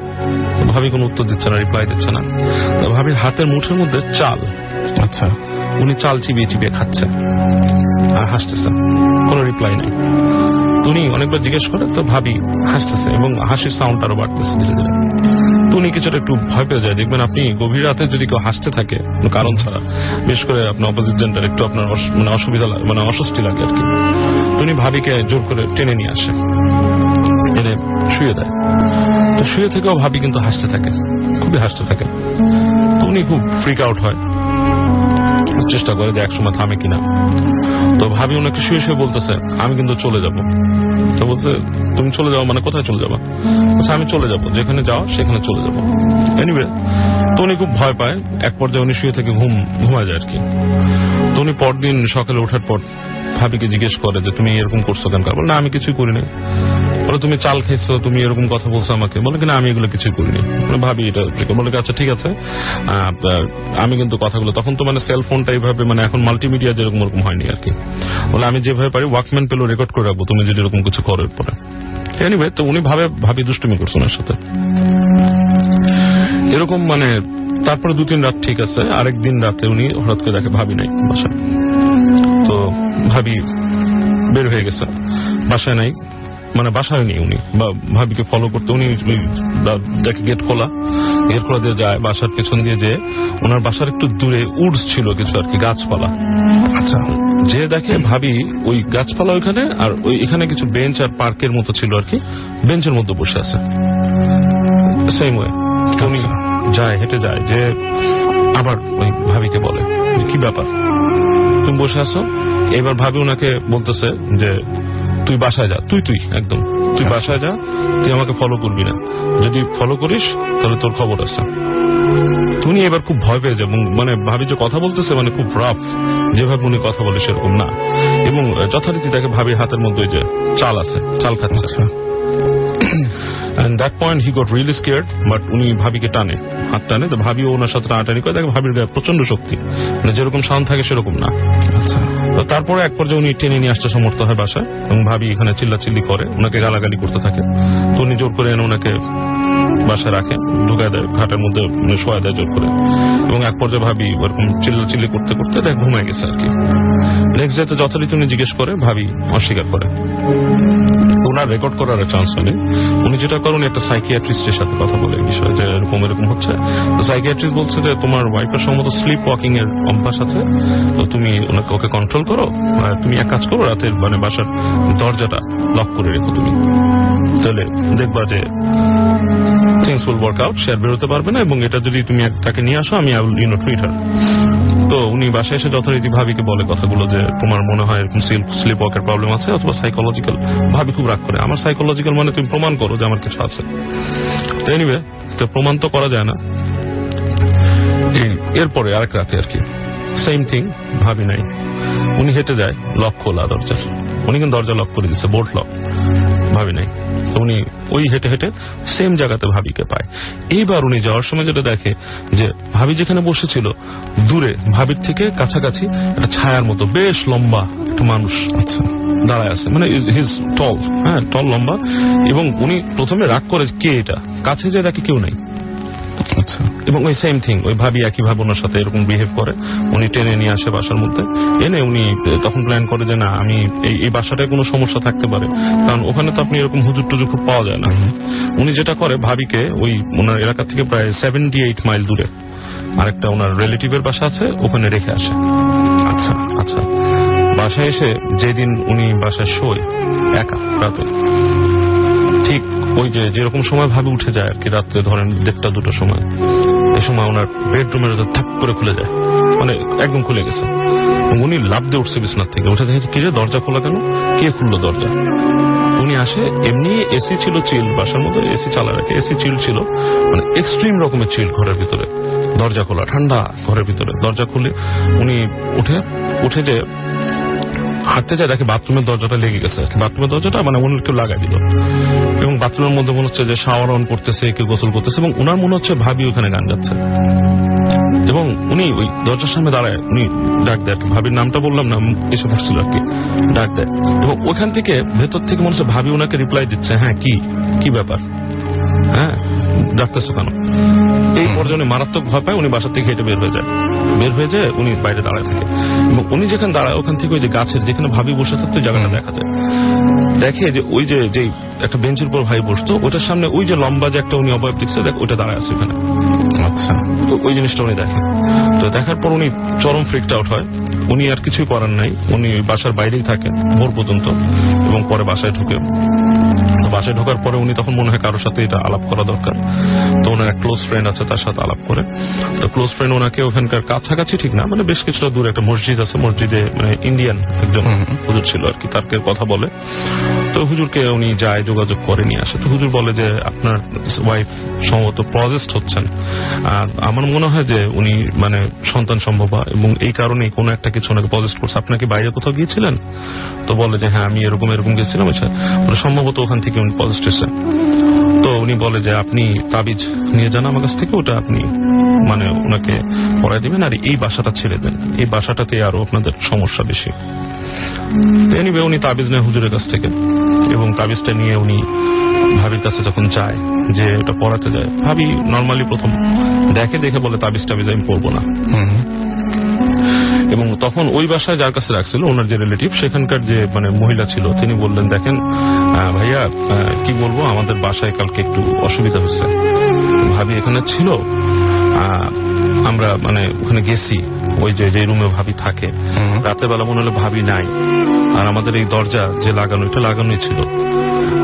ভাবি কোনো উত্তর দিচ্ছে না রিপ্লাই দিচ্ছে না। তো ভাবির হাতের মুঠের মধ্যে চাল। আচ্ছা। উনি চাল চিবিয়ে চিবিয়ে খাচ্ছেন। আর হাসতেছেন। কোনো রিপ্লাই নাই। উনি অনেকবার জিজ্ঞেস করে তো ভাবি হাসতেছে এবং হাসির সাউন্ড আরও বাড়তেছে ধীরে ধীরে। উনি কিছুটা একটু ভয় পেয়ে যায়। দেখবেন আপনি গভীর রাতে যদি কেউ হাসতে থাকে, কোনো কারণ ছাড়া, বিশেষ করে আপনার অপোজিট জেন্ডার একটু আপনার মানে অসুবিধা লাগে মানে অস্বস্তি লাগে আর কি। উনি ভাবিকে জোর করে টেনে নিয়ে আসে। এনে শুয়ে দেয়। তো শুয়ে থেকেও ভাবি কিন্তু হাসতে থাকে। খুবই হাসতে থাকে। উনি খুব ফ্রিক আউট হয়। চেষ্টা করে যে একসময় থামে কিনা। তো ভাবি ওনাকে শুয়ে শুয়ে বলতেছে, আমি কিন্তু চলে যাব। তো বলছে, তুমি চলে যাও মানে কোথায় চলে যাবা? আমি চলে যাব। যেখানে যাও সেখানে চলে যাব। এনিওয়ে তো উনি খুব ভয় পায়। এক পর্যায়ে উনি শুয়ে থেকে ঘুম, ঘুমায় যায় আর কি তো উনি পরদিন সকালে ওঠার পর ভাবিকে জিজ্ঞেস করে যে, তুমি এরকম করছ কেন? না, আমি কিছুই করিনি বলে তুমি চাল খেয়েছো, তুমি এরকম কথা বলছো আমাকে। বলে কিনা আমি এগুলো কিছুই করিনি। ভাবি, এটা। বলে আচ্ছা ঠিক আছে। আমি কিন্তু কথাগুলো, তখন তো মানে সেল ফোনটা এইভাবে মানে এখন মাল্টিমিডিয়া যেরকম ওরকম হয়নি আর কি। বলে, আমি যেভাবে পারি ওয়াকম্যান পেল রেকর্ড করে রাখব, তুমি যদি এরকম কিছু করো এরপরে। এনিওয়ে তো উনি ভাবে, ভাবি দুষ্টুমি করছ ওনার সাথে। এরকম মানে তারপরে দু তিন রাত ঠিক আছে, আরেক দিন রাতে উনি হঠাৎ করে দেখে ভাবি নাই বাসায়। তো ভাবি বের হয়ে গেছে। বাসায় নাই। মানে বাসায় নেই উনি। বা ভাবিকে ফলো করতে উনি দেখে গেট খোলা গেট খোলা দিয়ে যায় বাসার পেছন দিয়ে যে ওনার বাসার একটু দূরে উডস ছিল কিছু আর কি গাছপালা। আচ্ছা। যে দেখে ভাবি ওই গাছপালা ওইখানে আর ওই এখানে কিছু বেঞ্চ আর পার্কের মতো ছিল আর কি বেঞ্চের মধ্যে বসে আছে। সেম ওয়ে উনি যায় হেঁটে যায় যে আবার ওই ভাবিকে বলে কি ব্যাপার? তুমি বসে আছো? এবার ভাবি ওনাকে বলতেছে যে তুই বাসায় যা। তুই তুই একদম। তুই বাসায় যা তুই আমাকে ফলো করবি না। যদি ফলো করিস তাহলে তোর খবর আছে। উনি এবার খুব ভয় পেয়ে যায় মানে ভাবি যে কথা বলতেছে মানে খুব রাফ যেভাবে উনি কথা বলে সেরকম না। এবং যথারীতি তাকে ভাবি হাতের মধ্যে যে চাল আছে চাল খাচ্ছে। That point he got really scared but উনি ভাবিকে টানে হাত টানে তো ভাবিও ওনার সাথে টানাটানি করে দেখে ভাবির গায়ে প্রচণ্ড শক্তি। মানে যেরকম সাউন্ড থাকে সেরকম না। আচ্ছা। তো তারপরে এক পর্যায়ে উনি টেনে নিয়ে আসতে সমর্থ হয় বাসায় এবং ভাবি এখানে চিল্লাচিল্লি করে ওনাকে গালাগালি করতে থাকে। তো উনি জোর করে এনে ওনাকে বাসায় রাখে ঢুকায় দেয় ঘাটের মধ্যে শোয়া দেয় জোর করে। এবং এক পর্যায়ে ভাবি ওরকম চিল্লাচিল্লি করতে করতে দেখ ঘুমায় গেছে আর কি। নেক্সট ডে তো যথারীতি উনি জিজ্ঞেস করে ভাবি অস্বীকার করে। ওনার রেকর্ড করার চান্স হয়নি উনি যেটা করেন একটা সাইকিয়াট্রিস্টের সাথে কথা বলে বিষয়, যে এরকম এরকম হচ্ছে। তো সাইকিয়াট্রিস্ট বলছে যে, তোমার ওয়াইফের সম্ভবত স্লিপ ওয়াকিং এর অভ্যাস আছে, তো তুমি ওনাকে, ওকে কন্ট্রোল করো তুমি এক কাজ করো, রাতের মানে বাসার দরজাটা লক করে রেখো তুমি। তাহলে দেখবা যে থিংস উইল ওয়ার্ক আউট সে আর বেরোতে পারবে না, এবং এটা যদি তুমি তাকে নিয়ে আসো, আমি ইউ নো টুইটার তো উনি বাসায় এসে যথারীতি ভাবিকে বলে কথাগুলো যে তোমার মনে হয় এরকম স্লিপ ওয়াকের প্রবলেম আছে, অথবা সাইকোলজিক্যাল ভাবি খুব রাগ করে। আমার সাইকোলজিক্যাল মানে তুমি প্রমাণ করো যে আমার কিছু আছে। তো এনিওয়ে তো প্রমাণ তো করা যায় না। এরপরে আরেক রাতে আর কি। সেম থিং ভাবি নাই। উনি হেঁটে যায় লক খোলা দরজার। উনি কিন্তু দরজা লক করে দিচ্ছে বোর্ড লক ভাবি নাই। উনি ওই হেঁটে হেঁটে সেম জায়গাতে ভাবিকে পায়। এইবার উনি যাওয়ার সময় যেটা দেখে যে ভাবি যেখানে বসেছিল, দূরে, ভাবির থেকে কাছাকাছি একটা ছায়ার মতো, বেশ লম্বা একটা মানুষ আছে, দাঁড়ায় আছে মানে হিজ টল হ্যাঁ টল লম্বা, এবং উনি প্রথমে রাগ করে কে এটা? কাছে যে দেখে কেউ নেই। আচ্ছা। এবং ওই সেম থিং ওই ভাবি একই ওনার সাথে এরকম বিহেভ করে। উনি টেনে নিয়ে আসে বাসার মধ্যে। এনে উনি তখন প্ল্যান করে যে না আমি এই এই বাসাটায় কোনো সমস্যা থাকতে পারে। কারণ ওখানে তো আপনি এরকম হুজুর টুজুর খুব পাওয়া যায় না। উনি যেটা করে ভাবিকে ওই ওনার এলাকা থেকে প্রায় সেভেন্টি এইট মাইল দূরে আরেকটা ওনার রিলেটিভের বাসা আছে ওখানে রেখে আসে। আচ্ছা। আচ্ছা। বাসায় এসে যেদিন উনি বাসায় শোয় একা রাতে ঠিক ওই যে যেরকম সময় ভাবে উঠে যায় আর কি, রাত্রে ধরেন দেড়টা, দুটোর সময়, এই সময় ওনার বেডরুমের থাপ করে খুলে যায়। মানে একদম খুলে গেছে। উনি লাভ দিয়ে উঠছে বিছনার থেকে। উঠে দেখেছে কিরে, দরজা খোলা কেন? কে খুললো দরজা? উনি আসে, এমনি এসি ছিল চিল বাসার মধ্যে এসি চালা রাখে। এসি চিল ছিল মানে এক্সট্রিম রকমের চিল ঘরের ভিতরে। দরজা খোলা, ঠান্ডা ঘরের ভিতরে। দরজা খুলে উনি উঠে উঠে যে হাঁটতে যায়, দেখে বাথরুমের দরজাটা লেগে গেছে। বাথরুমের দরজাটা মানে উনি একটু লাগাই দিল। এবং বাথরুমের মধ্যে মনে হচ্ছে যে শাওয়ার অন করতেছে, কেউ গোসল করতেছে এবং উনার মনে হচ্ছে ভাবি ওখানে গান যাচ্ছে এবং উনি ওই দরজার সামনে দাঁড়ায়, উনি ডাক দেয়। ভাবির নামটা বললাম না এসে পড়ছিল আর কি। ডাক দেয়। এবং ওখান থেকে ভেতর থেকে মনে হচ্ছে ভাবি ওনাকে রিপ্লাই দিচ্ছে হ্যাঁ কি? কি ব্যাপার? হ্যাঁ? ডাকতেছো কেন এই পর্যন্ত মারাত্মক ভয় পায় উনি বাসা থেকে হেঁটে বের হয়ে যায়। বের হয়ে যায় উনি বাইরে দাঁড়ায় থাকে। এবং উনি যেখানে দাঁড়ায় ওখান থেকে ওই যে গাছের যেখানে ভাবি বসে থাকতো জায়গাটা দেখা যায়। দেখে যে ওই যে যে একটা বেঞ্চের উপর ভাই বসতো ওটার সামনে ওই যে লম্বা যে একটা উনি অবয়ব দেখছে দেখ ওইটা দাঁড়ায় আছে ওখানে। আচ্ছা। তো ওই জিনিসটা উনি দেখেন তো দেখার পর উনি চরম ফ্রিকড আউট হয়। উনি আর কিছুই করার নাই। উনি বাসার বাইরেই থাকেন ভোর পর্যন্ত এবং পরে বাসায় ঢুকে। তো বাসায় ঢোকার পরে উনি তখন মনে হয় কারোর সাথে এটা আলাপ করা দরকার। তো ওনার এক ক্লোজ ফ্রেন্ড আছে তার সাথে আলাপ করে। তো ক্লোজ ফ্রেন্ড ওনাকে ওখানকার কাছাকাছি ঠিক না মানে বেশ কিছুটা দূরে একটা মসজিদ আছে মসজিদে মানে ইন্ডিয়ান একজন হুজুর ছিল আর কি তারকে কথা বলে। তো হুজুরকে উনি যায় যোগাযোগ করে নিয়ে আসে। তো হুজুর বলে যে, আপনার ওয়াইফ সম্ভবত প্রজেস্ট হচ্ছেন। আর আমার মনে হয় যে উনি মানে সন্তান সম্ভব এবং এই কারণেই কোনো একটা কিছু ওনাকে প্রজেস্ট করছে। আপনাকে বাইরে কোথাও গিয়েছিলেন? তো বলে যে হ্যাঁ আমি এরকম এরকম গেছিলাম আচ্ছা সম্ভবত ওখান থেকে উনি পজিস্ট এসেছেন তো উনি বলে যে, আপনি তাবিজ নিয়ে যান আমার কাছ থেকে, ওটা আপনি মানে ওনাকে পড়ায় দিবেন আর এই বাসাটা ছেড়ে দেন। এই বাসাটাতে আরও আপনাদের সমস্যা বেশি। এনিওয়ে উনি তাবিজ নেয় হুজুরের কাছ থেকে এবং তাবিজটা নিয়ে উনি ভাবির কাছে যখন যায় যে ওটা পড়াতে যায় ভাবি নর্মালি প্রথম দেখে দেখে বলে তাবিজ টাবিজ আমি পড়ব না। এবং তখন ওই বাসায় যার কাছে রাখছিল ওনার যে রিলেটিভ সেখানকার যে মানে মহিলা ছিল তিনি বললেন দেখেন ভাইয়া কি বলব আমাদের বাসায় কালকে একটু অসুবিধা হচ্ছে। ভাবি এখানে ছিল? আমরা মানে ওখানে গেছি। ওই যে যে রুমে ভাবি থাকে। রাতের বেলা মনে হলো ভাবি নাই। আর আমাদের এই দরজা যে লাগানো এটা লাগানোই ছিল।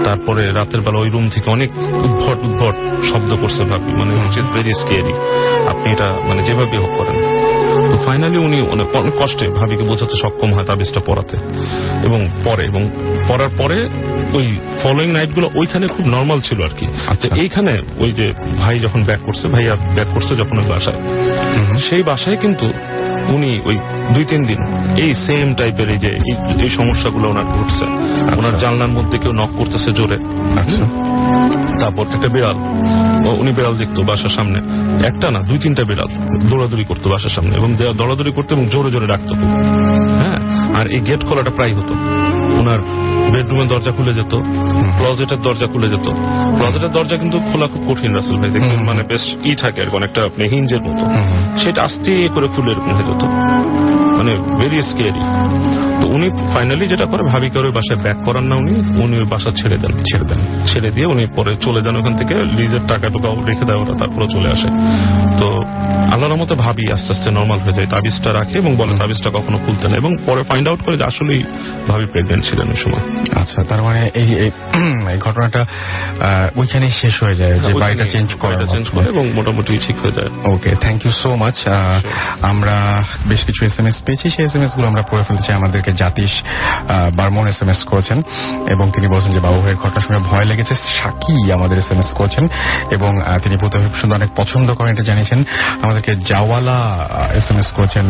তারপরে রাতের বেলা ওই রুম থেকে অনেক উদ্ভট উদ্ভট শব্দ করছে ভাবি। মানে ভেরি স্কেরি আপনি এটা মানে যেভাবে হোক করেন। তো ফাইনালি উনি অনেক কষ্টে ভাবিকে বোঝাতে সক্ষম হয় তাবিজটা পড়াতে এবং পরে এবং পড়ার পরে ওই ফলোয়িং নাইটগুলো ওইখানে খুব নর্মাল ছিল আর কি। আচ্ছা। এইখানে ওই যে ভাই যখন ব্যাক করছে ভাইয়া ব্যাক করছে যখন ওই বাসায়। সেই বাসায় কিন্তু উনি ওই দুই তিন দিন এই সেম টাইপের এই যে এই- সমস্যাগুলো ওনার ঘটছে। ওনার জানলার মধ্যে কেউ নক করতেছে জোরে। আচ্ছা। তারপর একটা বিড়াল। উনি বিড়াল দেখতো বাসার সামনে। একটা না দুই তিনটা বিড়াল দৌড়াদৌড়ি করতো বাসার সামনে এবং দৌড়াদৌড়ি করতো এবং জোরে জোরে ডাকতো হ্যাঁ? আর এই গেট খোলাটা প্রায় হতো। ওনার বেডরুমের দরজা খুলে যেত ক্লজেটের দরজা খুলে যেত। ক্লজেটের দরজা কিন্তু খোলা খুব কঠিন রাসেল ভাই। দেখবেন মানে বেশ ই থাকে আর অনেকটা আপনি হিঞ্জের মতো। সেটা আস্তে করে খুলে এরকম হয়ে যেত। মানে ভেরি স্কেরি তো উনি ফাইনালি যেটা করে ভাবিকে ওর বাসায় ব্যাক করান না উনি উনি ওই বাসা ছেড়ে দেন। ছেড়ে দেন। ছেড়ে দিয়ে উনি পরে চলে যান ওখান থেকে লিজের টাকা টুকাও রেখে দেয় ওরা তারপরে চলে আসে। তো আল্লাহর মতো ভাবি আস্তে আস্তে নর্মাল হয়ে যায় তাবিজটা রাখে এবং বলে তাবিজটা কখনো খুলতে না। এবং পরে ফাইন্ড আউট করে যে আসলেই ভাবি প্রেগনেন্ট ছিলেন ওই সময়। আচ্ছা তার মানে এই এই- ঘটনাটা ওইখানে শেষ হয়ে যায় যে বাড়িটা চেঞ্জ করার চেঞ্জ করে এবং মোটামুটি ঠিক হয়ে যায়। Okay thank you so much আমরা বেশ কিছু এস এম এস পেয়েছি, সেই এস এম এসগুলো আমরা পড়ে ফেলতে চাই আমাদেরকে Jatish Barman S M S করেছেন। এবং তিনি বলছেন যে, বাবু ভাইয়ের ঘটনার সময় ভয় লেগেছে, সাকি আমাদের এস এম এস করেছেন। এবং তিনি ভূত সুন্দর অনেক পছন্দ করেন, এটা জানিয়েছেন। আমাদেরকে জাওয়ালা এস এম এস করেছেন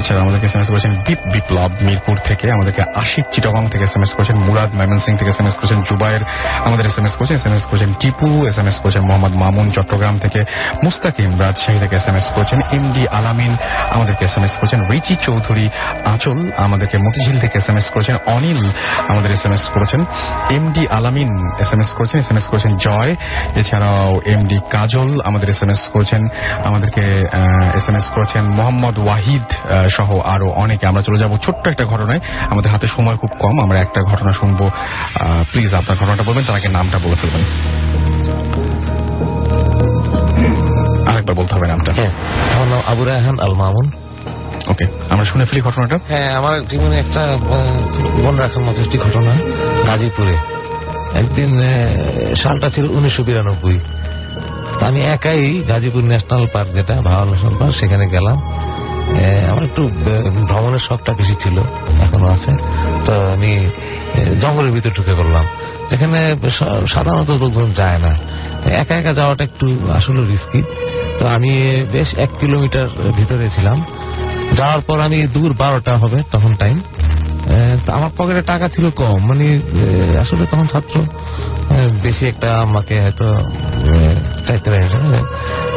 এছাড়া আমাদেরকে এস এম এস করেছেন বিপ বিপ্লব মিরপুর থেকে, আমাদেরকে আশিক চিটাগং থেকে এস এম এস করেছেন, মুরাদ ময়মনসিং থেকে এস এম এস করেছেন জুবাইর আমাদের এস এম এস করেছেন এস এম এস করেছেন টিপু এস এম এস করেছেন মোহাম্মদ মামুন চট্টগ্রাম থেকে, মুস্তাকিম রাজশাহী থেকে এস এম এস করেছেন, এম ডি আলামিন আমাদেরকে এস এম এস করেছেন রিচি চৌধুরী। আঁচল আমাদেরকে মতিঝিল থেকে এস এম এস করেছেন। অনিল আমাদের এস এম এস করেছেন। M D Alamin S M S করেছেন। এস এম এস করেছেন জয়। এছাড়াও এম ডি কাজল আমাদের এস এম এস করেছেন। আমাদেরকে এস এম এস করেছেন মোহাম্মদ ওয়াহিদ সহ আরও অনেকে। আমরা চলে যাব ছোট্ট একটা ঘটনায়। আমাদের হাতে সময় খুব কম। আমরা একটা ঘটনা শুনব। প্লিজ আপনার ঘটনাটা বলবেন, তার আগে নামটা বলে ফেলবেন। আরেকবার বলতে হবে নামটা। হ্যাঁ আমার নাম আবু রায়হান আল মামুন ওকে, আমরা শুনে ফেলি ঘটনাটা। হ্যাঁ আমার জীবনে একটা মনে রাখার মতো একটি ঘটনা গাজীপুরে। একদিন সালটা ছিল উনিশশো বিরানব্বই। আমি একাই গাজীপুর ন্যাশনাল পার্ক যেটা, ভাওয়া ন্যাশনাল পার্ক, সেখানে গেলাম। আমার একটু ভ্রমণের শখটা বেশি ছিল, এখনও আছে। তো আমি জঙ্গলের ভিতরে ঢুকে পড়লাম। যেখানে সাধারণত লোকজন যায় না। একা একা যাওয়াটা একটু আসলে রিস্কি তো আমি বেশ এক কিলোমিটার ভিতরে ছিলাম। যাওয়ার পর আমি দূর বারোটা হবে তখন টাইম আমার পকেটে টাকা ছিল কম মানে আসলে তখন ছাত্র বেশি একটা আমাকে হয়তো চাইতে পারি।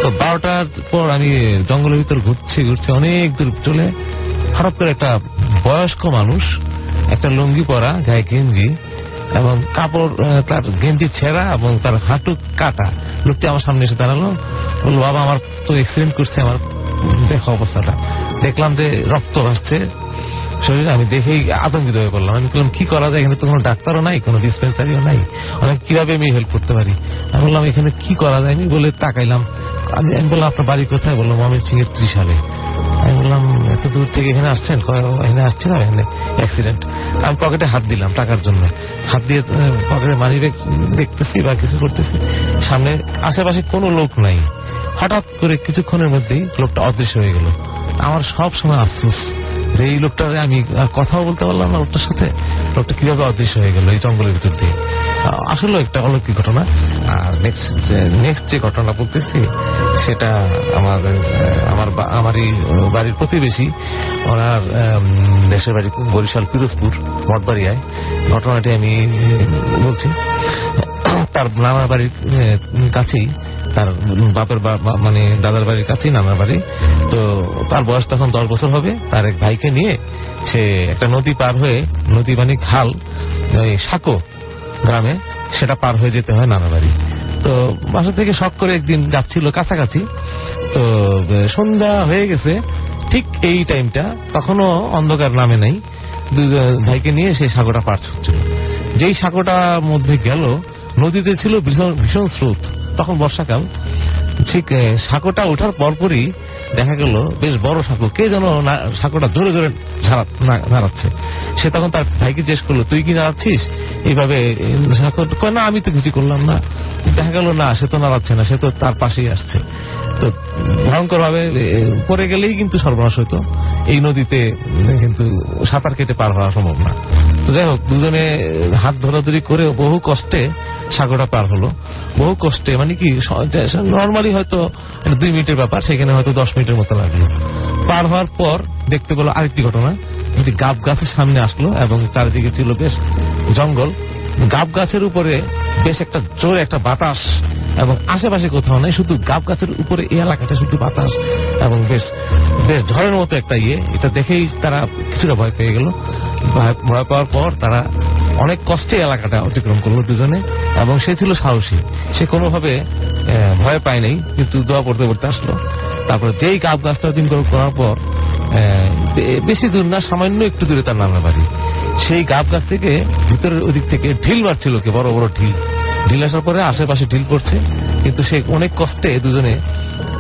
তো বারোটার পর আমি জঙ্গলের ভিতর ঘুরছি ঘুরছি অনেক দূর চলে, হঠাৎ করে একটা বয়স্ক মানুষ, একটা লুঙ্গি পরা, গায়ে গেঞ্জি এবং কাপড় তার গেঞ্জি ছেঁড়া এবং তার হাঁটু কাটা। লোকটি আমার সামনে এসে দাঁড়াল, বলল, বাবা, আমার তো এক্সিডেন্ট করছে, আমার দেখো অবস্থাটা। দেখলাম যে রক্ত আসছে। শরীরে আমি দেখেই আতঙ্কিত হয়ে পড়লাম। আমি বললাম কি করা যায়? এখানে তো কোনো ডাক্তারও নাই কোনো ডিসপেন্সারিও নাই। আমি কীভাবে আমি হেল্প করতে পারি? আমি বললাম এখানে কি করা যায়? আমি বলে তাকাইলাম। আমি আমি বললাম আপনার বাড়ি কোথায়? বললাম আমি সিং এর ত্রিশালে। আমি বললাম এত দূর থেকে এখানে আসছেন? কয়, "ও, এখানে আসছিলাম এখানে অ্যাক্সিডেন্ট আমি পকেটে হাত দিলাম টাকার জন্য। হাত দিয়ে পকেটে মানি দেখতেছি বা কিছু করতেছি। সামনে আশেপাশে কোনো লোক নাই। হঠাৎ করে কিছুক্ষণের মধ্যেই লোকটা অদৃশ্য হয়ে গেল। আমার সব সময় আফসোস যে এই লোকটা আমি কথাও বলতে পারলাম না, লোকটার সাথে। লোকটা কীভাবে অদৃশ্য হয়ে গেল এই জঙ্গলের ভিতর দিয়ে? আসলে একটা অলৌকিক ঘটনা। আর নেক্সট নেক্সট যে ঘটনা বলতেছি, সেটা আমাদের আমার আমারই বাড়ির প্রতিবেশী। ওনার দেশের বাড়ি বরিশাল, পিরোজপুর মঠবাড়িয়ায় ঘটনাটি আমি বলছি। তার নানার বাড়ির কাছেই, তার বাপের মানে দাদার বাড়ির কাছেই নানার বাড়ি। তো তার বয়স তখন দশ বছর হবে। তার এক ভাইকে নিয়ে সে একটা নদী পার হয়ে, নদী মানে খাল সাঁকো গ্রামে সেটা পার হয়ে যেতে হয় নানা বাড়ি। তো বাসা থেকে শখ করে একদিন যাচ্ছিল কাছাকাছি। তো সন্ধ্যা হয়ে গেছে। ঠিক এই টাইমটা তখনও অন্ধকার নামে নাই। ভাইকে নিয়ে সেই সাঁকোটা পার ছুটছিল যেই সাঁকোটার মধ্যে গেল নদীতে ছিল ভীষণ ভীষণ স্রোত। তখন বর্ষাকাল, ঠিক সাঁকোটা ওঠার পরপরই দেখা গেল বেশ বড় সাঁকো। কে যেন সাঁকোটা জোরে ঝাড়া- নাড়াচ্ছে। সে তখন তার ভাইকে জিজ্ঞেস করল, তুই কি নাড়াচ্ছিস? এইভাবে সাঁকো না, আমি তো কিছু করলাম না। দেখা গেল, না, সে তো নাড়াচ্ছে না, সে তো তার পাশেই আসছে। তো ভয়ঙ্কর ভাবে পরে গেলেই কিন্তু সর্বনাশ হতো এই নদীতে কিন্তু সাঁতার কেটে পার হওয়া সম্ভব না। তো যাই হোক, দুজনে হাত ধরাধরি করে বহু কষ্টে সাগরটা পার হলো। বহু কষ্টে মানে কি নর্মালি হয়তো দুই মিনিটের ব্যাপার, সেখানে হয়তো দশ মিনিটের মতো লাগল। পার হওয়ার পর দেখতে পেল আরেকটি ঘটনা। একটি গাব গাছের সামনে আসলো এবং চারিদিকে ছিল বেশ জঙ্গল। গাব গাছের উপরে বেশ একটা জোরে একটা বাতাস এবং আশেপাশে কোথাও নাই, শুধু গাব গাছের উপরে এই এলাকাটা শুধু বাতাস এবং বেশ বেশ ঝড়ের মতো একটা ইয়ে। এটা দেখেই তারা কিছুটা ভয় পেয়ে গেল। ভয় পাওয়ার পর তারা অনেক কষ্টে এলাকাটা অতিক্রম করল দুজনে, এবং সে ছিল সাহসী। সে কোনোভাবে ভয় পায় নাই, কিন্তু দোয়া পড়তে পড়তে আসলো। তারপরে যেই কাপ গাছটা দিন করার পর বেশি দূর না, সামান্য একটু দূরে তার নামে বাড়ি। সেই গাব গাছ থেকে ভিতরের ওদিক থেকে ঢিল মারছিল, কে বড় বড় ঢিল। ঢিল আসার পরে আশেপাশে ঢিল পড়ছে, কিন্তু সে অনেক কষ্টে দুজনে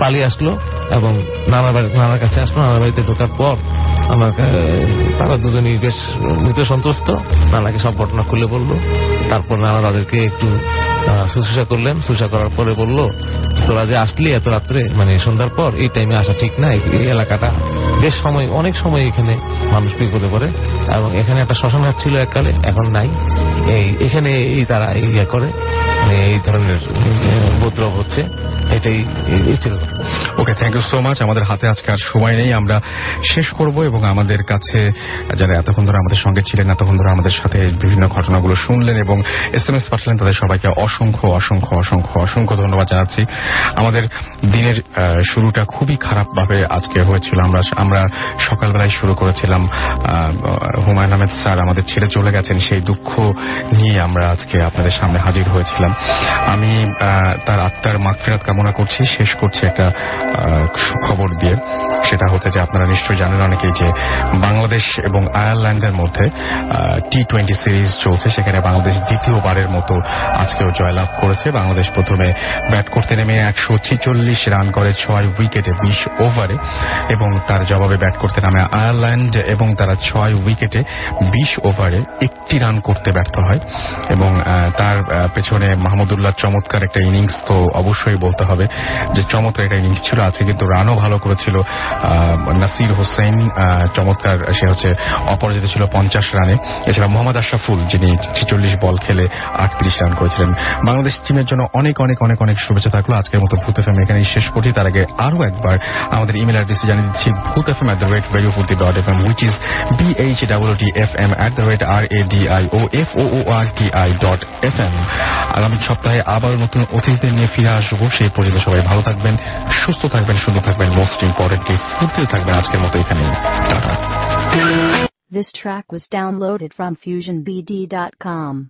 পালিয়ে আসলো এবং নানা বাড়ি নানার কাছে আসলো। নানার বাড়িতে ঢোকার পর আমার তারা দুজনই বেশ মৃত সন্ত্রস্ত নানাকে সব ঘটনা খুলে বলল। তারপর নানা তাদেরকে একটু শুশ্রূষা করলেন। শুশ্রূষা করার পরে বলল, তোরা যে আসলি এত রাত্রে মানে সন্ধ্যার পর, এই টাইমে আসা ঠিক না। এই এলাকাটা বেশ সময় অনেক সময় এখানে মানুষ বিপদে পড়ে এবং এখানে একটা শ্মশান ঘাট ছিল এককালে, এখন নাই। এই এখানে এই তারা ইয়ে করে মানে এই ধরনের উপদ্রব হচ্ছে। এটাই ছিল। Okay thank you so much আমাদের হাতে আজকে আর সময় নেই। আমরা শেষ করব এবং আমাদের কাছে যারা এতক্ষণ ধরে আমাদের সঙ্গে ছিলেন, এতক্ষণ ধরে আমাদের সাথে বিভিন্ন ঘটনাগুলো শুনলেন এবং এস এম এস পাঠালেন, তাদের সবাইকে অসংখ্য অসংখ্য অসংখ্য অসংখ্য ধন্যবাদ জানাচ্ছি। আমাদের দিনের শুরুটা খুবই খারাপভাবে আজকে হয়েছিল। আমরা আমরা সকালবেলায় শুরু করেছিলাম হুমায়ুন আহমেদ স্যার আমাদের ছেড়ে চলে গেছেন। সেই দুঃখ নিয়ে আমরা আজকে আপনাদের সামনে হাজির হয়েছিলাম। আমি তার আত্মার মাগফিরাত কামনা করছি। শেষ করছি একটা আহ, সুখবর দিয়ে। সেটা হচ্ছে যে আপনারা নিশ্চয়ই জানেন অনেকেই যে বাংলাদেশ এবং আয়ারল্যান্ডের মধ্যে টি টোয়েন্টি সিরিজ চলছে। সেখানে বাংলাদেশ দ্বিতীয়বারের মতো আজকেও জয়লাভ করেছে। বাংলাদেশ প্রথমে ব্যাট করতে নেমে একশো ছিচল্লিশ রান করে ছয় উইকেটে বিশ ওভারে এবং তার জবাবে ব্যাট করতে নামে আয়ারল্যান্ড এবং তারা ছয় উইকেটে বিশ ওভারে একটি রান করতে ব্যর্থ হয়। এবং তার পেছনে মাহমুদুল্লাহ চমৎকার একটা ইনিংস তো অবশ্যই বলতে হবে। যে চমৎকার একটা ইনিংস ছিল, আজকে কিন্তু রানও ভালো করেছিল নাসির হোসেন চমৎকার, সে হচ্ছে অপরাজিত ছিল পঞ্চাশ রানে। এছাড়া মোহাম্মদ আশরাফুল যিনি ছিচল্লিশ বল খেলে আটত্রিশ রান করেছিলেন। বাংলাদেশ টিমের জন্য অনেক অনেক অনেক অনেক শুভেচ্ছা থাকল। আজকের মতো ভূত এফএম এখানেই শেষ করছি। তার আগে আরও একবার আমাদের ইমেল অ্যাড্রেসে জানিয়ে দিচ্ছি, Bhoot F M at the rate Foorti dot F M which is B H T F M at the rate R A D I O F O R T I dot F M আগামী সপ্তাহে আবার নতুন অতিথিদের নিয়ে ফিরে আসব, সেই পর্যন্ত সবাই ভালো থাকবেন, সুস্থ থাকবেন, সুন্দর থাকবেন মোস্ট ইম্পর্টেন্টলি ফুর্তিতে থাকবেন আজকের মতো এখানেই tata This track was downloaded from FusionBD.com.